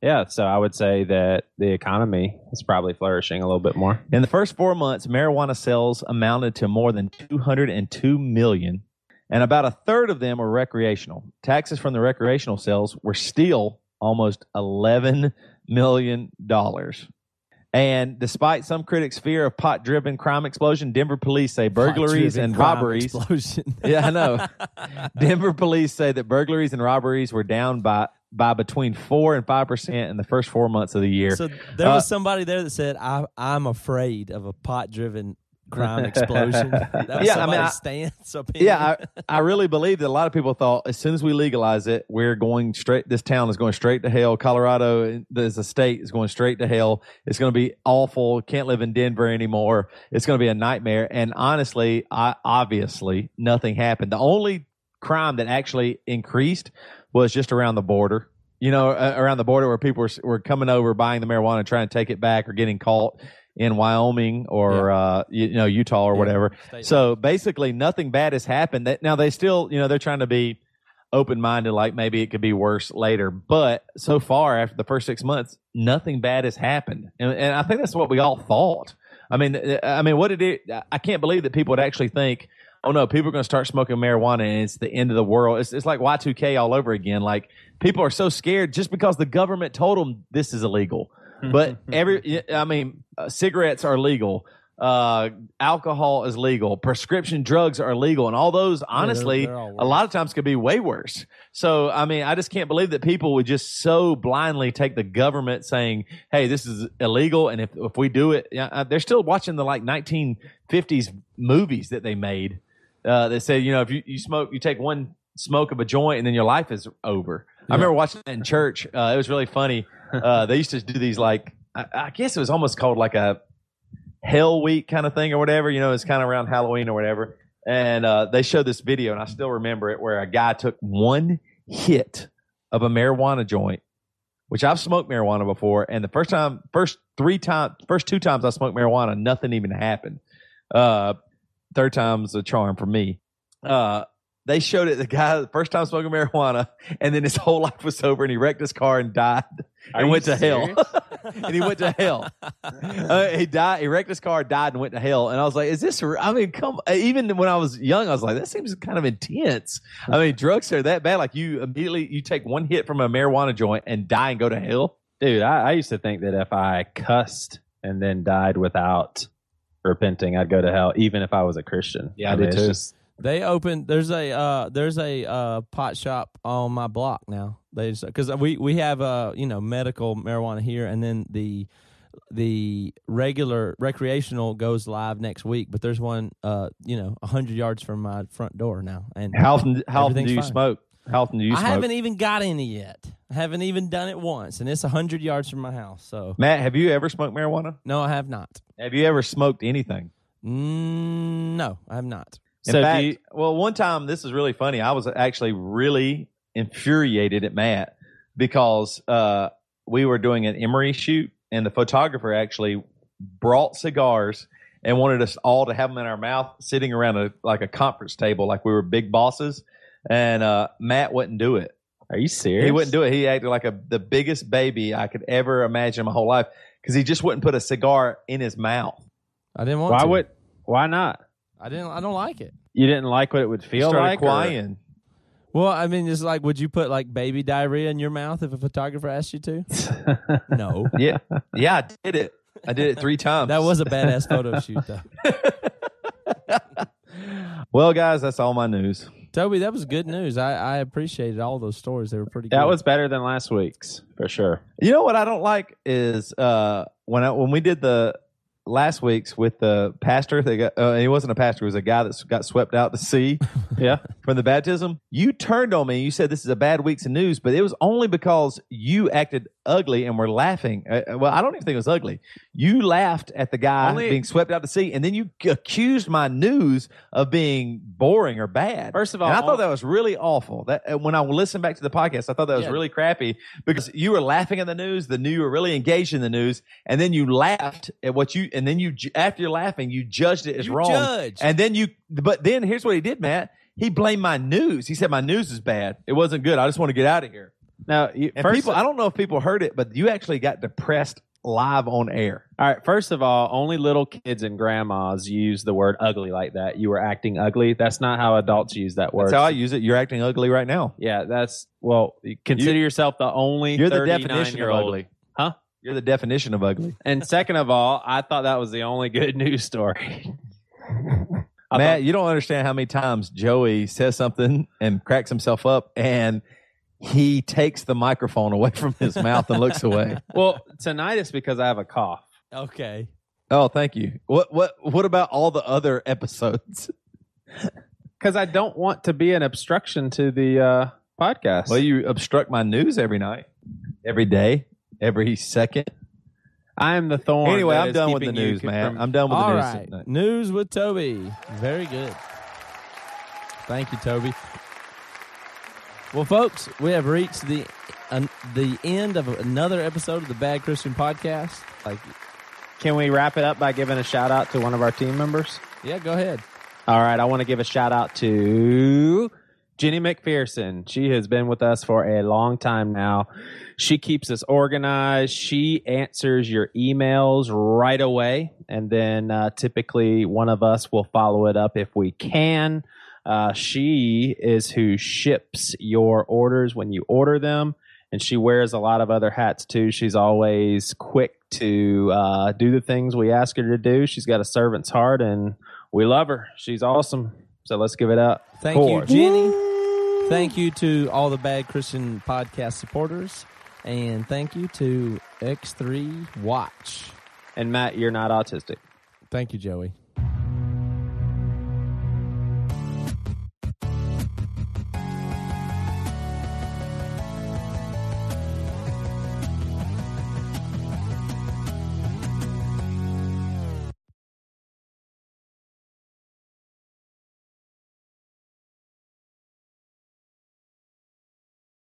Speaker 6: yeah. So I would say that the economy is probably flourishing a little bit more.
Speaker 5: In the first four months, marijuana sales amounted to more than 202 million, and about a third of them were recreational. Taxes from the recreational sales were still almost 11 million dollars. And despite some critics' fear of pot-driven crime explosion, Denver police say burglaries and robberies. (laughs) Yeah, I know. (laughs) Denver police say that burglaries and robberies were down by by between four and five percent in the first four months of the year.
Speaker 2: So there was
Speaker 5: Uh,
Speaker 2: somebody there that said, I, "I'm afraid of a pot-driven crime explosion." (laughs) That was
Speaker 5: Yeah, I mean, I-
Speaker 2: stance. Opinion.
Speaker 5: yeah, I, I really believe that a lot of people thought as soon as we legalize it, we're going straight. This town is going straight to hell. Colorado, as a state, is going straight to hell. It's going to be awful. Can't live in Denver anymore. It's going to be a nightmare. And honestly, I obviously nothing happened. The only crime that actually increased was just around the border. You know, uh, around the border where people were, were coming over, buying the marijuana, and trying to take it back, or getting caught in Wyoming or uh, you, you know Utah or
Speaker 2: Yeah.
Speaker 5: whatever.
Speaker 2: State
Speaker 5: So basically, nothing bad has happened. That now they still, you know, they're trying to be open minded, like maybe it could be worse later. But so far, after the first six months, nothing bad has happened, and, and I think that's what we all thought. I mean, uh, I mean, what did it? I can't believe that people would actually think, oh no, people are going to start smoking marijuana and it's the end of the world. It's, it's like Y two K all over again. Like people are so scared just because the government told them this is illegal. But (laughs) every, I mean, uh, cigarettes are legal. Uh, alcohol is legal. Prescription drugs are legal, and all those, honestly,
Speaker 2: they're all
Speaker 5: a lot of times could be way worse. So, I mean, I just can't believe that people would just so blindly take the government saying, "Hey, this is illegal," and if if we do it, yeah, uh, they're still watching the like 1950s movies that they made uh, that say, you know, if you, you smoke, you take one smoke of a joint, and then your life is over. I remember watching that in church. Uh, it was really funny. Uh, they used to do these like, I, I guess it was almost called like a Hell Week kind of thing or whatever. You know, it's kind of around Halloween or whatever. And uh, they showed this video, and I still remember it, where a guy took one hit of a marijuana joint, which I've smoked marijuana before, and the first time, first three times, first two times I smoked marijuana, nothing even happened. Uh, third time's a charm for me. Uh, they showed it the guy the first time smoking marijuana, and then his whole life was over, and he wrecked his car and died, and went to hell. (laughs) and he went to hell. Uh, he died. He wrecked his car, died, and went to hell. And I was like, "Is this? I mean, come." Even when I was young, I was like, "That seems kind of intense." I mean, drugs are that bad. Like you immediately you take one hit from a marijuana joint and die and go to hell.
Speaker 6: Dude, I, I used to think that if I cussed and then died without repenting, I'd go to hell, even if I was a Christian.
Speaker 5: Yeah, I
Speaker 6: mean,
Speaker 5: did too.
Speaker 6: just-
Speaker 2: They opened. There's a uh, there's a uh, pot shop on my block now. They because we we have uh you know medical marijuana here, and then the the regular recreational goes live next week, but there's one, uh, you know, hundred yards from my front door now, and
Speaker 5: How often, how often do you
Speaker 2: fine.
Speaker 5: smoke? How often do you
Speaker 2: I
Speaker 5: smoke?
Speaker 2: haven't even got any yet. I haven't even done it once, and it's hundred yards from my house. So
Speaker 5: Matt, have you ever smoked marijuana?
Speaker 2: no, I have not.
Speaker 5: Have you ever smoked anything?
Speaker 2: Mm, no, I have not.
Speaker 5: In
Speaker 6: So
Speaker 5: fact,
Speaker 6: you-
Speaker 5: well, one time this is really funny. I was actually really infuriated at Matt because uh, we were doing an Emery shoot, and the photographer actually brought cigars and wanted us all to have them in our mouth, sitting around a like a conference table, like we were big bosses. And uh, Matt wouldn't do it.
Speaker 6: Are you serious?
Speaker 5: He wouldn't do it. He acted like a the biggest baby I could ever imagine in my whole life because he just wouldn't put a cigar in his mouth.
Speaker 2: I didn't want
Speaker 6: Why
Speaker 2: to.
Speaker 6: would? Why not?
Speaker 2: I didn't? I don't like it.
Speaker 6: You didn't like what it would
Speaker 5: He
Speaker 6: feel
Speaker 5: started
Speaker 6: like. or-
Speaker 5: crying.
Speaker 2: Well, I mean, it's like, would you put like baby diarrhea in your mouth if a photographer asked you to? (laughs) No.
Speaker 5: Yeah, yeah, I did it. I did it three times.
Speaker 2: That was a badass photo shoot, though. (laughs)
Speaker 5: well, guys. That's all my news.
Speaker 2: Toby, that was good news. I, I appreciated all those stories. They were pretty good.
Speaker 6: that was better than last week's for sure.
Speaker 5: You know what I don't like is uh, when I, when we did the last week's with the pastor. They got uh, he wasn't a pastor. He was a guy that got swept out to sea. (laughs)
Speaker 6: Yeah.
Speaker 5: from the baptism. You turned on me. You said this is a bad week's of news, but it was only because you acted ugly and were laughing. Uh, well, I don't even think it was ugly. You laughed at the guy
Speaker 6: Only-
Speaker 5: being swept out to sea, and then you accused my news of being boring or bad.
Speaker 6: First of all,
Speaker 5: and I thought that was really awful. That uh, when I listened back to the podcast, I thought that was
Speaker 2: Yeah.
Speaker 5: really crappy because you were laughing at the news. The news you were really engaged in the news, and then you laughed at what you, and then you after you're laughing, you judged it as
Speaker 2: You
Speaker 5: wrong.
Speaker 2: judged.
Speaker 5: And then you, but then here's what he did, Matt. He blamed my news. He said my news is bad. It wasn't good. I just want to get out of here.
Speaker 6: Now, you, first,
Speaker 5: people, I don't know if people heard it, but you actually got depressed live on air.
Speaker 6: all right. First of all, only little kids and grandmas use the word ugly like that. You were acting ugly. That's not how adults use that word.
Speaker 5: That's how I use it. You're acting ugly right now.
Speaker 6: yeah, that's well. Consider yourself the only.
Speaker 5: You're the
Speaker 6: 39
Speaker 5: definition
Speaker 6: year
Speaker 5: of
Speaker 6: old.
Speaker 5: ugly.
Speaker 6: Huh?
Speaker 5: You're the definition of ugly.
Speaker 6: And second of all, I thought that was the only good (laughs) news story. I
Speaker 5: Matt,
Speaker 6: thought-
Speaker 5: you don't understand how many times Joey says something and cracks himself up and he takes the microphone away from his mouth and looks away. (laughs)
Speaker 6: well, tonight it's because I have a cough.
Speaker 2: okay.
Speaker 5: Oh, thank you. What what what about all the other episodes?
Speaker 6: Because I don't want to be an obstruction to the uh, podcast.
Speaker 5: Well, you obstruct my news every night, every day, every second.
Speaker 6: I am the thorn.
Speaker 5: Anyway, I'm done with the news, man.
Speaker 6: from-
Speaker 5: I'm done with
Speaker 2: All
Speaker 5: the news.
Speaker 2: right.
Speaker 5: tonight.
Speaker 2: News with Toby. Very good. Thank you, Toby. Well, folks, we have reached the uh, the end of another episode of the Bad Christian Podcast. Like,
Speaker 6: Can we wrap it up by giving a shout out to one of our team members?
Speaker 2: yeah, go ahead.
Speaker 6: All right, I want to give a shout out to Jenny McPherson. She has been with us for a long time now. She keeps us organized. She answers your emails right away. And then uh, typically one of us will follow it up if we can. Uh, she is who ships your orders when you order them. And she wears a lot of other hats too. She's always quick to uh, do the things we ask her to do. She's got a servant's heart and we love her. She's awesome. So let's give it up.
Speaker 2: Thank
Speaker 6: for
Speaker 2: you. Jenny. Thank you to all the Bad Christian Podcast supporters. And thank you to X3 Watch.
Speaker 6: And Matt, you're not autistic.
Speaker 2: Thank you, Joey.